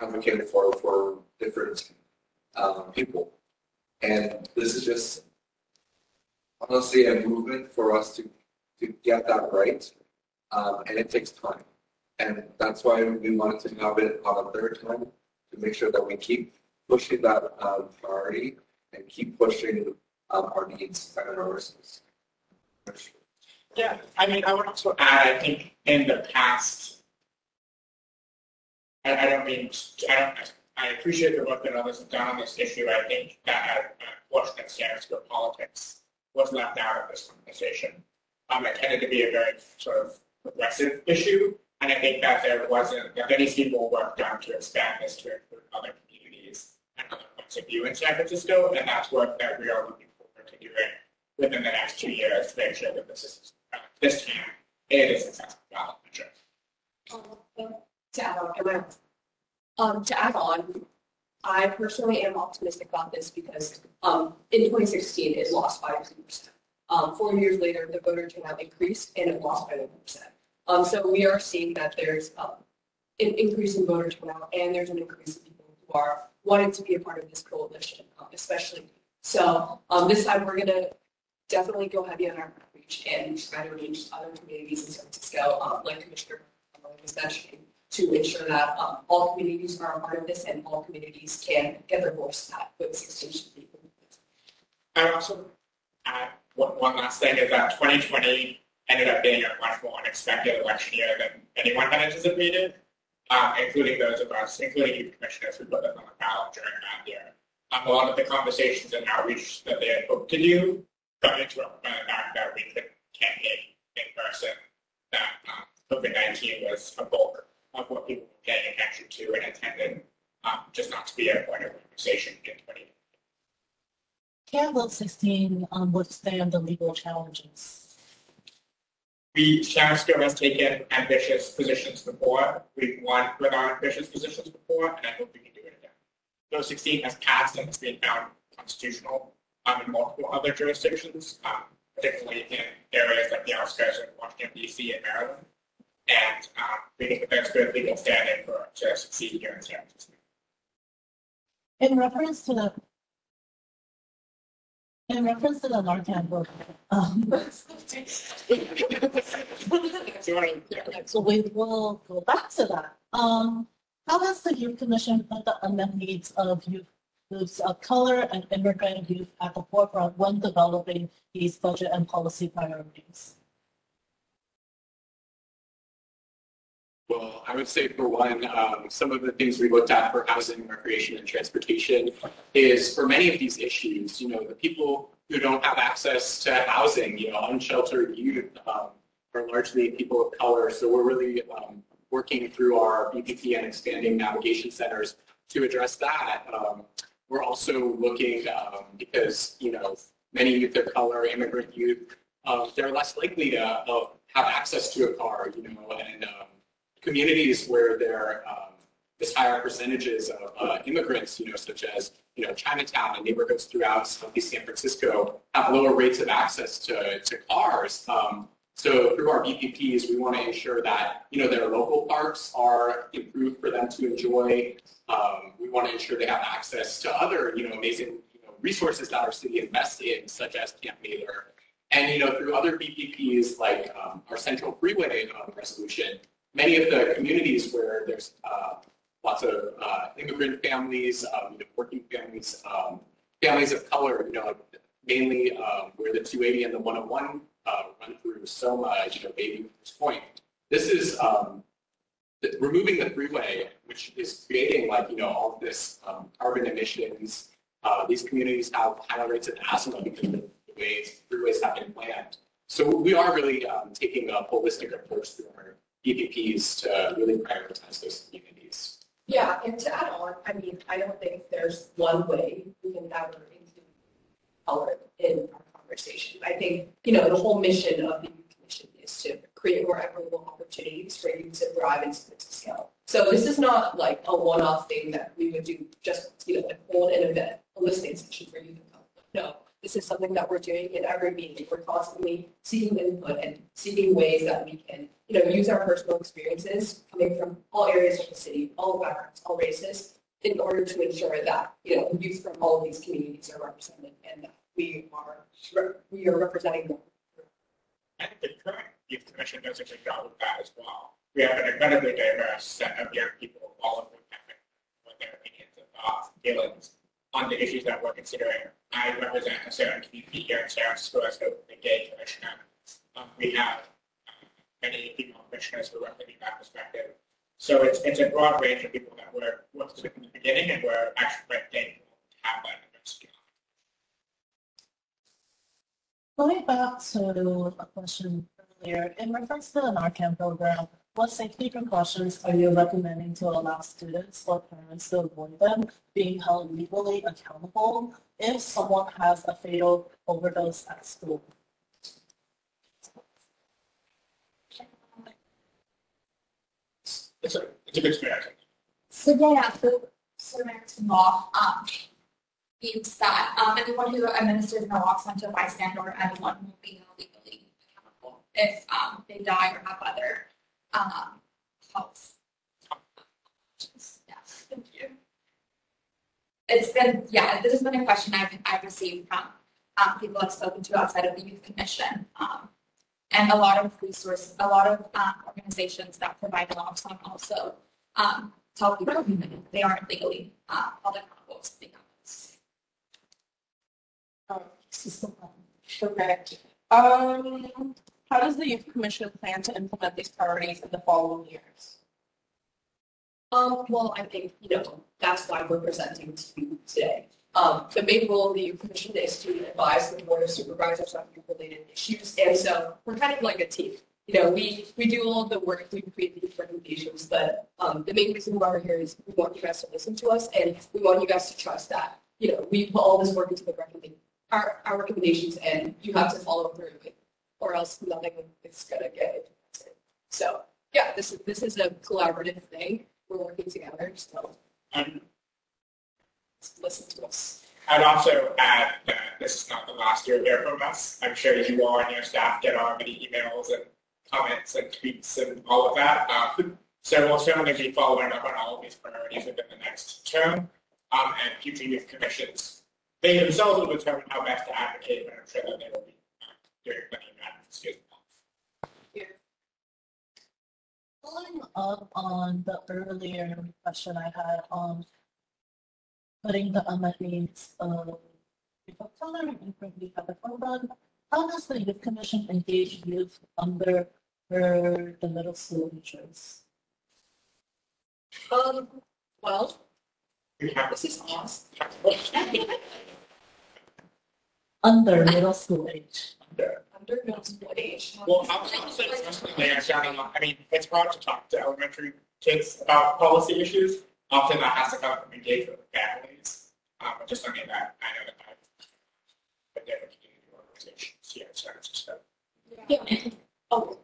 advocated for for different um, people. And this is just honestly a movement for us to, to get that right. Um, and it takes time. And that's why we wanted to have it on a third time to make sure that we keep pushing that um, priority and keep pushing um, our needs and our resources. Yeah, I mean, I would also add, I think in the past, I, I don't mean, I don't, I appreciate the work that others have done on this issue. I think that a portion of San Francisco politics was left out of this conversation. Um, it tended to be a very sort of progressive issue, and I think that there wasn't, that to more work done to expand this to include other communities and other points of view in San Francisco, and that's work that we are looking forward to doing within the next two years to make sure that this is, this time, it is successful ballot measure. To add on, um, to add on, I personally am optimistic about this because, um, in 2016, it lost by 2%. Um, four years later, the voter turnout increased and it lost by 1%. Um, so we are seeing that there's, um, an increase in voter turnout and there's an increase in people who are wanting to be a part of this coalition, um, especially. So, um, this time we're gonna definitely go heavy on our outreach and try to reach other communities in San Francisco, um, like Commissioner was mentioning, to ensure that um, all communities are a part of this and all communities can get their voice at what 16 should be. I also add one, one last thing is that 2020 ended up being a much more unexpected election year than anyone had anticipated, um, including those of us, including you commissioners who put us on the ballot during that year. Um, a lot of the conversations and outreach that they had hoped to do got interrupted by the fact that we couldn't campaign in person. That um, COVID-19 was a bulk of what people were paying attention to and attended um, just not to be a point of conversation in twenty. Can Vote sixteen um, withstand the legal challenges? We, Sharon has taken ambitious positions before. We've won with our ambitious positions before, and I hope we can do it again. Vote 16 has passed and it's been found constitutional um, in multiple other jurisdictions, um, particularly in areas like the outskirts of Washington, D.C. and Maryland. And um, we think that that's good legal standing for to succeed here in San Francisco. In reference to the in reference to the Narcan book, um, so we will go back to that. Um, how has the youth commission put the unmet needs of youth youths of color and immigrant youth at the forefront when developing these budget and policy priorities? Well, I would say for one, um, some of the things we looked at for housing, recreation, and transportation is for many of these issues, you know, the people who don't have access to housing, you know, unsheltered youth um, are largely people of color. So we're really um, working through our BPP and expanding navigation centers to address that. Um, we're also looking um, because, you know, many youth of color, immigrant youth, um, they're less likely to uh, have access to a car, you know, and communities where there um, is higher percentages of uh, immigrants, you know, such as you know Chinatown and neighborhoods throughout Southeast San Francisco have lower rates of access to, to cars. Um, so through our BPPs, we want to ensure that you know their local parks are improved for them to enjoy. Um, we want to ensure they have access to other you know amazing you know, resources that our city invests in, such as Camp Mather. And you know through other BPPs like um, our Central Freeway um, resolution, many of the communities where there's uh, lots of uh, immigrant families, um, you know, working families, um, families of color, you know, mainly um, where the 280 and the 101 uh, run through Soma, you know, Baby this point. This is um, the, removing the freeway, which is creating like, you know, all of this um, carbon emissions. Uh, these communities have higher rates of asthma because of the ways freeways have been planned. So we are really taking a holistic approach through our BPPs to really prioritize those communities. Yeah, and to add on, I mean, I don't think there's one way we can ever include color in our conversation. I think, you know, the whole mission of the commission is to create more equitable opportunities for youth to thrive and to scale. So this is not like a one-off thing that we would do just, you know, like hold an event, a listening session for you to come. No, this is something that we're doing in every meeting. We're constantly seeking input and seeking ways that we can, you know, use our personal experiences coming from all areas of the city, all backgrounds, all races, in order to ensure that, you know, youth from all of these communities are represented and that we are, we are representing them. Think the current youth commission does a good job with that as well. We have an incredibly diverse set of young people, all of them having their opinions and thoughts and feelings on the issues that we're considering. I represent a certain community here in Francisco as the gay commissioner. Um, we have uh, many female commissioners who represent that perspective. So it's it's a broad range of people that were working with in the beginning, and we're actually quite thankful to have that. Going back to a question earlier, in reference to the Narcan program, what safety precautions are you recommending to allow students or parents to avoid them being held legally accountable if someone has a fatal overdose at school? It's a it's a good strategy. So yeah, so, so American law, um, means that, um, anyone who administers naloxone to a bystander or anyone will be held legally accountable if, um, they die or have other, um, health. Yes, thank you. It's been, yeah, this has been a question I've, I've received from, um, people I've spoken to outside of the youth commission. Um, and a lot of resources, a lot of, um, organizations that provide naloxone also, um, tell people they aren't legally, uh, held accountable to the Correct. Um, how does the youth commission plan to implement these priorities in the following years? Um, well, I think, you know, that's why we're presenting to you today. Um, the main role of the youth commission is to advise the board of supervisors on youth related issues. And so we're kind of like a team. you know, we, we do all the work, we create these recommendations, but, um, the main reason why we're here is we want you guys to listen to us and we want you guys to trust that, you know, we put all this work into the recommend, our, our recommendations and you have to follow through or else nothing is gonna get implemented. So, yeah, this is, this is a collaborative thing. We're working together, so And listen to us. I'd also add that this is not the last you'll hear from us. I'm sure you all and your staff get our many emails and comments and tweets and all of that. Um, so we'll certainly be following up on all of these priorities within the next term. Um, and future youth commissions, they themselves will determine how best to advocate, but I'm sure that they will be Following up on the earlier question I had on putting the unmet needs of people of color and probably have how does the youth commission engage youth under the middle school teachers? Um, well, this is awesome. Under middle school age. Well, I was also there, I mean, it's hard to talk to elementary kids about policy issues. Often that has to come from engagement with families. Um, just something that I know that I've been with community organizations here in San Francisco. Yeah. Oh.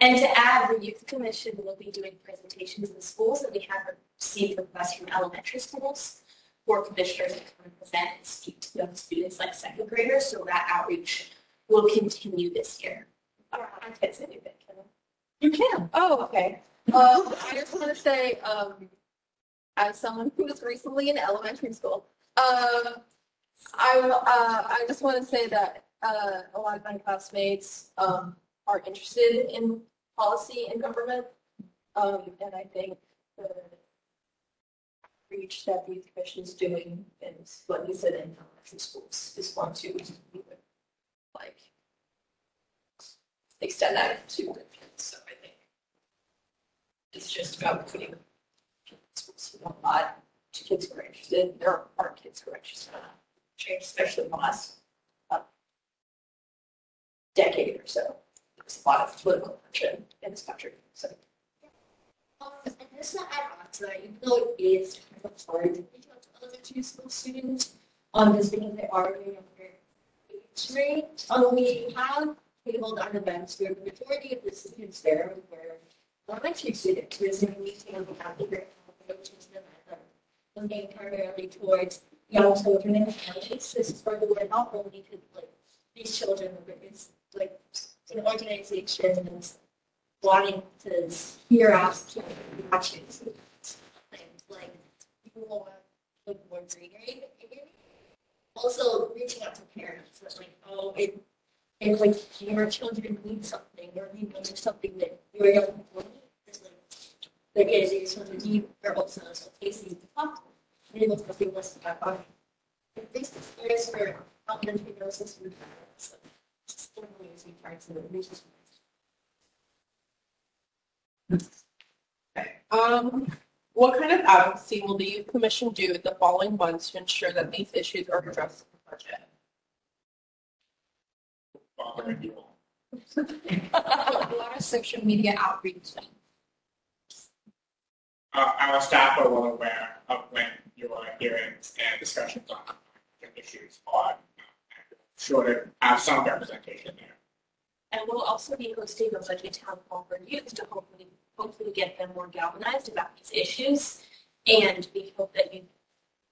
And to add, the youth commission will be doing presentations in schools that we have received requests from elementary schools for commissioners to come and present and speak to young students like second graders. So that outreach will continue this year. I can't say anything, can I? You can. Oh, okay. Um, I just want to say, um, as someone who was recently in elementary school, um, I, uh, I just want to say that, uh, a lot of my classmates, um, are interested in policy and government. Um, and I think the reach that the commission is doing and what you said in elementary schools is one to like extend that to the kids. So I think it's just about putting schools a lot to kids who are interested. There are kids who are interested in change, especially in the last uh, decade or so. There's a lot of political tension in this country. So Um, and just to add on to that, even though it is kind of hard to to elementary school students, um, just because they are very younger age range, um, we have tabled on events where the majority of the students there were elementary students, whereas in meeting on behalf of their approaches them looking primarily towards young children and families. This is where we're not only to like these children, but it's like an organization and wanting to hear us watching and like people also reaching out to parents that's like oh it if like your children need something or you need something that your young people need it's like like is your children need or also so places to talk to. And able to feel less about this experience for elementary middle system so just one of the ways we try to reach this Um, what kind of advocacy will the youth commission do in the following months to ensure that these issues are addressed in the budget? Bothering you all. A lot of social media outreach. Uh, our staff are well aware of when your hearings and discussions on different issues are. uh, Sure to have some representation there. And we'll also be hosting a budget town hall for youth to hopefully, hopefully get them more galvanized about these issues. And we hope that you,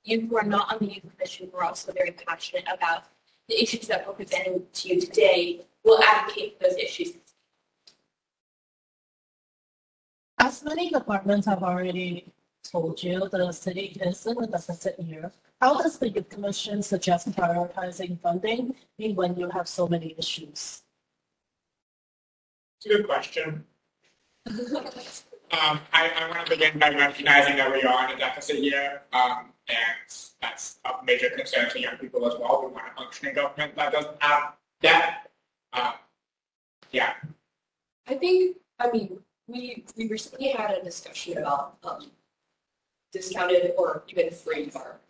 you who are not on the youth commission, who are also very passionate about the issues that we're presenting to you today, will advocate for those issues. As many departments have already told you, the city is in a deficit year. How does the youth commission suggest prioritizing funding when you have so many issues? It's a good question. Um, I, I want to begin by recognizing that we are in a deficit year, um, and that's a major concern to young people as well. We want a functioning government that doesn't have debt. Um, yeah, I think, I mean, we, we recently had a discussion about, um, discounted or even free car,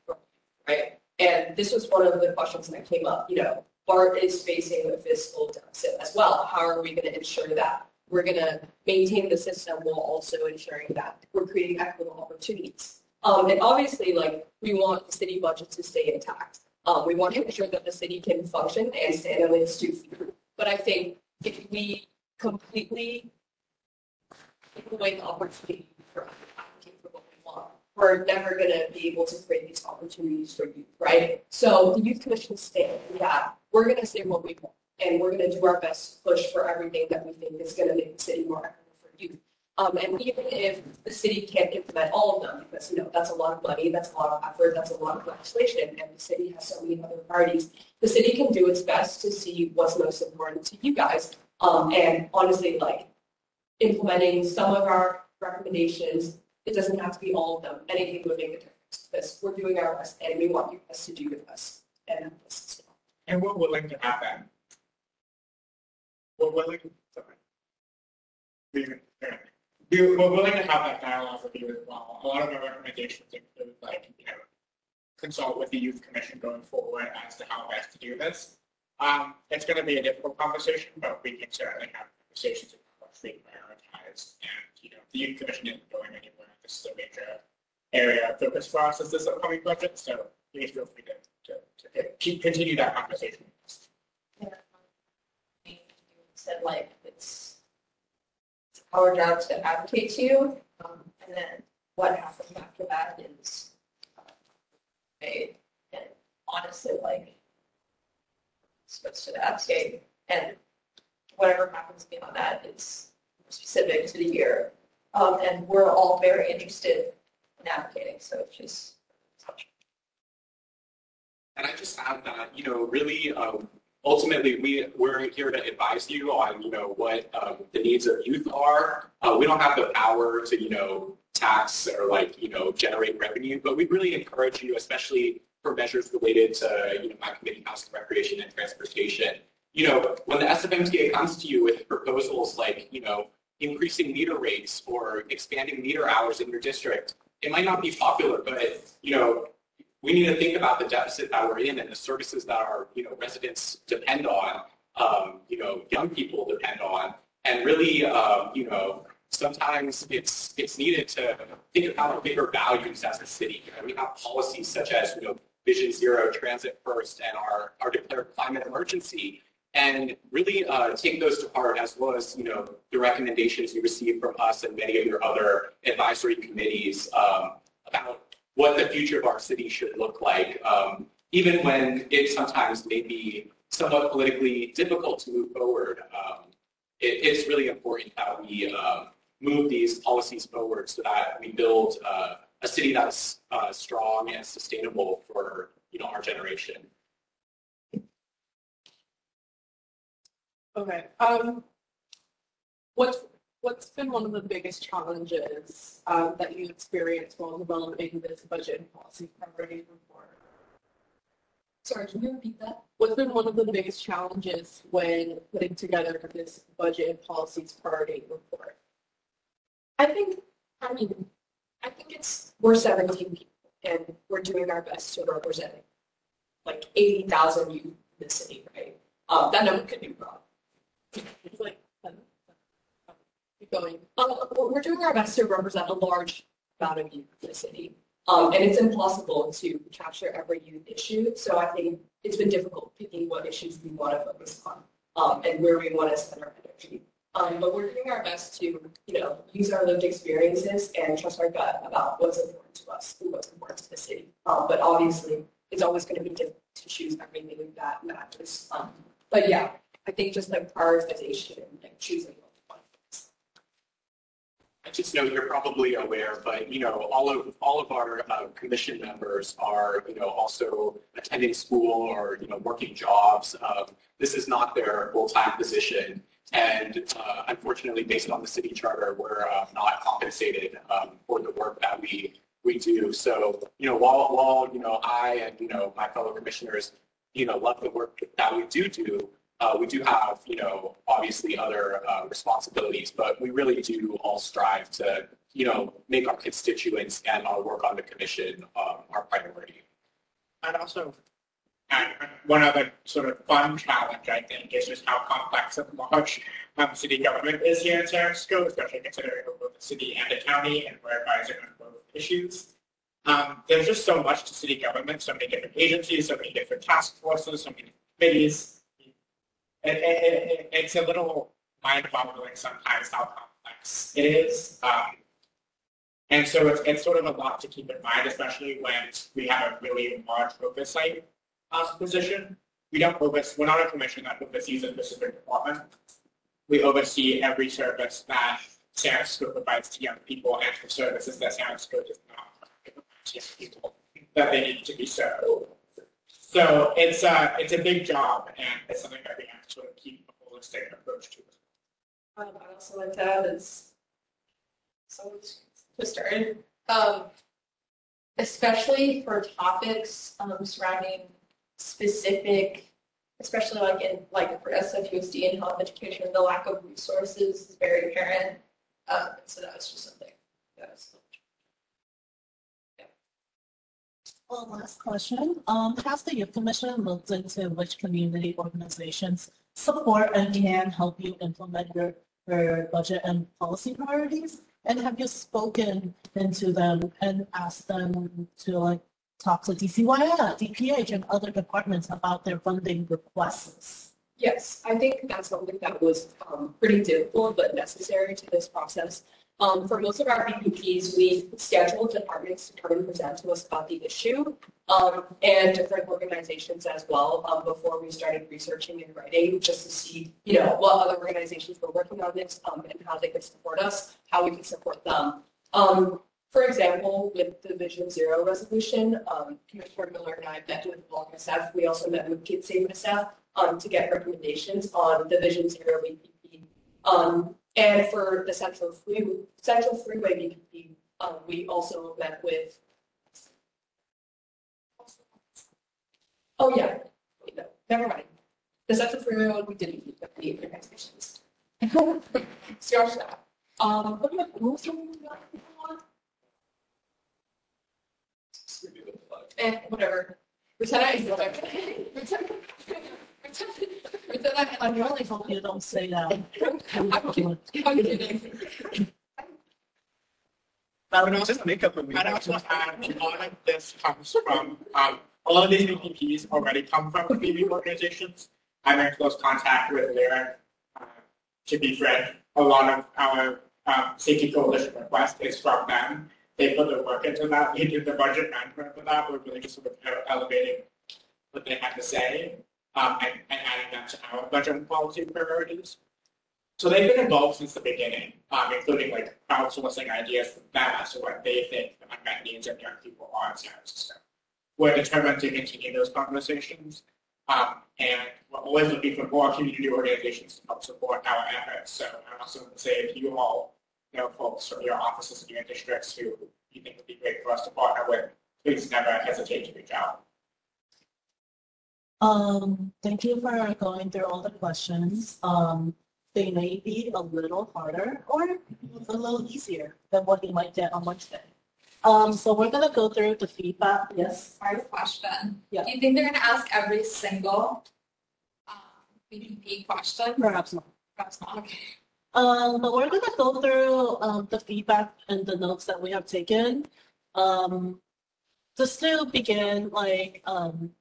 right? And this was one of the questions that came up, you know, BART is facing a fiscal deficit as well. How are we going to ensure that we're going to maintain the system while also ensuring that we're creating equitable opportunities? Um, and obviously, like, we want the city budget to stay intact. Um, we want to ensure that the city can function and stand on its two feet. But I think if we completely take away the opportunity for advocate for what we want, we're never going to be able to create these opportunities for youth, right? So the youth commission stand, yeah, we're going to say what we want, and we're going to do our best to push for everything that we think is going to make the city more equitable for youth. Um, and even if the city can't implement all of them, because, you know, that's a lot of money, that's a lot of effort, that's a lot of legislation, and the city has so many other priorities, the city can do its best to see what's most important to you guys. Um, and honestly, like, implementing some of our recommendations, it doesn't have to be all of them, anything would make a difference, because we're doing our best, and we want you guys to do your best. And help us. And we're willing to have that. We're willing, sorry. We- We're, willing to have that dialogue with you as well. A lot of our recommendations include like, you know, consult with the youth commission going forward as to how best to do this. Um, it's gonna be a difficult conversation, but we can certainly have conversations about what's being prioritized. And, you know, the youth commission isn't going anywhere. This is a major area of focus for us as this upcoming budget, so please feel free to, to, to keep, continue that conversation. Yeah. You said like, it's it's our job to advocate to you, um, and then what happens after that is uh, made, and honestly, like, supposed to advocate, and whatever happens beyond that is specific to the year. Um, and we're all very interested in advocating, so it's just. And I just add that, you know, really, um, ultimately, we, we're here to advise you on, you know, what um, the needs of youth are. Uh, we don't have the power to, you know, tax or like, you know, generate revenue, but we really encourage you, especially for measures related to, you know, my committee, housing, recreation, and transportation. You know, when the SFMTA comes to you with proposals like, you know, increasing meter rates or expanding meter hours in your district, it might not be popular, but, you know, we need to think about the deficit that we're in and the services that our you know residents depend on, um, you know, young people depend on, and really, um, you know, sometimes it's it's needed to think about our bigger values as a city. You know, we have policies such as you know Vision Zero, Transit First, and our our declared climate emergency. And really uh, take those to heart, as well as you know the recommendations you receive from us and many of your other advisory committees um, about what the future of our city should look like, um, even when it sometimes may be somewhat politically difficult to move forward. Um, it, it's really important that we um, move these policies forward so that we build uh, a city that's uh, strong and sustainable for you know our generation. Okay, um, what's, what's been one of the biggest challenges, um, that you experienced while developing this budget and policy priority report? Sorry, can you repeat that? What's been one of the biggest challenges when putting together this budget and policies priority report? I think, I mean, I think it's, we're 17 people and we're doing our best to represent like 80,000 youth in the city, right? Um, that number could be wrong. It's like, going. Um, we're doing our best to represent a large amount of youth in the city. Um, and it's impossible to capture every youth issue. So I think it's been difficult picking what issues we want to focus on um, and where we want to spend our energy. Um, but we're doing our best to, you know, use our lived experiences and trust our gut about what's important to us and what's important to the city. Um, but obviously, it's always going to be difficult to choose everything that matters. Um, but yeah, I think just like prioritization and like choosing. I just know you're probably aware, but you know, all of all of our uh, commission members are, you know, also attending school or you know working jobs. Um, this is not their full-time position, and uh, unfortunately, based on the city charter, we're uh, not compensated um, for the work that we we do. So, you know, while while you know I and you know my fellow commissioners, you know, love the work that we do do. Uh, we do have, you know, obviously other uh, responsibilities, but we really do all strive to, you know, make our constituents and our work on the commission um, our priority. I'd also And one other sort of fun challenge, I think, is just how complex and large um, city government is here in San Francisco, especially considering both the city and the county, and we're advising on both issues. Um, there's just so much to city government, so many different agencies, so many different task forces, so many committees. It, it, it, it's a little mind-boggling sometimes how complex it is. Um, and so it's, it's sort of a lot to keep in mind, especially when we have a really large oversight uh, position. We don't oversee, we're not a commission that oversees a specific department. We oversee every service that San Francisco provides to young people and the services that San Francisco does not provide to young people that they need to be served. So it's a, it's a big job and it's something that we have to sort of keep a holistic approach to. Um, I'd also like to add is, so to start, um, especially for topics, um, surrounding specific, especially like in, like for SFUSD and health education, the lack of resources is very apparent. Um, so that was just something that was. One last question. Um, has the youth commission looked into which community organizations support and can help you implement your, your budget and policy priorities? And have you spoken into them and asked them to like talk to DCYF, DPH, and other departments about their funding requests? Yes, I think that's something that was um, pretty difficult but necessary to this process. Um, for most of our BPPs, we scheduled departments to come and present to us about the issue um, and different organizations as well um, before we started researching and writing just to see, you know, what other organizations were working on this um, and how they could support us, how we could support them. Um, for example, with the Vision Zero resolution, um, Commissioner Miller and I met with Walk SF. We also met with Kid Safe SF to get recommendations on the Vision Zero BPP. Um, and for the Central Freeway, Central Freeway BPP, um, we also met with. Oh yeah, Wait, no, never mind. The Central Freeway one we didn't meet with the organizations. Scratch that. Um, what about we got before? Eh, whatever. Lieutenant is. Lieutenant. Lieutenant. I really hope you don't say that. I'm kidding. I'm kidding. I would also, I'd also add a lot of this comes from, um, a lot of these BPPs already come from community organizations. I'm in close contact with Lyric, uh, to be frank. A lot of our, um, safety coalition request is from them. They put their work into that. We did the budget management for that. We're really just sort of elevating what they had to say, and, and adding that to our budget and policy priorities. So they've been involved since the beginning, um, including like crowdsourcing ideas from them as to what they think the unmet needs of young people are in San Francisco. We're determined to continue those conversations, um, and we're always looking for more community organizations to help support our efforts. So I also want to say if you all know folks from your offices and your districts who you think would be great for us to partner with, please never hesitate to reach out. Um, thank you for going through all the questions. Um, they may be a little harder or a little easier than what you might get on Wednesday. Um, so we're gonna go through the feedback. Yes. Have question. Yeah. Do you think they're gonna ask every single um, BPP question? Perhaps not. Perhaps not, okay. Um, but we're gonna go through um, the feedback and the notes that we have taken. Um, just to begin, like, um,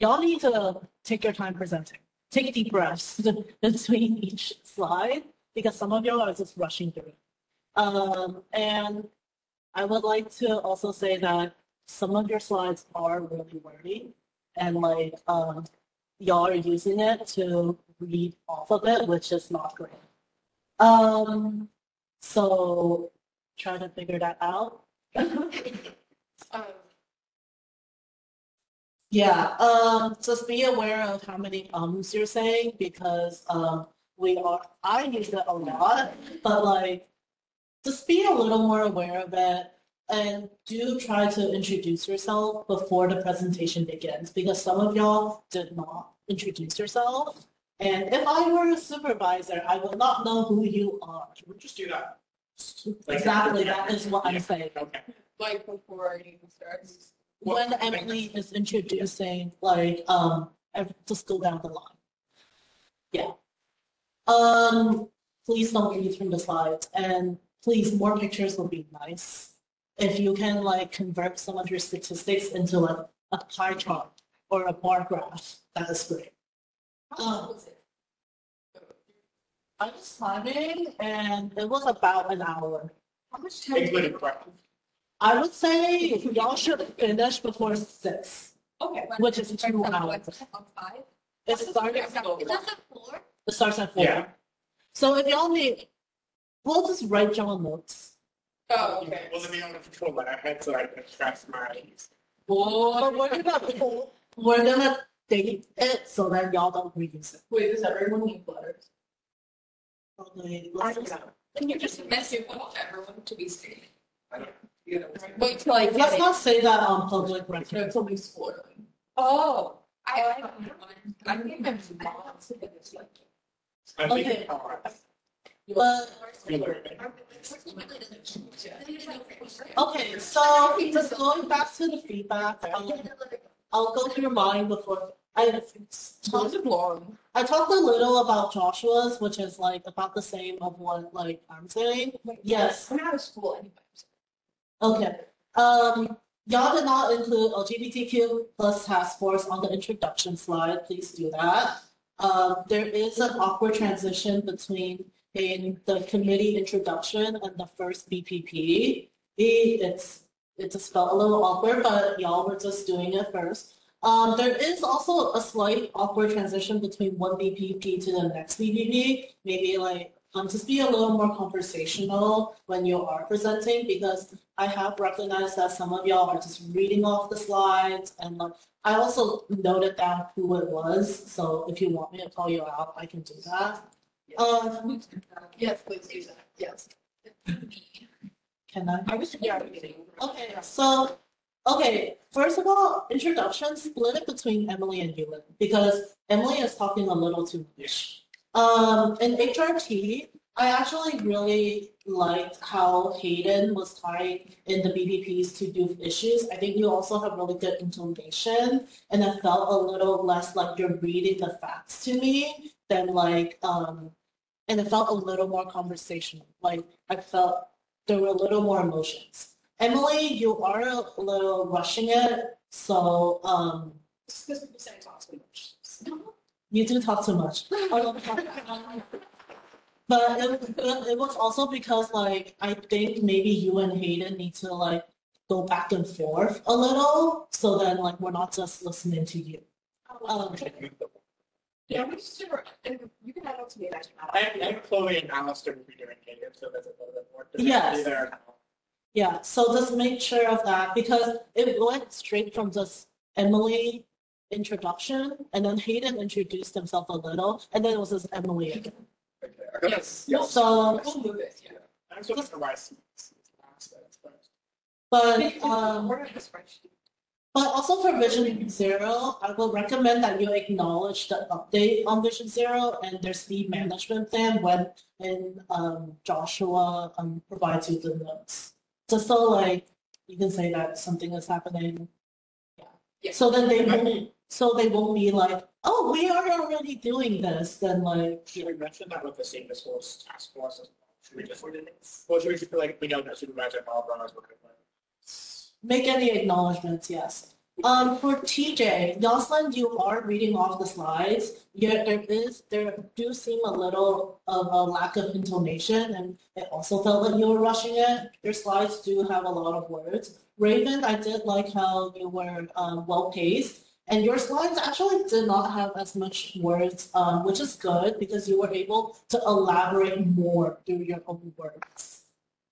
y'all need to take your time presenting. Take deep breaths between each slide because some of y'all are just rushing through. Um, and I would like to also say that some of your slides are really wordy and like um, y'all are using it to read off of it, which is not great. Um, so try to figure that out. Um, Yeah, um, just be aware of how many ums you're saying because um, we are, I use it a lot, but like, just be a little more aware of it and do try to introduce yourself before the presentation begins because some of y'all did not introduce yourself. And if I were a supervisor, I would not know who you are. We'll just do that. Exactly, that is what I'm saying. Okay. like before our even starts. When Emily is introducing, like, um, ev- just go down the line. Yeah. Um, please don't read from the slides and please, more pictures would be nice. If you can like convert some of your statistics into like a pie chart or a bar graph, that is great. Um, I was timing and it was about an hour. How much time? Including questions. I would say y'all should finish before six, Okay. which is two hours. five? It starts, Is that the floor? it starts at four. Yeah. So if y'all need, we'll just write y'all notes. Oh, okay. Well, let me on the control that I had to like express my. But we're gonna, we're gonna date it so that y'all don't reuse it. Wait, does everyone need butters? Okay, let's just- Can you just mess it with everyone to be safe? You know, Wait till I Let's not say that on public record. No, somebody spoiling. Oh, I, I, I think I'm not. I think Okay. it's hard. But, okay, so just going back to the feedback, um, I'll go through mine before, I talked, long. I talked a little about Joshua's, which is like about the same of what like I'm saying. Yes, I'm out of school anyway. Okay. Um, y'all did not include LGBTQ plus task force on the introduction slide. Please do that. Um, there is an awkward transition between in the committee introduction and the first BPP. It's it just felt a little awkward, but y'all were just doing it first. Um, there is also a slight awkward transition between one BPP to the next BPP. Maybe like um, just be a little more conversational when you are presenting because I have recognized that some of y'all are just reading off the slides and like I also noted down who it was. So if you want me to call you out, I can do that. Um, Yes, please do that, yes. can I? I was, yeah. Okay, so, okay, first of all, introduction, split it between Emily and Ewan because Emily is talking a little too much. Um, in HRT, I actually really liked how Hayden was tying in the BPPs to do issues. I think you also have really good intonation and it felt a little less like you're reading the facts to me than like, um, and it felt a little more conversational. Like I felt there were a little more emotions. Emily, you are a little rushing it, so um, because people say I talk too much. you do talk too much. But it, it, it was also because like I think maybe you and Hayden need to like go back and forth a little, so then like we're not just listening to you. Um, Yeah, we just, and you can add on to me next time. I have, I have Chloe and Alistair will be doing it, so there's a little bit more. Yes. there. Yeah, so just make sure of that because it went straight from just Emily introduction and then Hayden introduced himself a little and then it was just Emily again. I Yes. So, We'll it, yeah. I'm sort of surprised. it's- it's last, but but um, spreadsheet. but also for Vision Zero, I will recommend that you acknowledge the update on Vision Zero and their speed management plan when when um, Joshua um, provides you the notes. Just so like you can say that something is happening. Yeah. Yeah. So then they won't. So they won't be like, oh, we are already doing this. Then like, Should we mention that with the same as force task force as well? Should we just, or should we just be like, we know Supervisor Barbara is looking for? make any acknowledgements, yes. Um, for TJ, Jocelyn, you are reading off the slides. Yeah, there is, there do seem a little of a lack of intonation and it also felt like you were rushing it. Your slides do have a lot of words. Raven, I did like how you were, um, well paced. And your slides actually did not have as much words, um, which is good because you were able to elaborate more through your own words.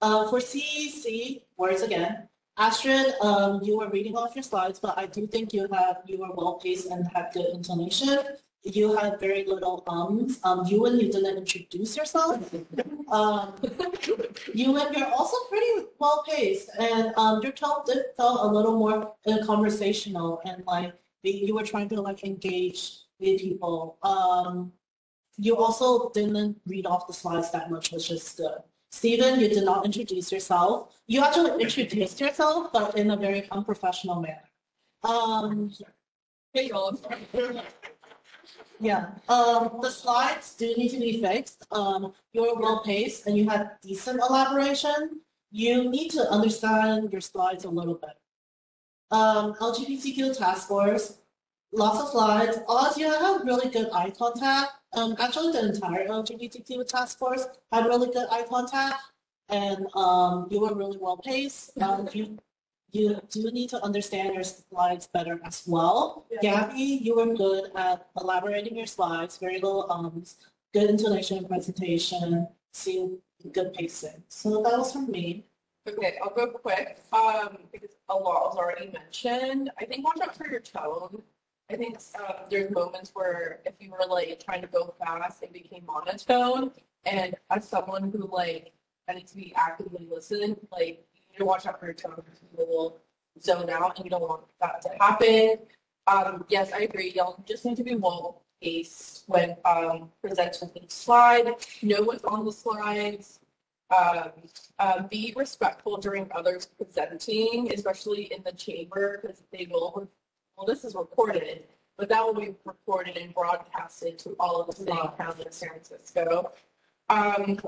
Uh, for CEC, words again, Astrid, um, you were reading off your slides, but I do think you have, you were well paced and had good intonation. You had very little ums. Um, you and you didn't introduce yourself. Um, you and you're also pretty well paced, and um, your tone did felt a little more uh, conversational and like you were trying to like engage with people. Um, you also didn't read off the slides that much, which is good. Stephen, you did not introduce yourself. You actually introduced yourself, but in a very unprofessional manner. Um, Hey, y'all. yeah, um, the slides do need to be fixed. Um, you're well paced and you had decent elaboration. You need to understand your slides a little bit. Um, LGBTQ task force, lots of slides. Oz, you have really good eye contact. Um, actually, the entire LGBTQ task force had really good eye contact, and um, you were really well paced. Um, you you do need to understand your slides better as well. Gabby, you were good at elaborating your slides, very little ums, good intonation and presentation, seeing good pacing. So that was from me. Okay, I'll go quick, um, because a lot was already mentioned. I think watch out for your tone. I think, uh, there's moments where if you were like trying to go fast, it became monotone. And as someone who like, I need to be actively listening, like, you need to watch out for your tone, because you will zone out and you don't want that to happen. Um, yes, I agree, y'all just need to be well paced when, um, presenting each slide, know what's on the slides. Um, uh, be respectful during others presenting, especially in the chamber, because they will, well, this is recorded, but that will be recorded and broadcasted to all of the city county in San Francisco. Um,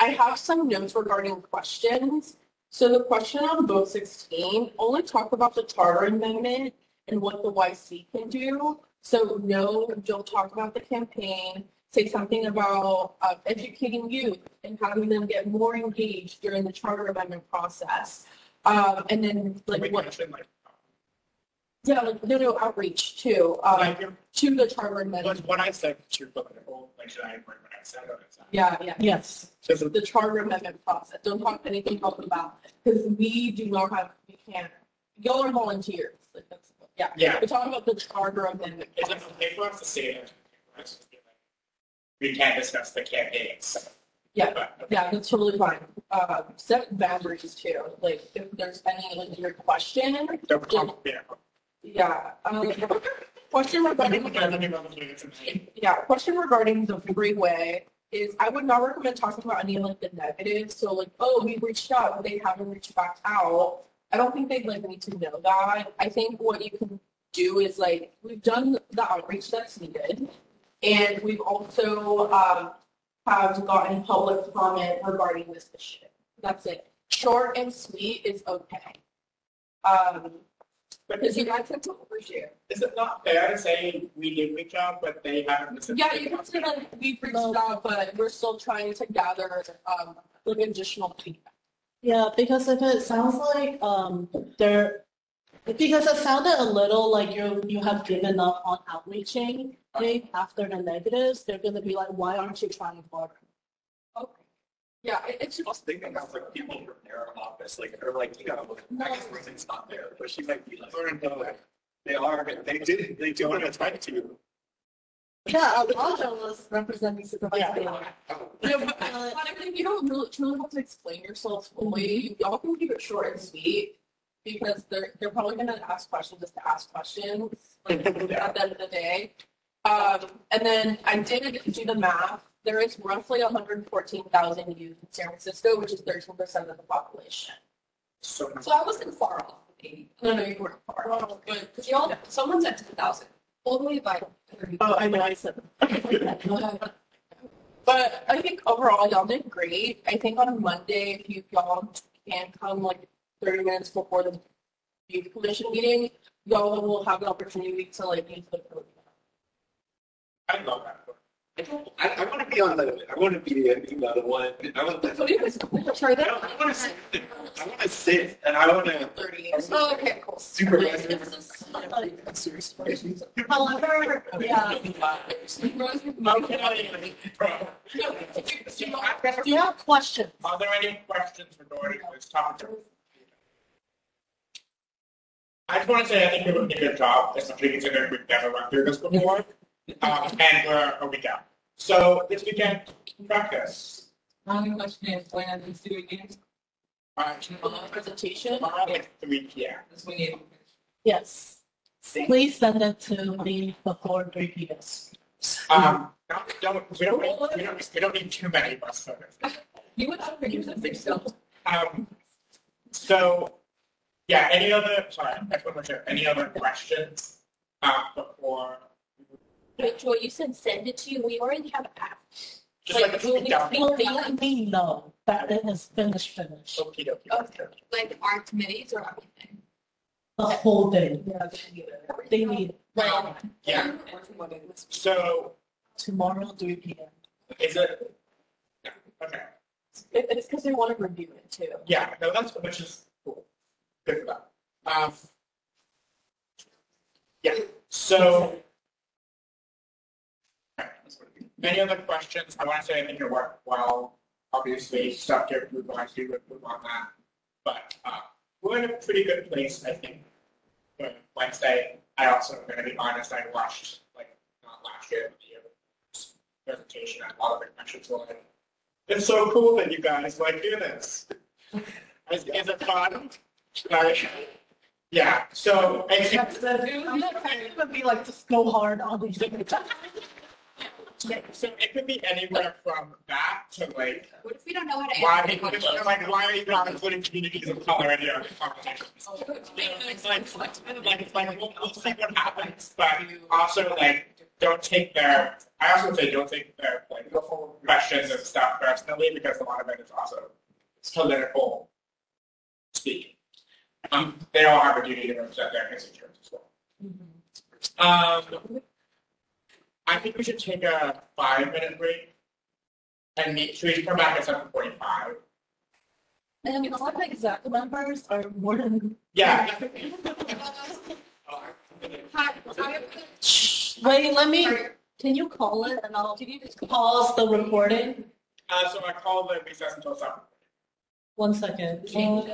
I have some notes regarding questions. So the question on vote 16 only talked about the charter amendment and what the YC can do. So no, don't talk about the campaign say something about uh, educating youth and having them get more engaged during the charter amendment process. Um, and then like Wait, what, mention, like, yeah, like, no, no, outreach too, um, like, to the charter what, amendment. what I said to look at the whole, like, should I agree what I said or is? Yeah, yeah. Yes. Just a- The charter amendment process. Don't talk anything else about, because we do not have, we can't, y'all are volunteers. Like that's, yeah. Yeah. We're talking about the charter amendment. Is it process. okay for us to say that? for us to be like, We can't discuss the campaigns. Yeah. But- Yeah, that's totally fine. Um, set boundaries too. Like if there's any like your question, yeah. yeah. Um, question regarding Let me run through it tonight. yeah, question regarding the freeway is I would not recommend talking about any like the negatives. So like, oh, we reached out, but they haven't reached back out. I don't think they'd like need to know that. I think what you can do is like we've done the outreach that's needed, and we've also um, have gotten public comment regarding this issue. That's it. Short and sweet is okay. Um, because you guys have to overshare. Is it not fair saying we did reach out, but they haven't? Yeah, you can say like we've reached out, but we're still trying to gather um like additional feedback. Yeah, because if it sounds like um there, because it sounded a little like you you have given up on outreaching. After the negatives, they're gonna be like, why aren't you trying harder? Okay. Yeah, it, it's was thinking about like people from their office, like, they're like, you I guess Roseanne's not there, but she might be like, no, they are, they did, they do want to try to. You. Yeah, Alonso was representing Supervisor. Taylor. yeah, but, uh, but I think you don't really truly have to explain yourself fully. Y'all can keep it short and sweet because they're they're probably gonna ask questions just to ask questions like, at the end of the day. Um, and then I did do the math. There is roughly 114,000 youth in San Francisco, which is 13% of the population. So So I wasn't far off. No, no, you weren't far off. But Because y'all, someone said ten thousand. Only by. Oh, I know, I said. But I think overall y'all did great. I think on Monday, if you y'all can come like 30 minutes before the youth commission meeting, y'all will have the opportunity to like use the. I love that. I don't, I, I want to be on the, I want to be the, you the one, I want to, is sorry, I want to sit, I want to sit and I want to 30. Oh, okay, cool. supervise. However, yeah, do you have questions? Are there any questions regarding this topic? I just want to say I think you're doing a good job, especially considering we've never run through this before, um, and we're a week out. So this weekend, practice. My only question is, when are these two again? Uh, Presentation. like three p.m. This we need. Yes. Please send it to me before three P M. Um, don't, don't, we don't, we don't, we don't need too many bus photos. You would have to use it yourself. Um, so Yeah, any other, sorry, that's one more check. Any other questions, um, before? Wait, Joy, you said send it to you. We already have an app. Just like a will we down. speak Well, to let me know that it is finished, finished, Okey dokey. Okay. Like our committees or everything? the whole thing. Yeah, They need Um, yeah, so tomorrow, three P M. is it? yeah, Okay, It's because they want to review it too. yeah, no, that's, which is cool. Good for that. Um. Yeah, so. Any other questions? I want to say I think it worked well. Obviously, stuff to move on to, would move on that. But, uh, we're in a pretty good place, I think. For Wednesday, I also, I'm gonna be honest, I watched, like, not last year, but the year presentation, and a lot of the questions were like, it's so cool that you guys like do this. Is, is it fun? Like, yeah, so I think I'm not trying to be like, just go hard on these things. So, so it could be anywhere from that to like, What if we don't know how to why, answer the question? like, why are you not including communities of color in your conversations? You It's like, like, it's like, we'll, we'll see what happens, but also like, don't take their, I also say don't take their like, questions and stuff personally, because a lot of it is also political speaking. Um, they all have a duty to represent their constituents as well. Um, I think we should take a five minute break. And meet, should we come back at seven forty five? And all the exact numbers are more than. Yeah. Hi, Wait, let me, can you call it and I'll pause the recording? Uh, so I call the recess until seven. One second. I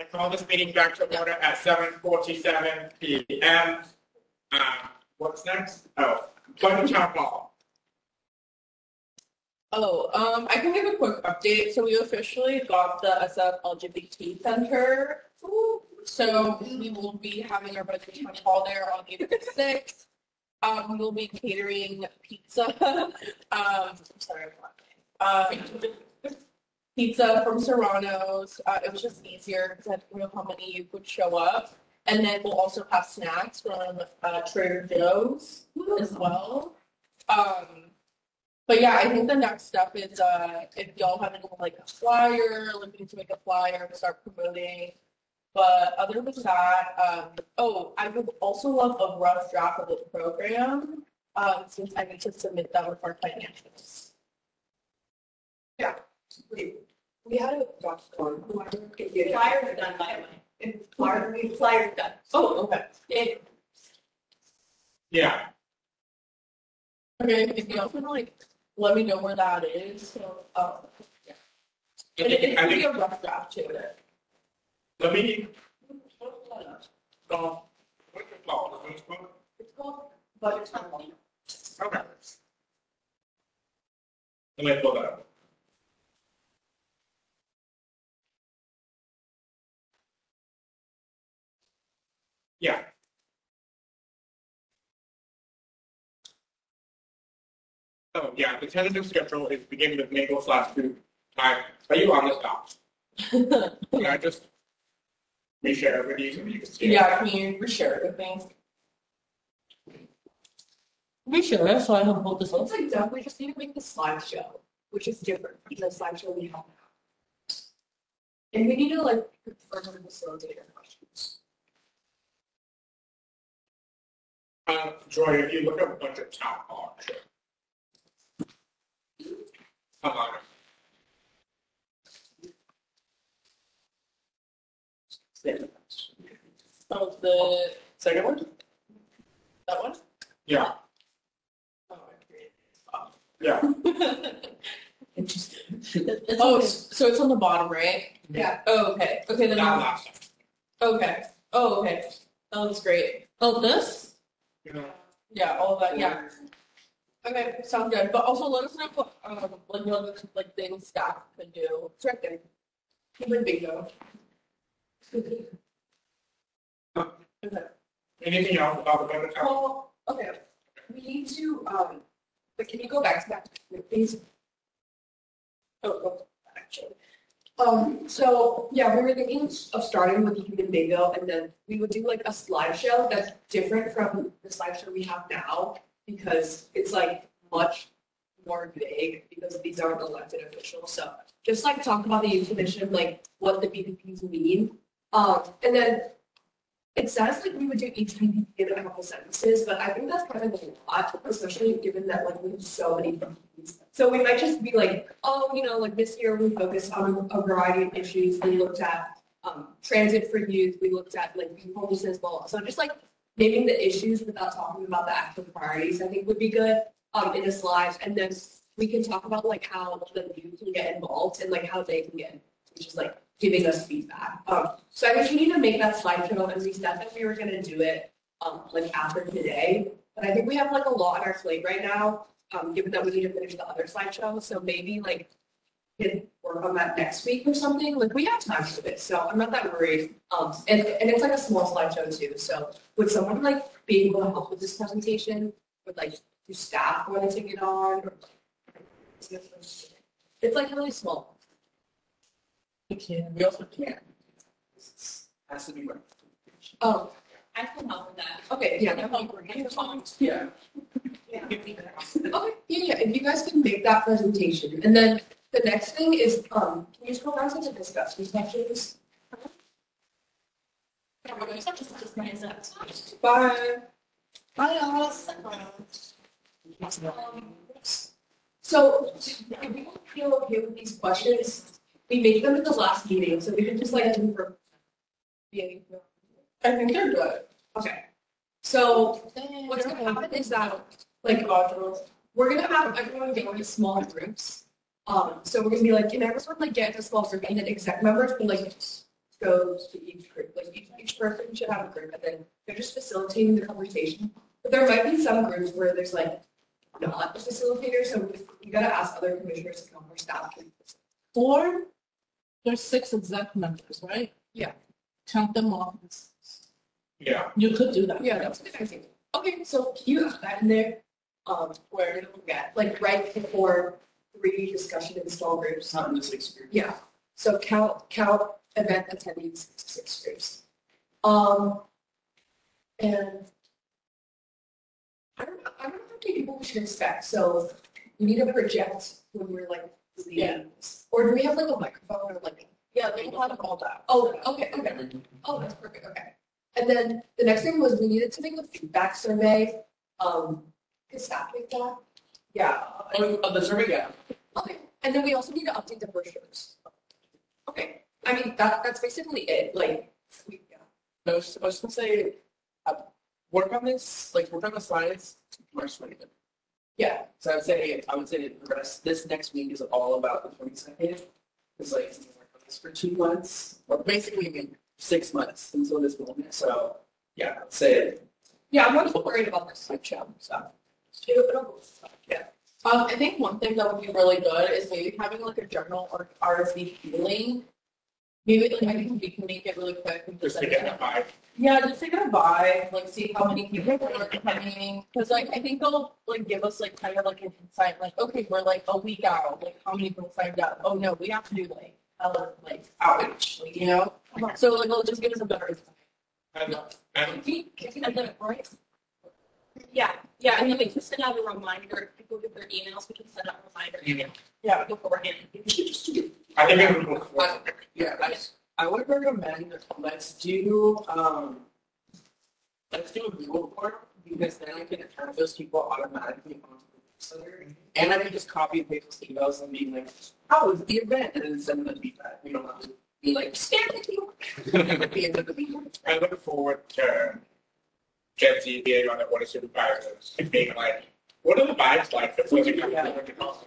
I call this meeting back to order at seven forty-seven Uh, what's next? Oh, Pleasant Town Hall. Oh, um, I can give a quick update. So we officially got the SF LGBT Center. So we will be having our budget town hall there on April sixth. Um, we will be catering pizza. Um, sorry. Um, pizza from Serrano's. Uh, it was just easier because I didn't know how many would show up. And then we'll also have snacks from uh, Trader Joe's as well. Um, but yeah, I think the next step is uh, if y'all have any, like a flyer, looking to make a flyer and start promoting. But other than that, um, oh, I would also love a rough draft of the program um, since I need to submit that with our financials. Yeah. we had a doc form, whoever could. Flyers done, by the way. And flyer, we flyers done. Oh, okay. It, Yeah, Okay, if y'all can like let me know where that is, so um, I and it, think, it I could be think, a rough draft too. let me. Go. What's it called? What's it called? It's called budget time. Okay. Let me pull that up. Yeah. Oh, yeah, the tentative schedule is beginning with May slash two time. Are you on the doc? Can I just reshare it with you so you can see it? Yeah, can you reshare it with me? We sure, so I have both this So one. it's like done, we just need to make the slideshow, which is different from the slideshow we have now. And we need to like confirm the facilitator our Uh, Joy, if you look up budget town hall. sure. Come on. Oh, the second one? That one? Yeah, Oh, I yeah. Interesting. Oh, okay. s- so it's on the bottom, right? Yeah. Oh, okay. Okay, then. Not last. Okay. Oh, okay. That was great. Oh, this? You know, Yeah, all of that. Yeah. Okay, sounds good. But also let us know what, um, like, what other, like things staff could do. It's right there. Even bingo. Okay. Anything else about the budget town? Well, okay, we need to, um, but can you go back to that, please? Oh, oh, actually, Um, so, yeah, we were thinking of starting with the human bingo and then we would do like a slideshow that's different from the slideshow we have now because it's like much more vague because these aren't elected officials. So just like talk about the youth commission, like what the BPPs mean. Um, and then it says like we would do each BPP in a couple sentences, but I think that's kind of a lot, especially given that like we have so many BPPs. So we might just be like, oh, you know, like this year we focused on a variety of issues. We looked at um, transit for youth. We looked at like homelessness law. So just like naming the issues without talking about the actual priorities, I think would be good um, in the slides. And then we can talk about like how the youth can get involved and like how they can get, which is like giving us feedback. Um, so I we need to make that slideshow and we said that we were going to do it um, like after today. But I think we have like a lot on our plate right now, um, given that we need to finish the other slideshow. So maybe like we can work on that next week or something. Like we have time for this, so I'm not that worried. Um, and, and it's like a small slideshow too. So would someone like be able to help with this presentation? Would like do staff want to take it on? Or- It's like really small. We can, we also can. This Has to be right. Oh, I can help with that. okay, yeah. I'm hungry. I'm hungry. Yeah. Okay, yeah, yeah, if you guys can make that presentation, and then the next thing is, um, can you scroll down to the discussion sections? Bye. Hi, Alice. Um, So, if we don't feel okay with these questions, we made them at the last meeting, so we can just like do for. Yeah, I think they're good. Okay. So, what's gonna happen is that, like, we're gonna have everyone go into small groups. Um, so we're gonna be like, can everyone like get into a small group and then exec members can like go to each group, like each, each person should have a group and then they're just facilitating the conversation. But there might be some groups where there's like not a facilitator, so you gotta ask other commissioners to come or staff. Four, there's six exec members, right? Yeah. Count them all. Yeah. You could do that. Yeah, that's a good idea. Okay, so you add that in there? Um, where it'll get, like, right before three discussion and small groups. Not in the six group. Yeah, so count, count event attendees to six groups. Um, and I don't, know- I don't know how many people we should expect, so we need to project when we're like leading. Or do we have like a microphone or like? Yeah, they will have all that. Oh, okay, okay. Oh, that's perfect, okay. And then the next thing was we needed to make a feedback survey. Um, could staff make that? Yeah. Oh, oh, the survey, yeah. Okay, and then we also need to update the brochures. Okay, I mean, that, that's basically it, like, we, yeah. I was, I was gonna say, uh, work on this, like, work on the slides, March twenty fifth. Yeah. So I would say, I would say the rest, this next week is all about the twenty second. It's like, on this for two months, or basically, I mean, six months until this moment, so, yeah, I'd say. Yeah, I'm not worried about this slideshow, so. Yeah. Um, I think one thing that would be really good is maybe having like a journal or RSV feeling. Maybe like I think we can make it really quick and Just just to like, get a vibe. yeah, just take a vibe, like see how many people are coming. Cause like I think they'll like give us like kind of like an insight, like, okay, we're like a week out, like how many people signed up? Oh no, we have to do like hella like outreach, like, you know? So like it'll just give us a better insight. And, and right? Yeah, yeah, and then we can send out a reminder, if people get their emails, we can send out a reminder Yeah. yeah, beforehand. I think it would forward. Yeah, I, I would recommend, let's do, um, let's do a Google form, because then I can have those people automatically onto the newsletter. And I can just copy and paste those emails and be like, oh, it's the event? And then send them the feedback. We don't have to be like, spam the email. At the end of the meeting. I look forward to Gen Z being on the board of supervisors and being like, what are the vibes like that wasn't coming to work at all?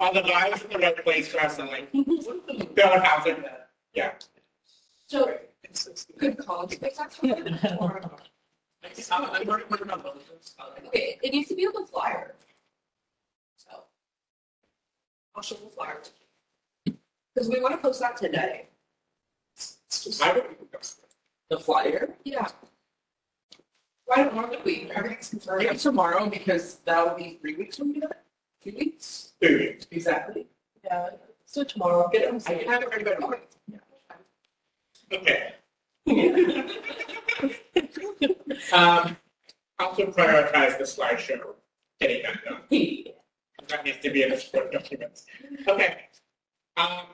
Are the vibes in the right place for us and like, build housing? Yeah. So, good call. Or- I'm, I'm working working on both of those. Okay, it needs to be on the flyer. So. I'll show the flyer. Because we want to post that today. I would, The flyer? Yeah. Why don't, why don't we, everything's confirmed. Maybe tomorrow, because that will be three weeks from now. Two weeks? do Exactly. Yeah. So tomorrow, get them. I can have everybody. Okay. Um, also prioritize the slideshow, getting that done. That needs to be in the support documents. Okay. Um,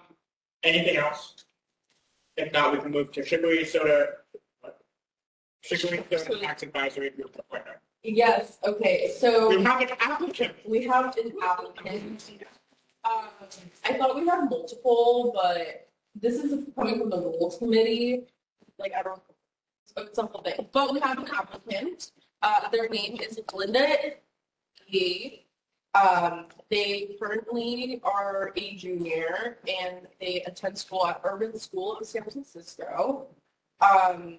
anything else? If not, we can move to sugary soda. Soda tax advisory group appointment. Yes, okay, so. We have an applicant. We have an applicant. Um, I thought we had multiple, but this is coming from the rules committee. Like, I don't, it's a whole thing, but we have an applicant. Uh, their name is Linda Yee. Um, they currently are a junior and they attend school at Urban School of San Francisco. Um,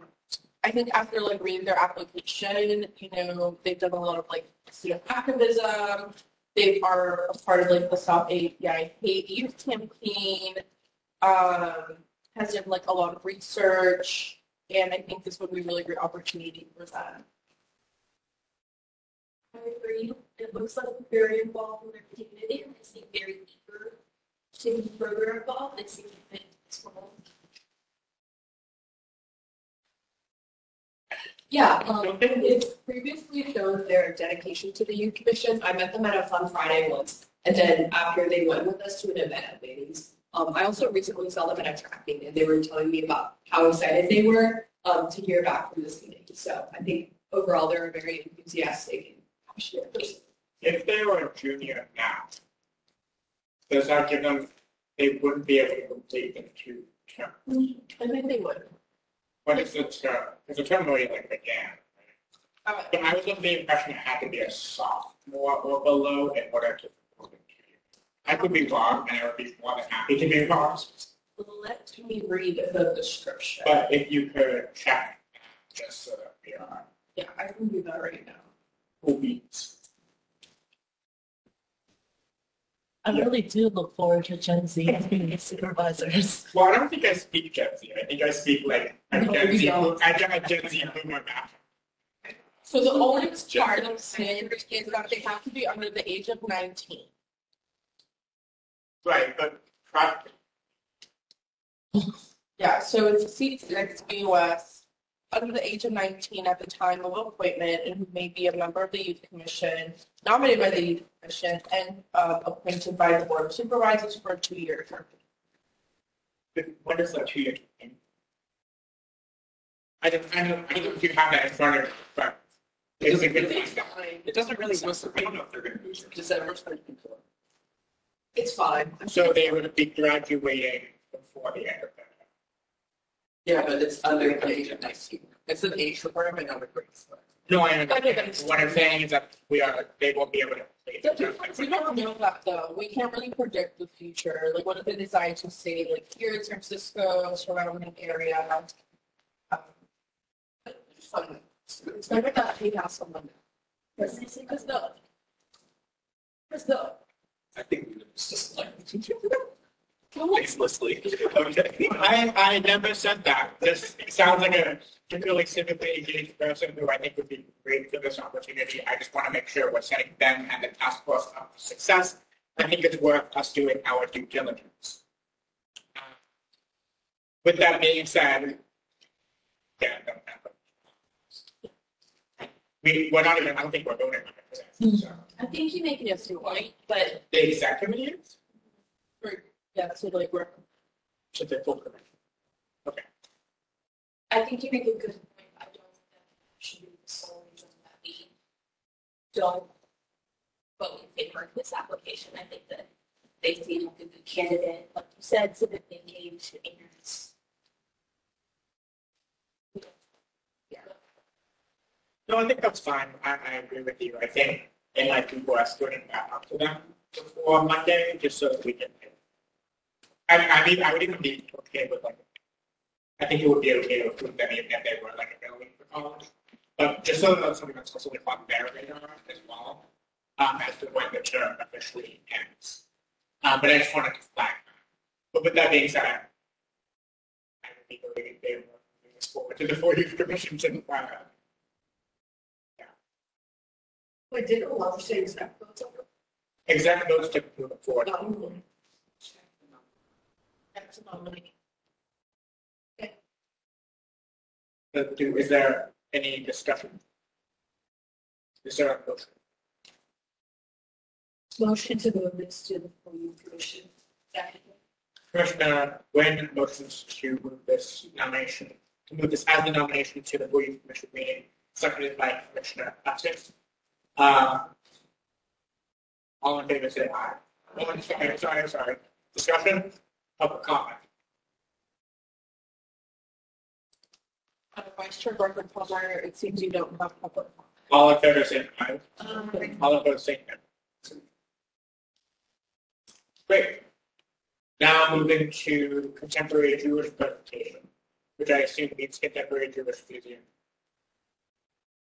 I think after like reading their application, you know, they've done a lot of like student activism. They are a part of like the Stop AAPI Hate Youth campaign. Um, has done like a lot of research, and I think this would be a really great opportunity for them. I agree. It looks like very involved in their community and they seem very eager to be further involved. They seem to fit this role. Yeah, um, it previously shows their dedication to the youth commission. I met them at a fun Friday once. And then after they went with us to an event at Bailey's. Um, I also recently saw them at a track meet and they were telling me about how excited they were, um, to hear back from this committee. So I think overall they're a very enthusiastic and passionate person. If they were a junior now, does that give them, they wouldn't be able to complete the two terms? I think they would. What is the term? Because the term like began. But I was under the impression it had to be a sophomore or below in order to. I could be wrong, and I would be more than happy to be wrong. Let me read the description. But if you could check, just so that we are Yeah, I can do that right now. who beats. I really do look forward to Gen Z being supervisors. Well, I don't think I speak Gen Z. I think I speak like a No, Gen Z. I Z. don't. I got a Gen Z boomer back. So the only part of standard is that they have to be under the age of nineteen. Right, but pro- Yeah, so it's a seat six BOS, under the age of nineteen at the time of appointment, and who may be a member of the youth commission, nominated by the youth commission, and uh, appointed by the board of supervisors for a two-year term. what is that two year? term? I don't, I don't, I don't know if you have that in front of you, but. It doesn't good really, it doesn't really, I don't know if they're going to do it. Does that December It's fine. So they would be graduating before the end of that. Yeah, but it's under the age of nineteen. It's an age requirement, not a grade. No, I understand. What I'm saying is that we are, they won't be able to. complete the term. We don't know that though. We can't really predict the future. Like, what if they decide to say, like, here in San Francisco, surrounding area? Um, but It's fun. It's never that he has someone. Because because no. Because no. I think it's just like facelessly. Okay. I, I never said that. This sounds like a particularly civically engaged person who I think would be great for this opportunity. I just want to make sure we're setting them and the task force up for success. I think it's worth us doing our due diligence. With that being said, yeah, no, no. we, we're not even, I don't think we're voting on it. today, so. I think you make it as to white, but The exec committee is? Yeah, so like we're, Should the full committee? I think you make a good point. I don't think that should be the sole reason that we don't vote in favor of this application. I think that they seem like a good candidate, like you said, civically engaged and No, I think that's fine. I, I agree with you. I think it might be worth putting that up to them before Monday, just so that we can. I mean, I mean, I would even be okay with like, I think it would be okay to approve them even if they were like available for college. But just so that that's something that's also on their radar as well, um, as to when the term officially ends. Um, but I just wanted to flag that. But with that being said, I would be voting in favor of moving this forward to the four youth commissions and, uh, Wait, didn't a lot of things votes? Exactly those to move forward. Nominate. Uh, do- Is there any discussion? Is there a motion? Motion to move this to the full commission. Second. Commissioner Nguyen motions to move this nomination, to move this as the nomination to the of Commission meeting, seconded by Commissioner Hutchins. Uh, All in favor, say aye. Oh, I'm sorry, I'm sorry, I'm sorry. Discussion, public comment. Uh, Vice Chair Director Plummer, it seems you don't have public. All in favor, say aye. Um, All opposed, say no. Great. Now moving to contemporary Jewish presentation, which I assume means contemporary Jewish museum.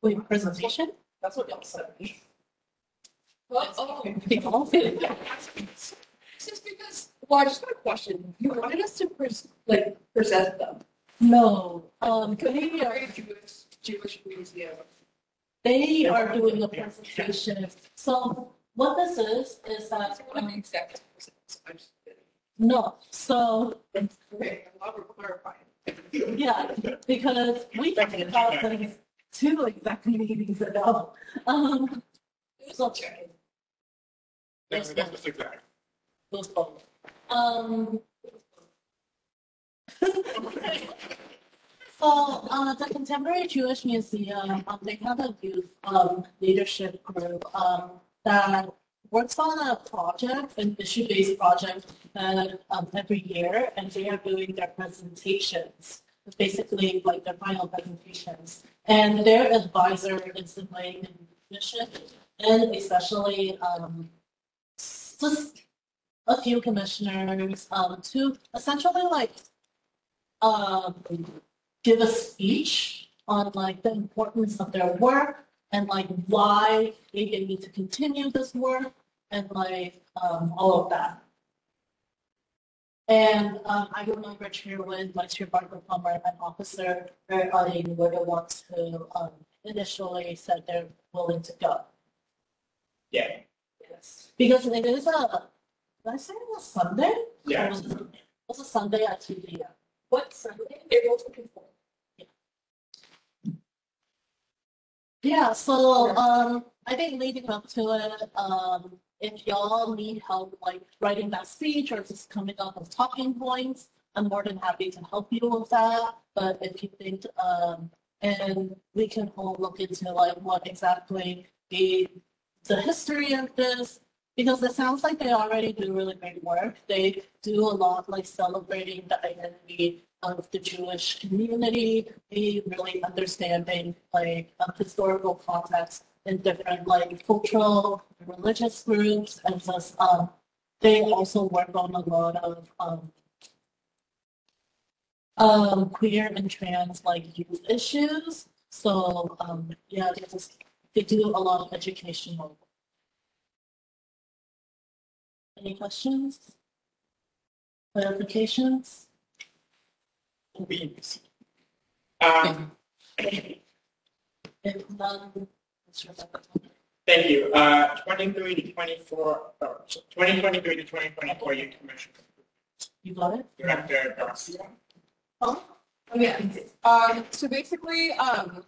Wait, presentation? That's what y'all said. Well, oh, It's just because, well, I just got a question. You wanted us to pres- like present them. No, um, they are, Jewish, Jewish Museum. they are doing a presentation. So what this is, is I that, um, be exact. I'm just kidding. no, so, Okay, glad we're clarifying. yeah, because we talked about things two exec meetings ago. Um, so, That's that's exact. those both. Um. So, uh, the Contemporary Jewish Museum, um, they have a youth, um, leadership group, um, that works on a project, an issue-based project, uh, um, every year, and they are doing their presentations. Basically, like their final presentations. And their advisor is the Lane Bishop, and especially, um, just a few commissioners, um, to essentially like, um, give a speech on like the importance of their work and like why they need to continue this work and like um, all of that. And um, I remember Chairman, Vice Chair Barbara Plummer, and Officer Barry Auding were the ones who um, initially said they're willing to go. Yeah, Yes. Because it is a, did I say it was Sunday? Yeah. It was, it was a Sunday at 2 p.m. What Sunday? April twenty-fourth. Yeah, so um, I think leading up to it, um, if y'all need help like writing that speech or just coming up with talking points, I'm more than happy to help you with that. But if you think, um, and we can all look into like what exactly the the history of this, because it sounds like they already do really great work. They do a lot like celebrating the identity of the Jewish community, really understanding like um, historical context in different like cultural, religious groups, and just um, they also work on a lot of um, um, queer and trans like youth issues. So um, yeah, they just they do a lot of educational. Any questions? Clarifications? um, If none, Mr. Rebecca. thank you. Uh, twenty-three to twenty-four, or twenty twenty-three to twenty twenty-four youth commission. you got it? Director Garcia. Oh, yeah. Um, so basically, um,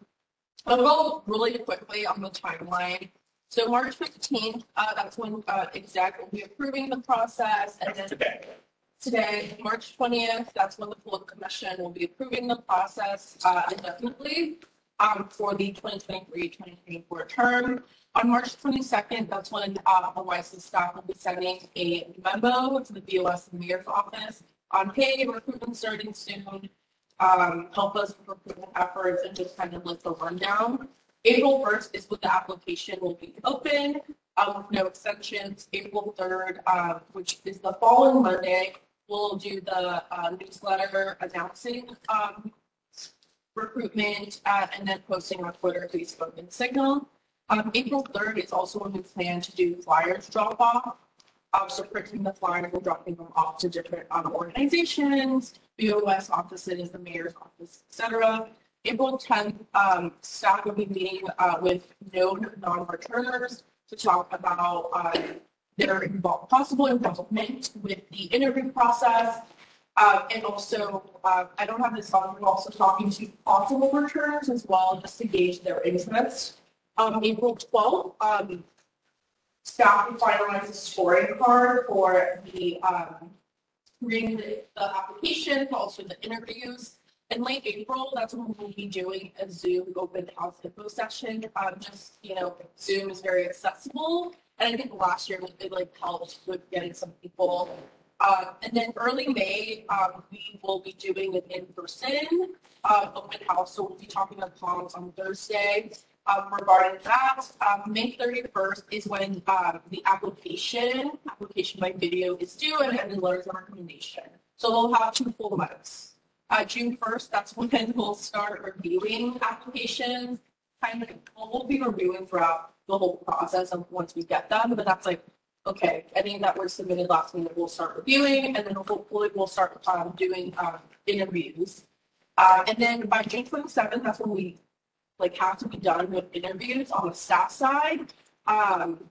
I'll go really quickly on the timeline. So March fifteenth, uh, that's when, uh, exec will be approving the process, and then Today. today, March twentieth, that's when the full commission will be approving the process, uh, indefinitely, um, for the 2023-2024 term. On March twenty-second, that's when, uh, the WISE staff will be sending a memo to the BOS and mayor's office on, hey, recruitment starting soon, um, help us with recruitment efforts and just kind of list the rundown. April first is when the application will be open, um, with no extensions. April third, uh, which is the following Monday, we'll do the, uh, newsletter announcing, um, recruitment, uh, and then posting on Twitter, Facebook, and Signal. Um, April third is also when we plan to do flyers drop off. Um, so printing the flyers and dropping them off to different, um, organizations, BOS offices, the mayor's office, et cetera. April 10th, um, staff will be meeting uh, with known non-returners to talk about uh, their invol- possible involvement with the interview process. Um, and also, uh, I don't have this on, we're also talking to possible returners as well, just to gauge their interest. Um, April twelfth, um, staff will finalize the scoring card for the, um, reading the, the application, also the interviews. In late April, that's when we'll be doing a Zoom open house info session. Um, just, you know, Zoom is very accessible. And I think last year it like helped with getting some people. Uh, and then early May, um, we will be doing an in-person, uh, open house. So we'll be talking about Palms on Thursday. Um, regarding that, um, May 31st is when, um, the application, application by video is due and then letters of recommendation. So we'll have two full months. Uh, June 1st, that's when we'll start reviewing applications. Kind of, we'll be reviewing throughout the whole process of once we get them, but that's like, okay, any that was submitted last minute, we'll start reviewing, and then hopefully we'll start um, doing um, interviews. Uh, and then by June 27th, that's when we like have to be done with interviews on the staff side. Um,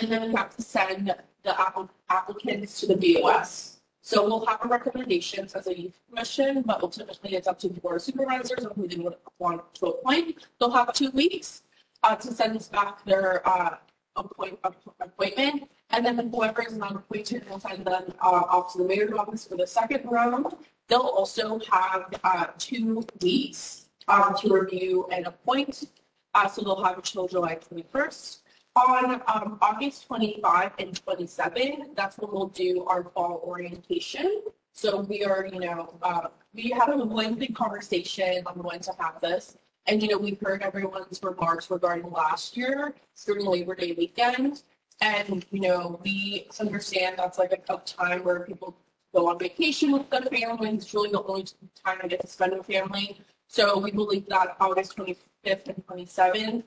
and then we have to send the app- applicants to the BOS. So we'll have recommendations as a youth commission, but ultimately it's up to the board of supervisors of who they would want to appoint. They'll have two weeks uh, to send us back their uh, appoint, appointment. And then whoever is not appointed will send them uh, off to the mayor's office for the second round. They'll also have uh, two weeks um, to review and appoint. Uh, so they'll have until July 21st. On um, August 25 and 27, that's when we'll do our fall orientation. So we are, you know, uh, we had a lengthy conversation on when to have this. And, you know, we've heard everyone's remarks regarding last year during Labor Day weekend. And, you know, we understand that's like a tough time where people go on vacation with their families. It's really the only time I get to spend with family. So we believe that August 25th and 27th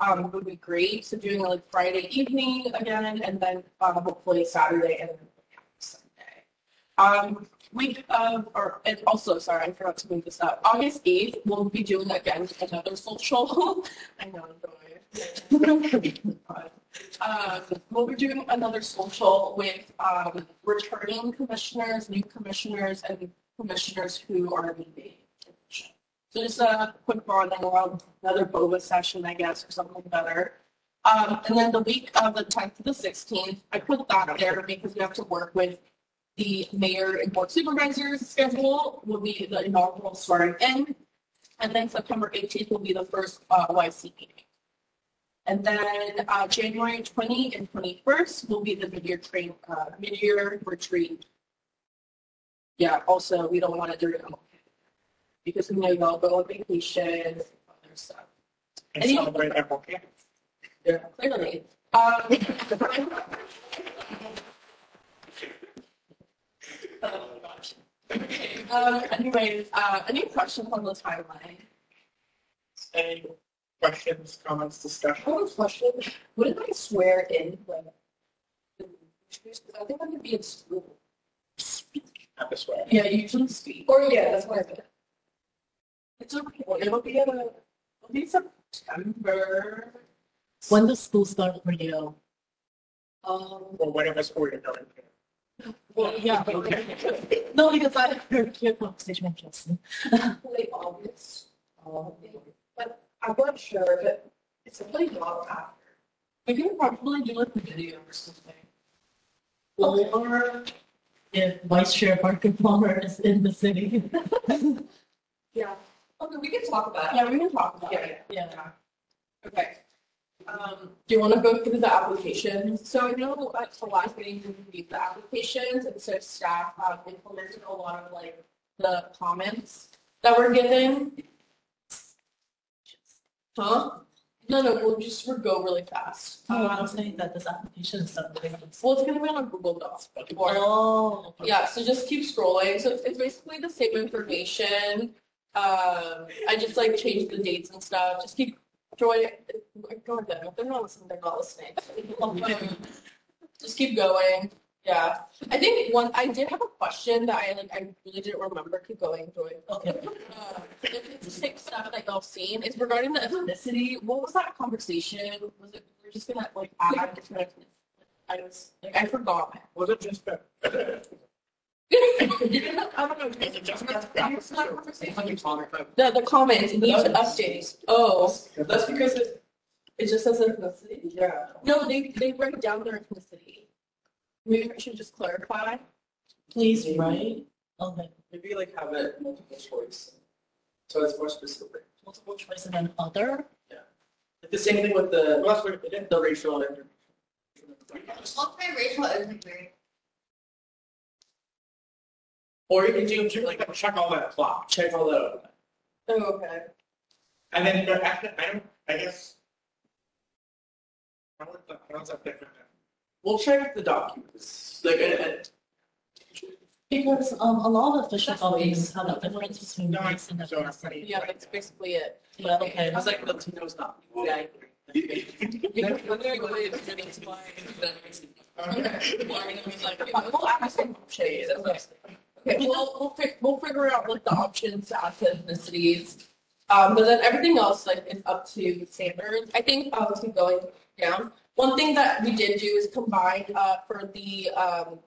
um, would be great. So doing like Friday evening again, and then um, hopefully Saturday and Sunday. Um, week or and also sorry, I forgot to move this up. August 8th, we'll be doing again another social. I know I'm. Um, we'll be doing another social with um, returning commissioners, new commissioners, and commissioners who are leaving. Just a quick bonding around another boba session, I guess, or something better. Um, and then the week of the 10th to the 16th, I put that there because we have to work with the mayor and board supervisors schedule will be the inaugural swearing in. And then September 18th will be the first uh, YC meeting. And then uh, January 20 and 21st will be the mid-year train, uh, mid-year retreat. Yeah, also, we don't want to do it because we know y'all go on vacation, and other stuff. And Any- celebrate their birthday. Yeah, clearly. Um, oh gosh. Um, anyways, uh, any questions on the timeline? Any questions, comments, discussion? I have a question. Wouldn't I swear in like? Because I think I'm gonna be in school. Not this way. Yeah, you usually speak. Or yeah, that's what I meant. It's okay. It'll be a, it'll be September. When does school start for you? Um, Or whatever school you're going to. Well, yeah, no, because I heard your conversation with Justin. late August. Um, but I'm not sure, but it's really not after. We can probably do like a video or something. Or if Vice Chair Parker Palmer is in the city. Yeah. Okay, we can talk about it. Yeah, we can talk about Yeah, it. yeah. Yeah. Okay. Um, do you want to go through the applications? So I know at the last meeting we reviewed the applications and so staff um, implemented a lot of like the comments that were given. Huh? No, no, we'll just we'll go really fast. Oh, I'm Um, saying that this application is something. well, it's gonna be on a Google Docs, but or Oh. yeah, so just keep scrolling. So it's basically the same information. Um, I just like changed the dates and stuff. Just keep join. Go them. If they're not listening, they're not listening. just keep going. Yeah, I think one. I did have a question that I like. I really didn't remember. Keep going, Joy. Okay. Uh, it's the same stuff that y'all seen. is regarding the ethnicity. What was that conversation? Was it we're just gonna like add different? I was like I forgot. Was it just that? The, the comments, you need to update. Oh, That's because it, it just says ethnicity. yeah. No, they, they write down their ethnicity. Maybe we should just clarify. Please write. Okay. Maybe like have it multiple choice. So it's more specific. Multiple choice and then other. Like the same thing with the, well, that's what it did, the racial. information. Multiracial isn't very. Or you can do, like, check all that clock. check all that. Oh, okay. And then, but after, I don't, I guess. How is that, how is that different? We'll check the documents, like, and, and Because um, a lot of official bodies have a difference between No, I- race and so I'm ethnicity. Yeah, that's basically it. Yeah, okay. I was like, Latino's not. Yeah. We'll ask them shades. Okay, we'll, we'll, fi- we'll figure out like the options to add to ethnicities. Um, but then everything else like is up to standards. I think, let's keep going down. One thing that we did do is combine, uh, for the, um,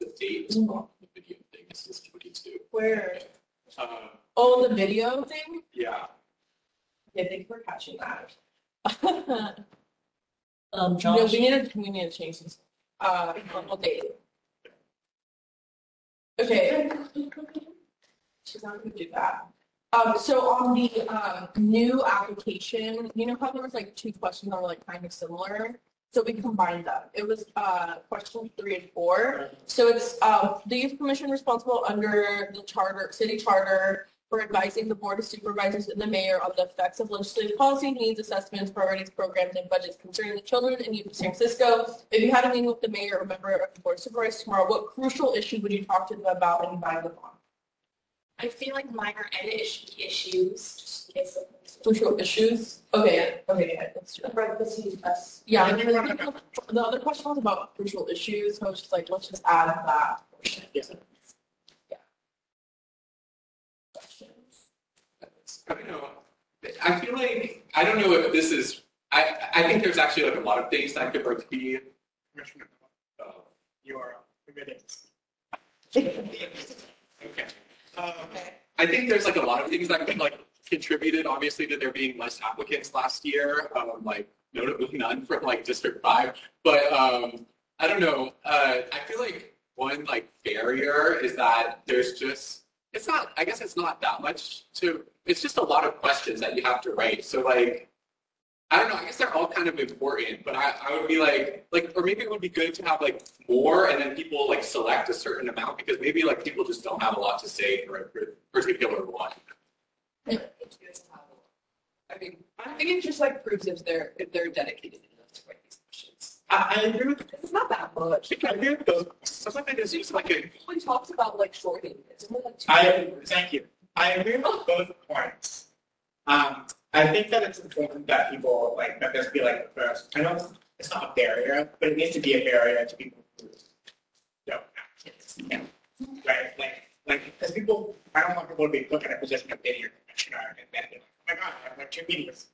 The date on the video thing is just twenty-two. where, Uh, oh, the video thing? yeah, Yeah, thank you for catching that. Um, No, Josh. we need to, we need to change this. Uh, on date. Okay. She's not gonna do that. Um, so on the, um, new application, you know how there was like two questions that were like kind of similar? So we combined them. It was, uh, question three and four. So it's, um, the youth commission responsible under the charter, city charter for advising the board of supervisors and the mayor on the effects of legislative policy, needs assessments, priorities, programs, and budgets concerning the children and youth of San Francisco. If you had a meeting with the mayor or member of the board of supervisors tomorrow, what crucial issue would you talk to them about and advise them on? I feel like minor edit issue- issues, just in Crucial issues? Okay, okay, yeah, let's do that. Yeah, and then the other question was about crucial issues, so I was just like, let's just add that. portion. Yeah. Yeah. Questions? I don't know. I feel like, I don't know if this is, I, I think there's actually like a lot of things that could like be, Commissioner, uh, your committee. okay. Um, I think there's like a lot of things that could like contributed obviously to there being less applicants last year, um, like notably none from like District Five. But um, I don't know. Uh, I feel like one like barrier is that there's just it's not. I guess it's not that much to. It's just a lot of questions that you have to write. So like. I don't know. I guess they're all kind of important, but I, I would be like, like, or maybe it would be good to have like more, and then people like select a certain amount because maybe like people just don't have a lot to say for a particular one. I mean, I think it just like proves if they're, if they're dedicated enough to write these questions. I, I agree with. It's not that much. I agree with those. Sometimes they just use like a. We talked about like shorting it. Isn't it like two I, thank you. I agree with both points. Um, I think that it's important that people, like, that this be like the first, I know it's- not a barrier, but it needs to be a barrier to people who don't have kids. Yeah. Right, like, like, because people, I don't want people to be put in a position of being your commissioner and then, be like, oh my God, I have like two meetings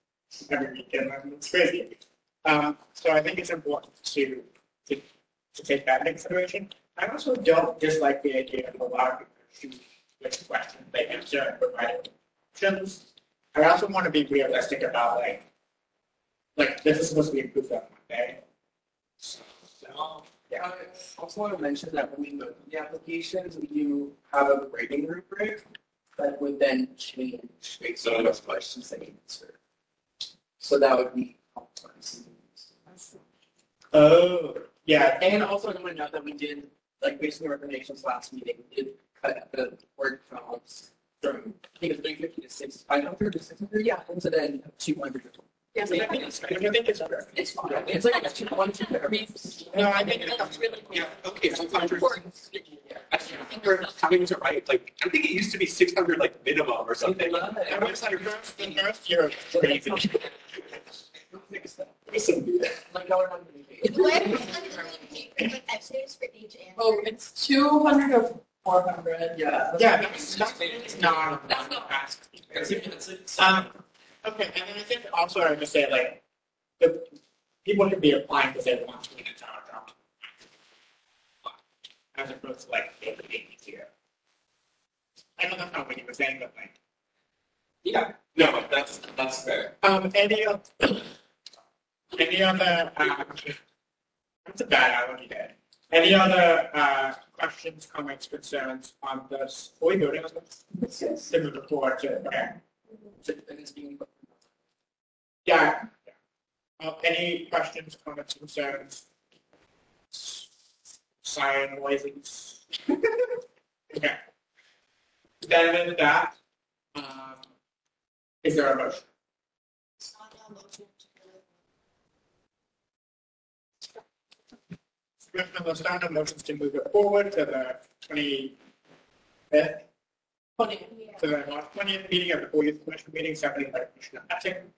every week and then it's crazy. Um, so I think it's important to, to, to take that into consideration. I also don't dislike the idea of a lot of people which questions they answer and provide options. I also want to be realistic about like, like this is supposed to be approved on Monday. So, yeah. I also want to mention that when we go through the applications, we do have a grading rubric that would then change based on those questions they answer. So that would be. Oh, yeah. And also I want to note that we did, like based on the recommendations last meeting, we did cut the word counts from, I think it's three fifty to 600 five hundred to six hundred, yeah, and so then two hundred. Yeah, so I think it's, I think it's better. It's fine, it's like it's two, one, two. No, I think it's really Yeah. Okay. So I think we're having to write like I think it used to be 600 like minimum or something. it's like first, the first year of crazy. Like gonna be. Do I have to like essays for each? Oh, it's two hundred or four hundred. Yeah. Yeah, that's, that's, no, that's not fast. Um, okay, and then I think also I would just say like, the people should be applying because they want to get a job. job. as opposed to like the eighties here. I know that's not what you were saying, but like, Yeah, no, that's, that's fair. um, any of, any other, uh, that's a bad allergy day. Any other, uh, questions, comments, concerns on this? Are we voting on? Yes. Forward to, okay. Yeah. Uh, any questions, comments, concerns? Siren noises? Okay. Then that, um, is there a motion? Commissioner Lozano motions to move it forward to the twenty-fifth, uh, Funny. to the March twentieth meeting of the Board Youth Commission meeting, seconded by Commissioner Hutchins.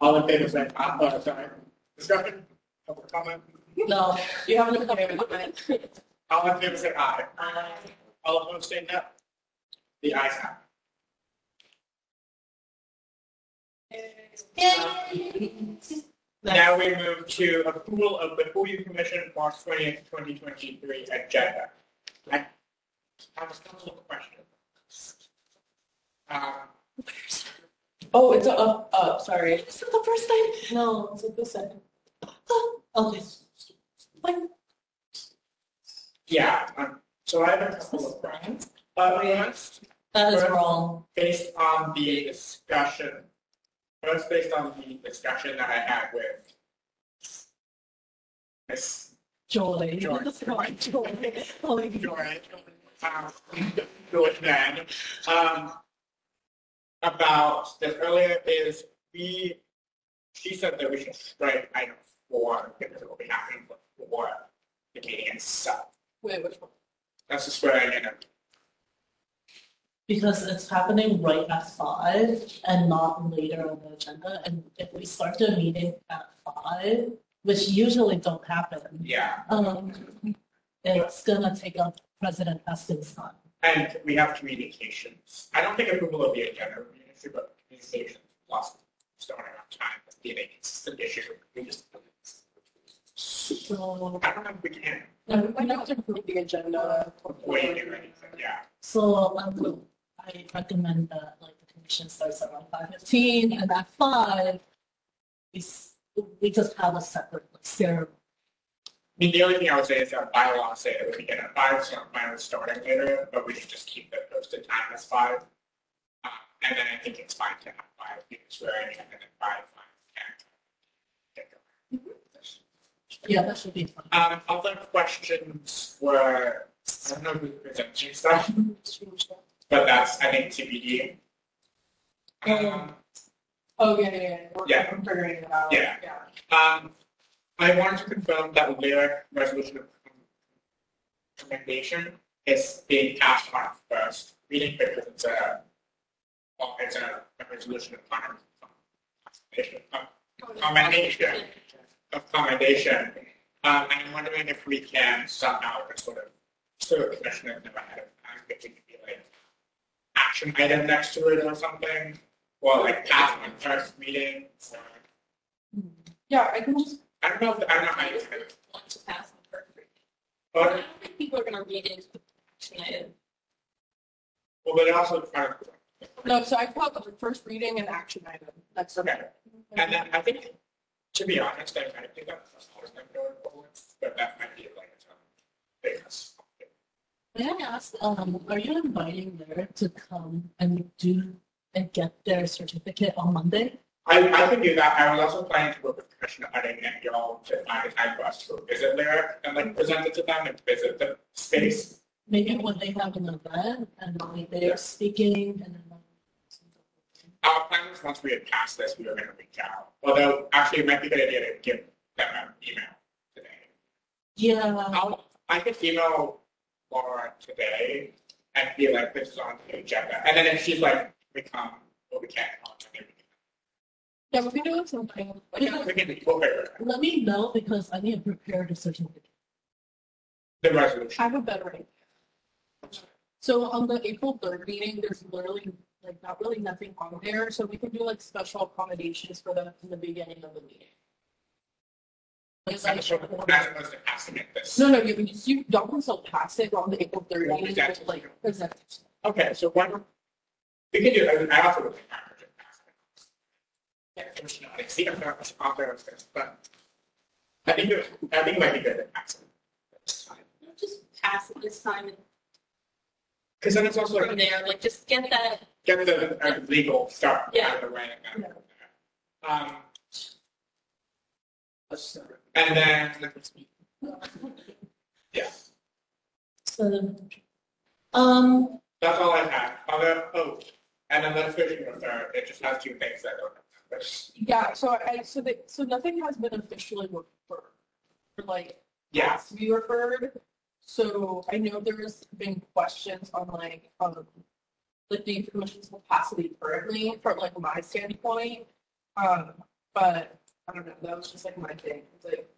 All in favor, say aye, oh, sorry, discussion, public comment, No, you haven't come in with it. all in favor, say aye. All opposed, say no. The ayes have. it. Now we move to approval of the Full Youth Commission March twentieth, twenty twenty-three agenda. I have a couple of questions. Um, Oh, it's up, up, sorry. Is it the first time? No, it's the second. Okay. yeah, um, so I have a couple of questions. Uh, first, That is wrong. based on the discussion, first based on the discussion that I had with Miss Joy. Joy. That's wrong. Joy. Oh, my God. Joy, um, then, um, about this earlier is we, she said that we should strike item four because it will be happening before the meeting itself. Wait, which one? That's the swearing in. Because it's happening right at five and not later on the agenda. And if we start the meeting at five, which usually don't happen, Yeah, um, it's gonna take up President Estes' time. and we have communications. I don't think approval of the agenda would be an issue, but communications plus starting on time be a consistent issue. We just, So, I don't know if we can Um, We have to approve the agenda. wait or anything, yeah. so um, I recommend that like the commission starts around five fifteen and at five, we, s- we just have a separate like, ceremony. I mean, the only thing I would say is that bylaws say that we begin at five, so I'm fine with starting later, but we should just keep the posted time as five. Uh, and then I think it's fine to have five swearing in, and then five, five, ten. Yeah, that should be fine. Um, other questions were, I don't know who's presenting stuff, but that's, I think, TBD. Um, Oh, yeah, yeah, yeah. We're Yeah. we're figuring it out. Yeah. Yeah. Um, I wanted to confirm that Lyric resolution of recommendation is being passed on first reading because it's a, well, it's a, a resolution of comment- commendation, of commendation. Um, I'm wondering if we can somehow sort of, so the commissioners know ahead of time, if we could be like action item next to it or something, or like pass on first reading, or Yeah, I can just, I don't know if, I don't know how you can, Want to pass on first reading. I but, don't think people are gonna read into the action item. well, but also kind of, no, so I put the first reading and action item. That's okay. And then I think, to be honest, I might think that's the smallest thing going forward, but that might be like its own biggest. May I ask, um, are you inviting Lyric to come and do and get their certificate on Monday? I, I could do that. I was also planning to work with Commissioner Hutting and y'all to find a time for us to visit Lyric and like present it to them and visit the space. Maybe when they have an event and like they are speaking and then. Our plan was once we had passed this, we were going to reach out. Although, actually, it might be a good idea to give them an email today. Yeah, I'll, I could email Laura today and be like, this is on the agenda. And then if she's like, we come, or we can't come, we Yeah, we can do it sometime. can, we can, we'll figure it out. let me know because I need to prepare the certificate. The I have a better idea. So on the April third meeting, there's literally like not really nothing on there, so we can do like special accommodations for them in the beginning of the meeting. It's As like- opposed to passing it this. No, no, you, you don't still pass it on the April Well, thirtieth, that's- like, present. Okay, so when, we can do, I I also would think I could pass it. Yeah, it's not, it's the other, it's other of this, but I think it, I think it might be good to pass it. It's fine. Just pass it this time and Cause then it's also from like, there, like just get that. get the uh, legal stuff Yeah. out of the way and then. Um. And then. Yeah, So, um, that's all I had. Other, oh, and finish with third, it just has two things that don't. which- Yeah, so I, so they, so nothing has been officially referred, or like, Yeah, has to be referred. So I know there's been questions on like, um, like the commission's capacity currently, from like my standpoint. Um, but I don't know, that was just like my thing, It's like,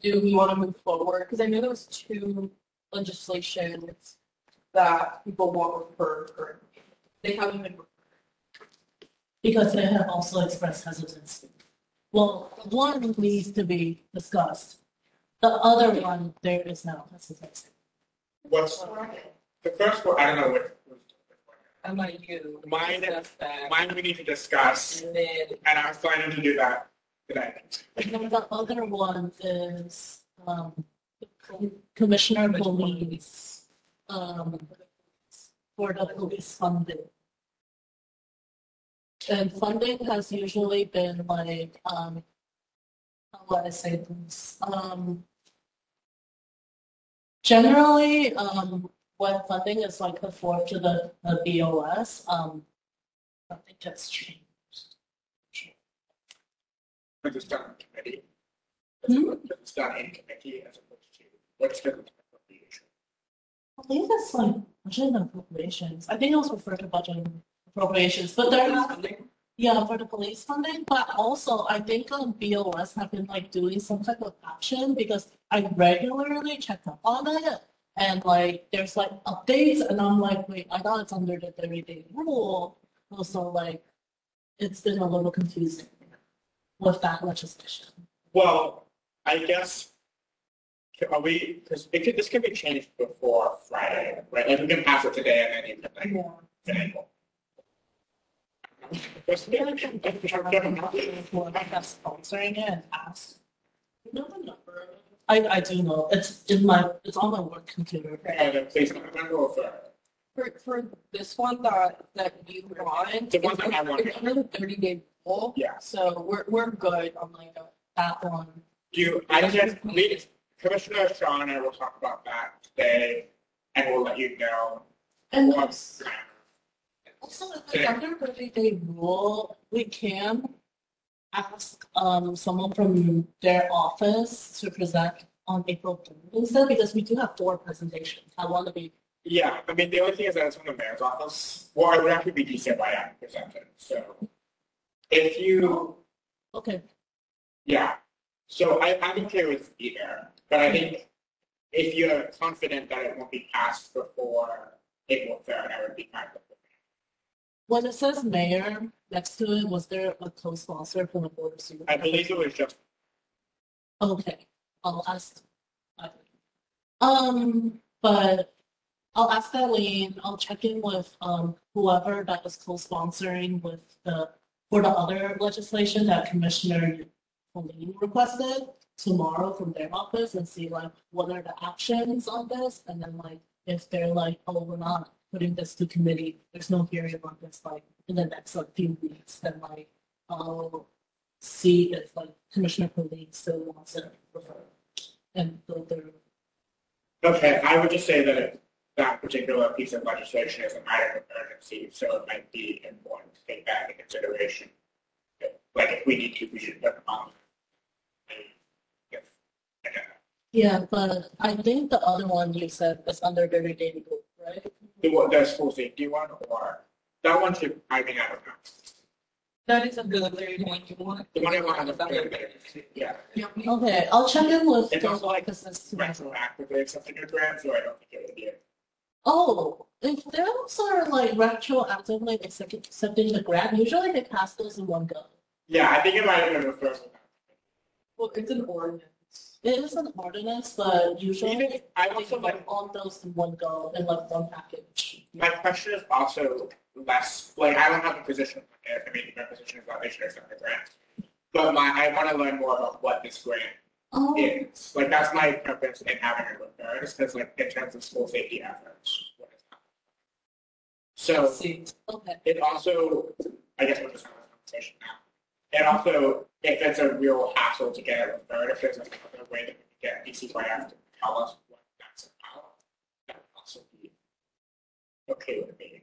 do we want to move forward? Because I know there was two legislations that people want referred currently. They haven't been because they have also expressed hesitancy. Well, one needs to be discussed. The other one, there is no hesitancy. what's, the first one, I don't know what. I might you. Mine- discuss. Mine we need to discuss, And then and I'm planning to do that today. And then the other one is, um, Commissioner Police, um, for the police funding. And funding has usually been like, um, how would I say this? Um, generally, um, when funding is like before to the, the BOS, um, nothing has changed. It's done in committee. Committee as opposed to, what's the appropriation? I think it's like budget and appropriations. I think it was referred to budget and appropriations, but there yeah, for the police funding, but also I think um BOS have been like doing some type of action because I regularly check up on it. And like, there's like updates and I'm like, wait, I thought it's under the thirty day rule. Also like, it's been a little confusing with that legislation. Well, I guess, are we, because it could, this can be changed before Friday, right? Like we can pass it today and then you can like, finish. Just- sponsoring it and ask. You know the number? I, I do know. It's in my, it's on my work computer. Police department or for, For, for this one that, that you want. The one that I want. It's under the thirty day rule. Yeah. So we're, we're good on like that one. do you, I just, Commissioner Shaw and I will talk about that today and we'll let you know. And once- also, like under thirty day rule, we can ask um someone from their office to present on April third instead, because we do have four presentations. I want to be, Yeah, I mean, the only thing is that it's from the mayor's office, well, it would actually be DCYF presented, so. If you, okay, yeah, so I, I'm okay with either, but I think if you're confident that it won't be passed before April third, I would be fine with it. when it says mayor next to it, was there a co-sponsor from the board of supervisors? I believe it was just, Okay, I'll ask. Um, but I'll ask Eileen, I'll check in with, um, whoever that was co-sponsoring with the, for the other legislation that Commissioner Pauline requested tomorrow from their office and see like, what are the actions on this? And then like, if they're like, oh, we're not putting this to committee, there's no hearing on this like in the next like few weeks, then like, I'll see if like Commissioner Pauline still wants it refer and go through. okay, I would just say that that particular piece of legislation is a matter of urgency, so it might be important to take that into consideration. Like, if we need to, we should put them on. If- okay. Yeah, but I think the other one you said is under very daily group, right? The one, the school safety one, or, that one should, I mean, I don't know. that is a good third one you want. The one I want on the, yeah. Okay, I'll check in with It's the also like offices rental tomorrow. actively accepting a grant, so I don't think it would be. a- Oh, if those are like retroactively accept- accepting the grant, usually they pass those in one go. Yeah, I think it might have been the first one. Well, it's an ordinance. It is an ordinance, but usually Even, I also like, all those in one go in like one package. my question is also less, like, I don't have a position, I mean, my position is not they should accept the grant. But my, I want to learn more about what this grant Oh. Like, that's my purpose in having it with her, because like, in terms of school safety efforts. what is that? So. okay. It also, I guess we're just having a conversation now. And also, if it's a real hassle to get it referred, if there's another way that we can get DCYF to tell us what that's about, that would also be okay with me.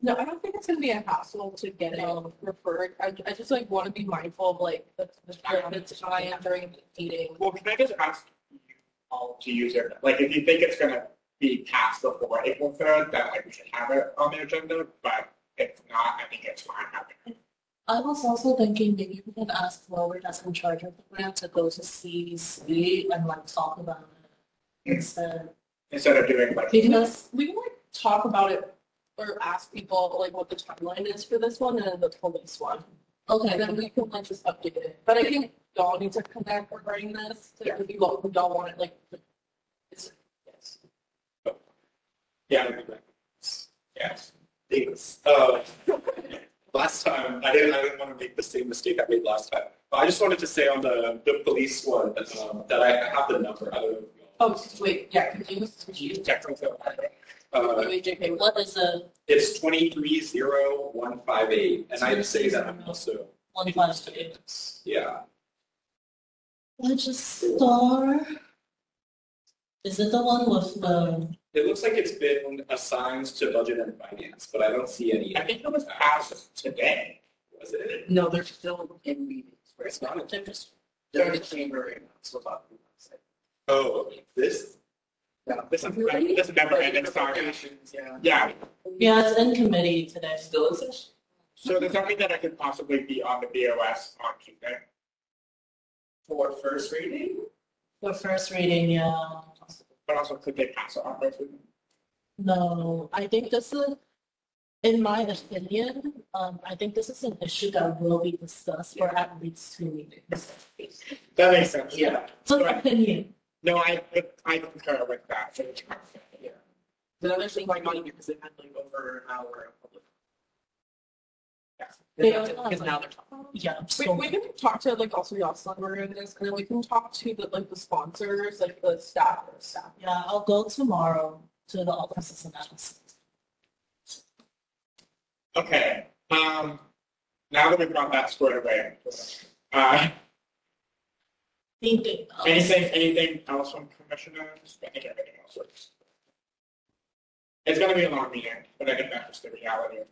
No, I don't think it's gonna be a hassle to get it referred. I, I just like want to be mindful of like the, the, the time during the meeting. Well, can I just ask you all to use it? Like, if you think it's gonna be passed before April third, then like we should have it on the agenda, but if not, I think it's fine having it. I was also thinking maybe we can ask Robert that's in charge of the grant to go to CC and like talk about it instead. Instead of doing like, Because We can like talk about it or ask people like what the timeline is for this one and then the police one. okay, then we can like just update it. But I think y'all need to connect regarding this to if you all, y'all want it like. It's, yes. Yeah. that'd yes. Thanks. Uh, last time, I didn't, I didn't want to make the same mistake I made last time. But I just wanted to say on the, the police one, um, that I have the number. I don't know if you all. Oh, wait, yeah, could you, could you, Technically, Uh, wait, what is a it's twenty-three zero one five eight, and I'd say that I'm also, one five two? yeah. Register. Is it the one with the, It looks like it's been assigned to budget and finance, but I don't see any. I think it was passed today. Was it? No, they're still in meetings. It's not. they're just, They're in the chamber right now, still talking about it. Oh, this? Yeah. This is, this never ending saga. Yeah. Yeah, yeah, it's in committee today. Still in session? so does that mean that I could possibly be on the BOS on Tuesday? For first reading? For first reading, yeah. But also, could they pass it on first reading? No, I think this is, in my opinion, um, I think this is an issue that will be discussed for at least two meetings. That makes sense. Yeah. Just Right. opinion. No, I, I concur with that. So it's- Yeah. The other thing might not even because it had like over an hour of public. They Because are- because now they're talking. Yeah. We, so- we can talk to like also Yoselin regarding this, and then we can talk to the like the sponsors, like the staff or staff. Yeah, I'll go tomorrow to the offices and ask. Okay, um, now that we've got that squared away, uh, Anything else? anything, anything else from commissioners? I think everything else works. It's gonna be a long meeting, but I think that's just the reality. of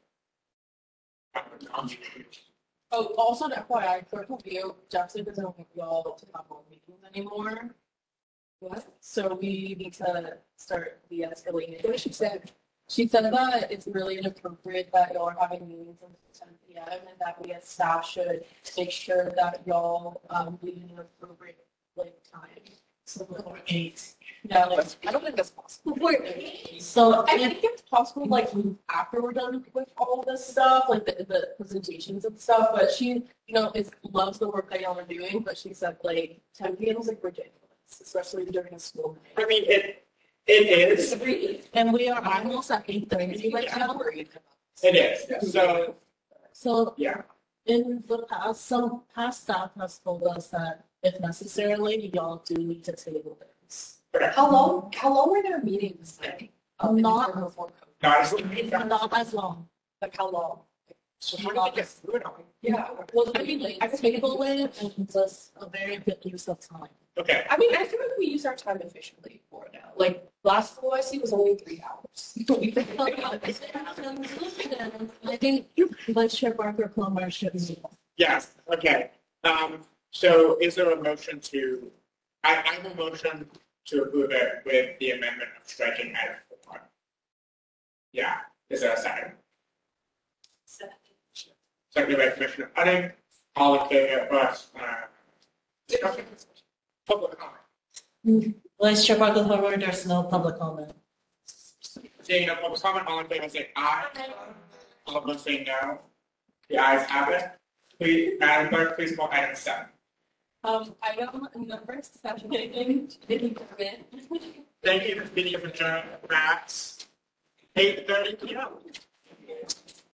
Oh, also the FYI, quick review, Jackson doesn't want y'all to have more meetings anymore. What? So we need to start de-escalating. What she said? She said that it's really inappropriate that y'all are having meetings until ten P M and that we as staff should make sure that y'all, um, leave an appropriate, like, time. So before eight. Yeah, like, I don't think that's possible. Before So I think it's possible, like, after we're done with all this stuff, like the, the presentations and stuff, but she, you know, is, loves the work that y'all are doing, but she said, like, ten PM is like ridiculous, especially during a school day. I mean, it, it is, and we are almost at eight thirty right now. it is, so, So yeah. in the past, some past staff has told us that if necessarily, y'all do need to table this. How long, how long were their meetings like? I'm not- Before COVID? Not, Not as long. Like how long? so how do we get through it all? Yeah. Well, I mean, like, table it and just a very good use of time. Okay, I mean, I feel like we use our time efficiently for now. Like last OIC was only three hours. I think Vice Chair Barker Plummer should be. yes, okay. Um, so is there a motion to, I, I have a motion to approve it with the amendment of striking item part. Yeah, is there a second? Seconded by Commissioner Utting, all in favor, plus, uh, discussion? Public comment. Vice Chair Barker Plummer, there's no public comment. Seeing no public comment, all in favor say aye. All opposed say no. The ayes have it. Please, Madam Clerk, please call item seven. Um, item number seven, didn't permit. Thank you, this meeting is adjourned at eight thirty P M.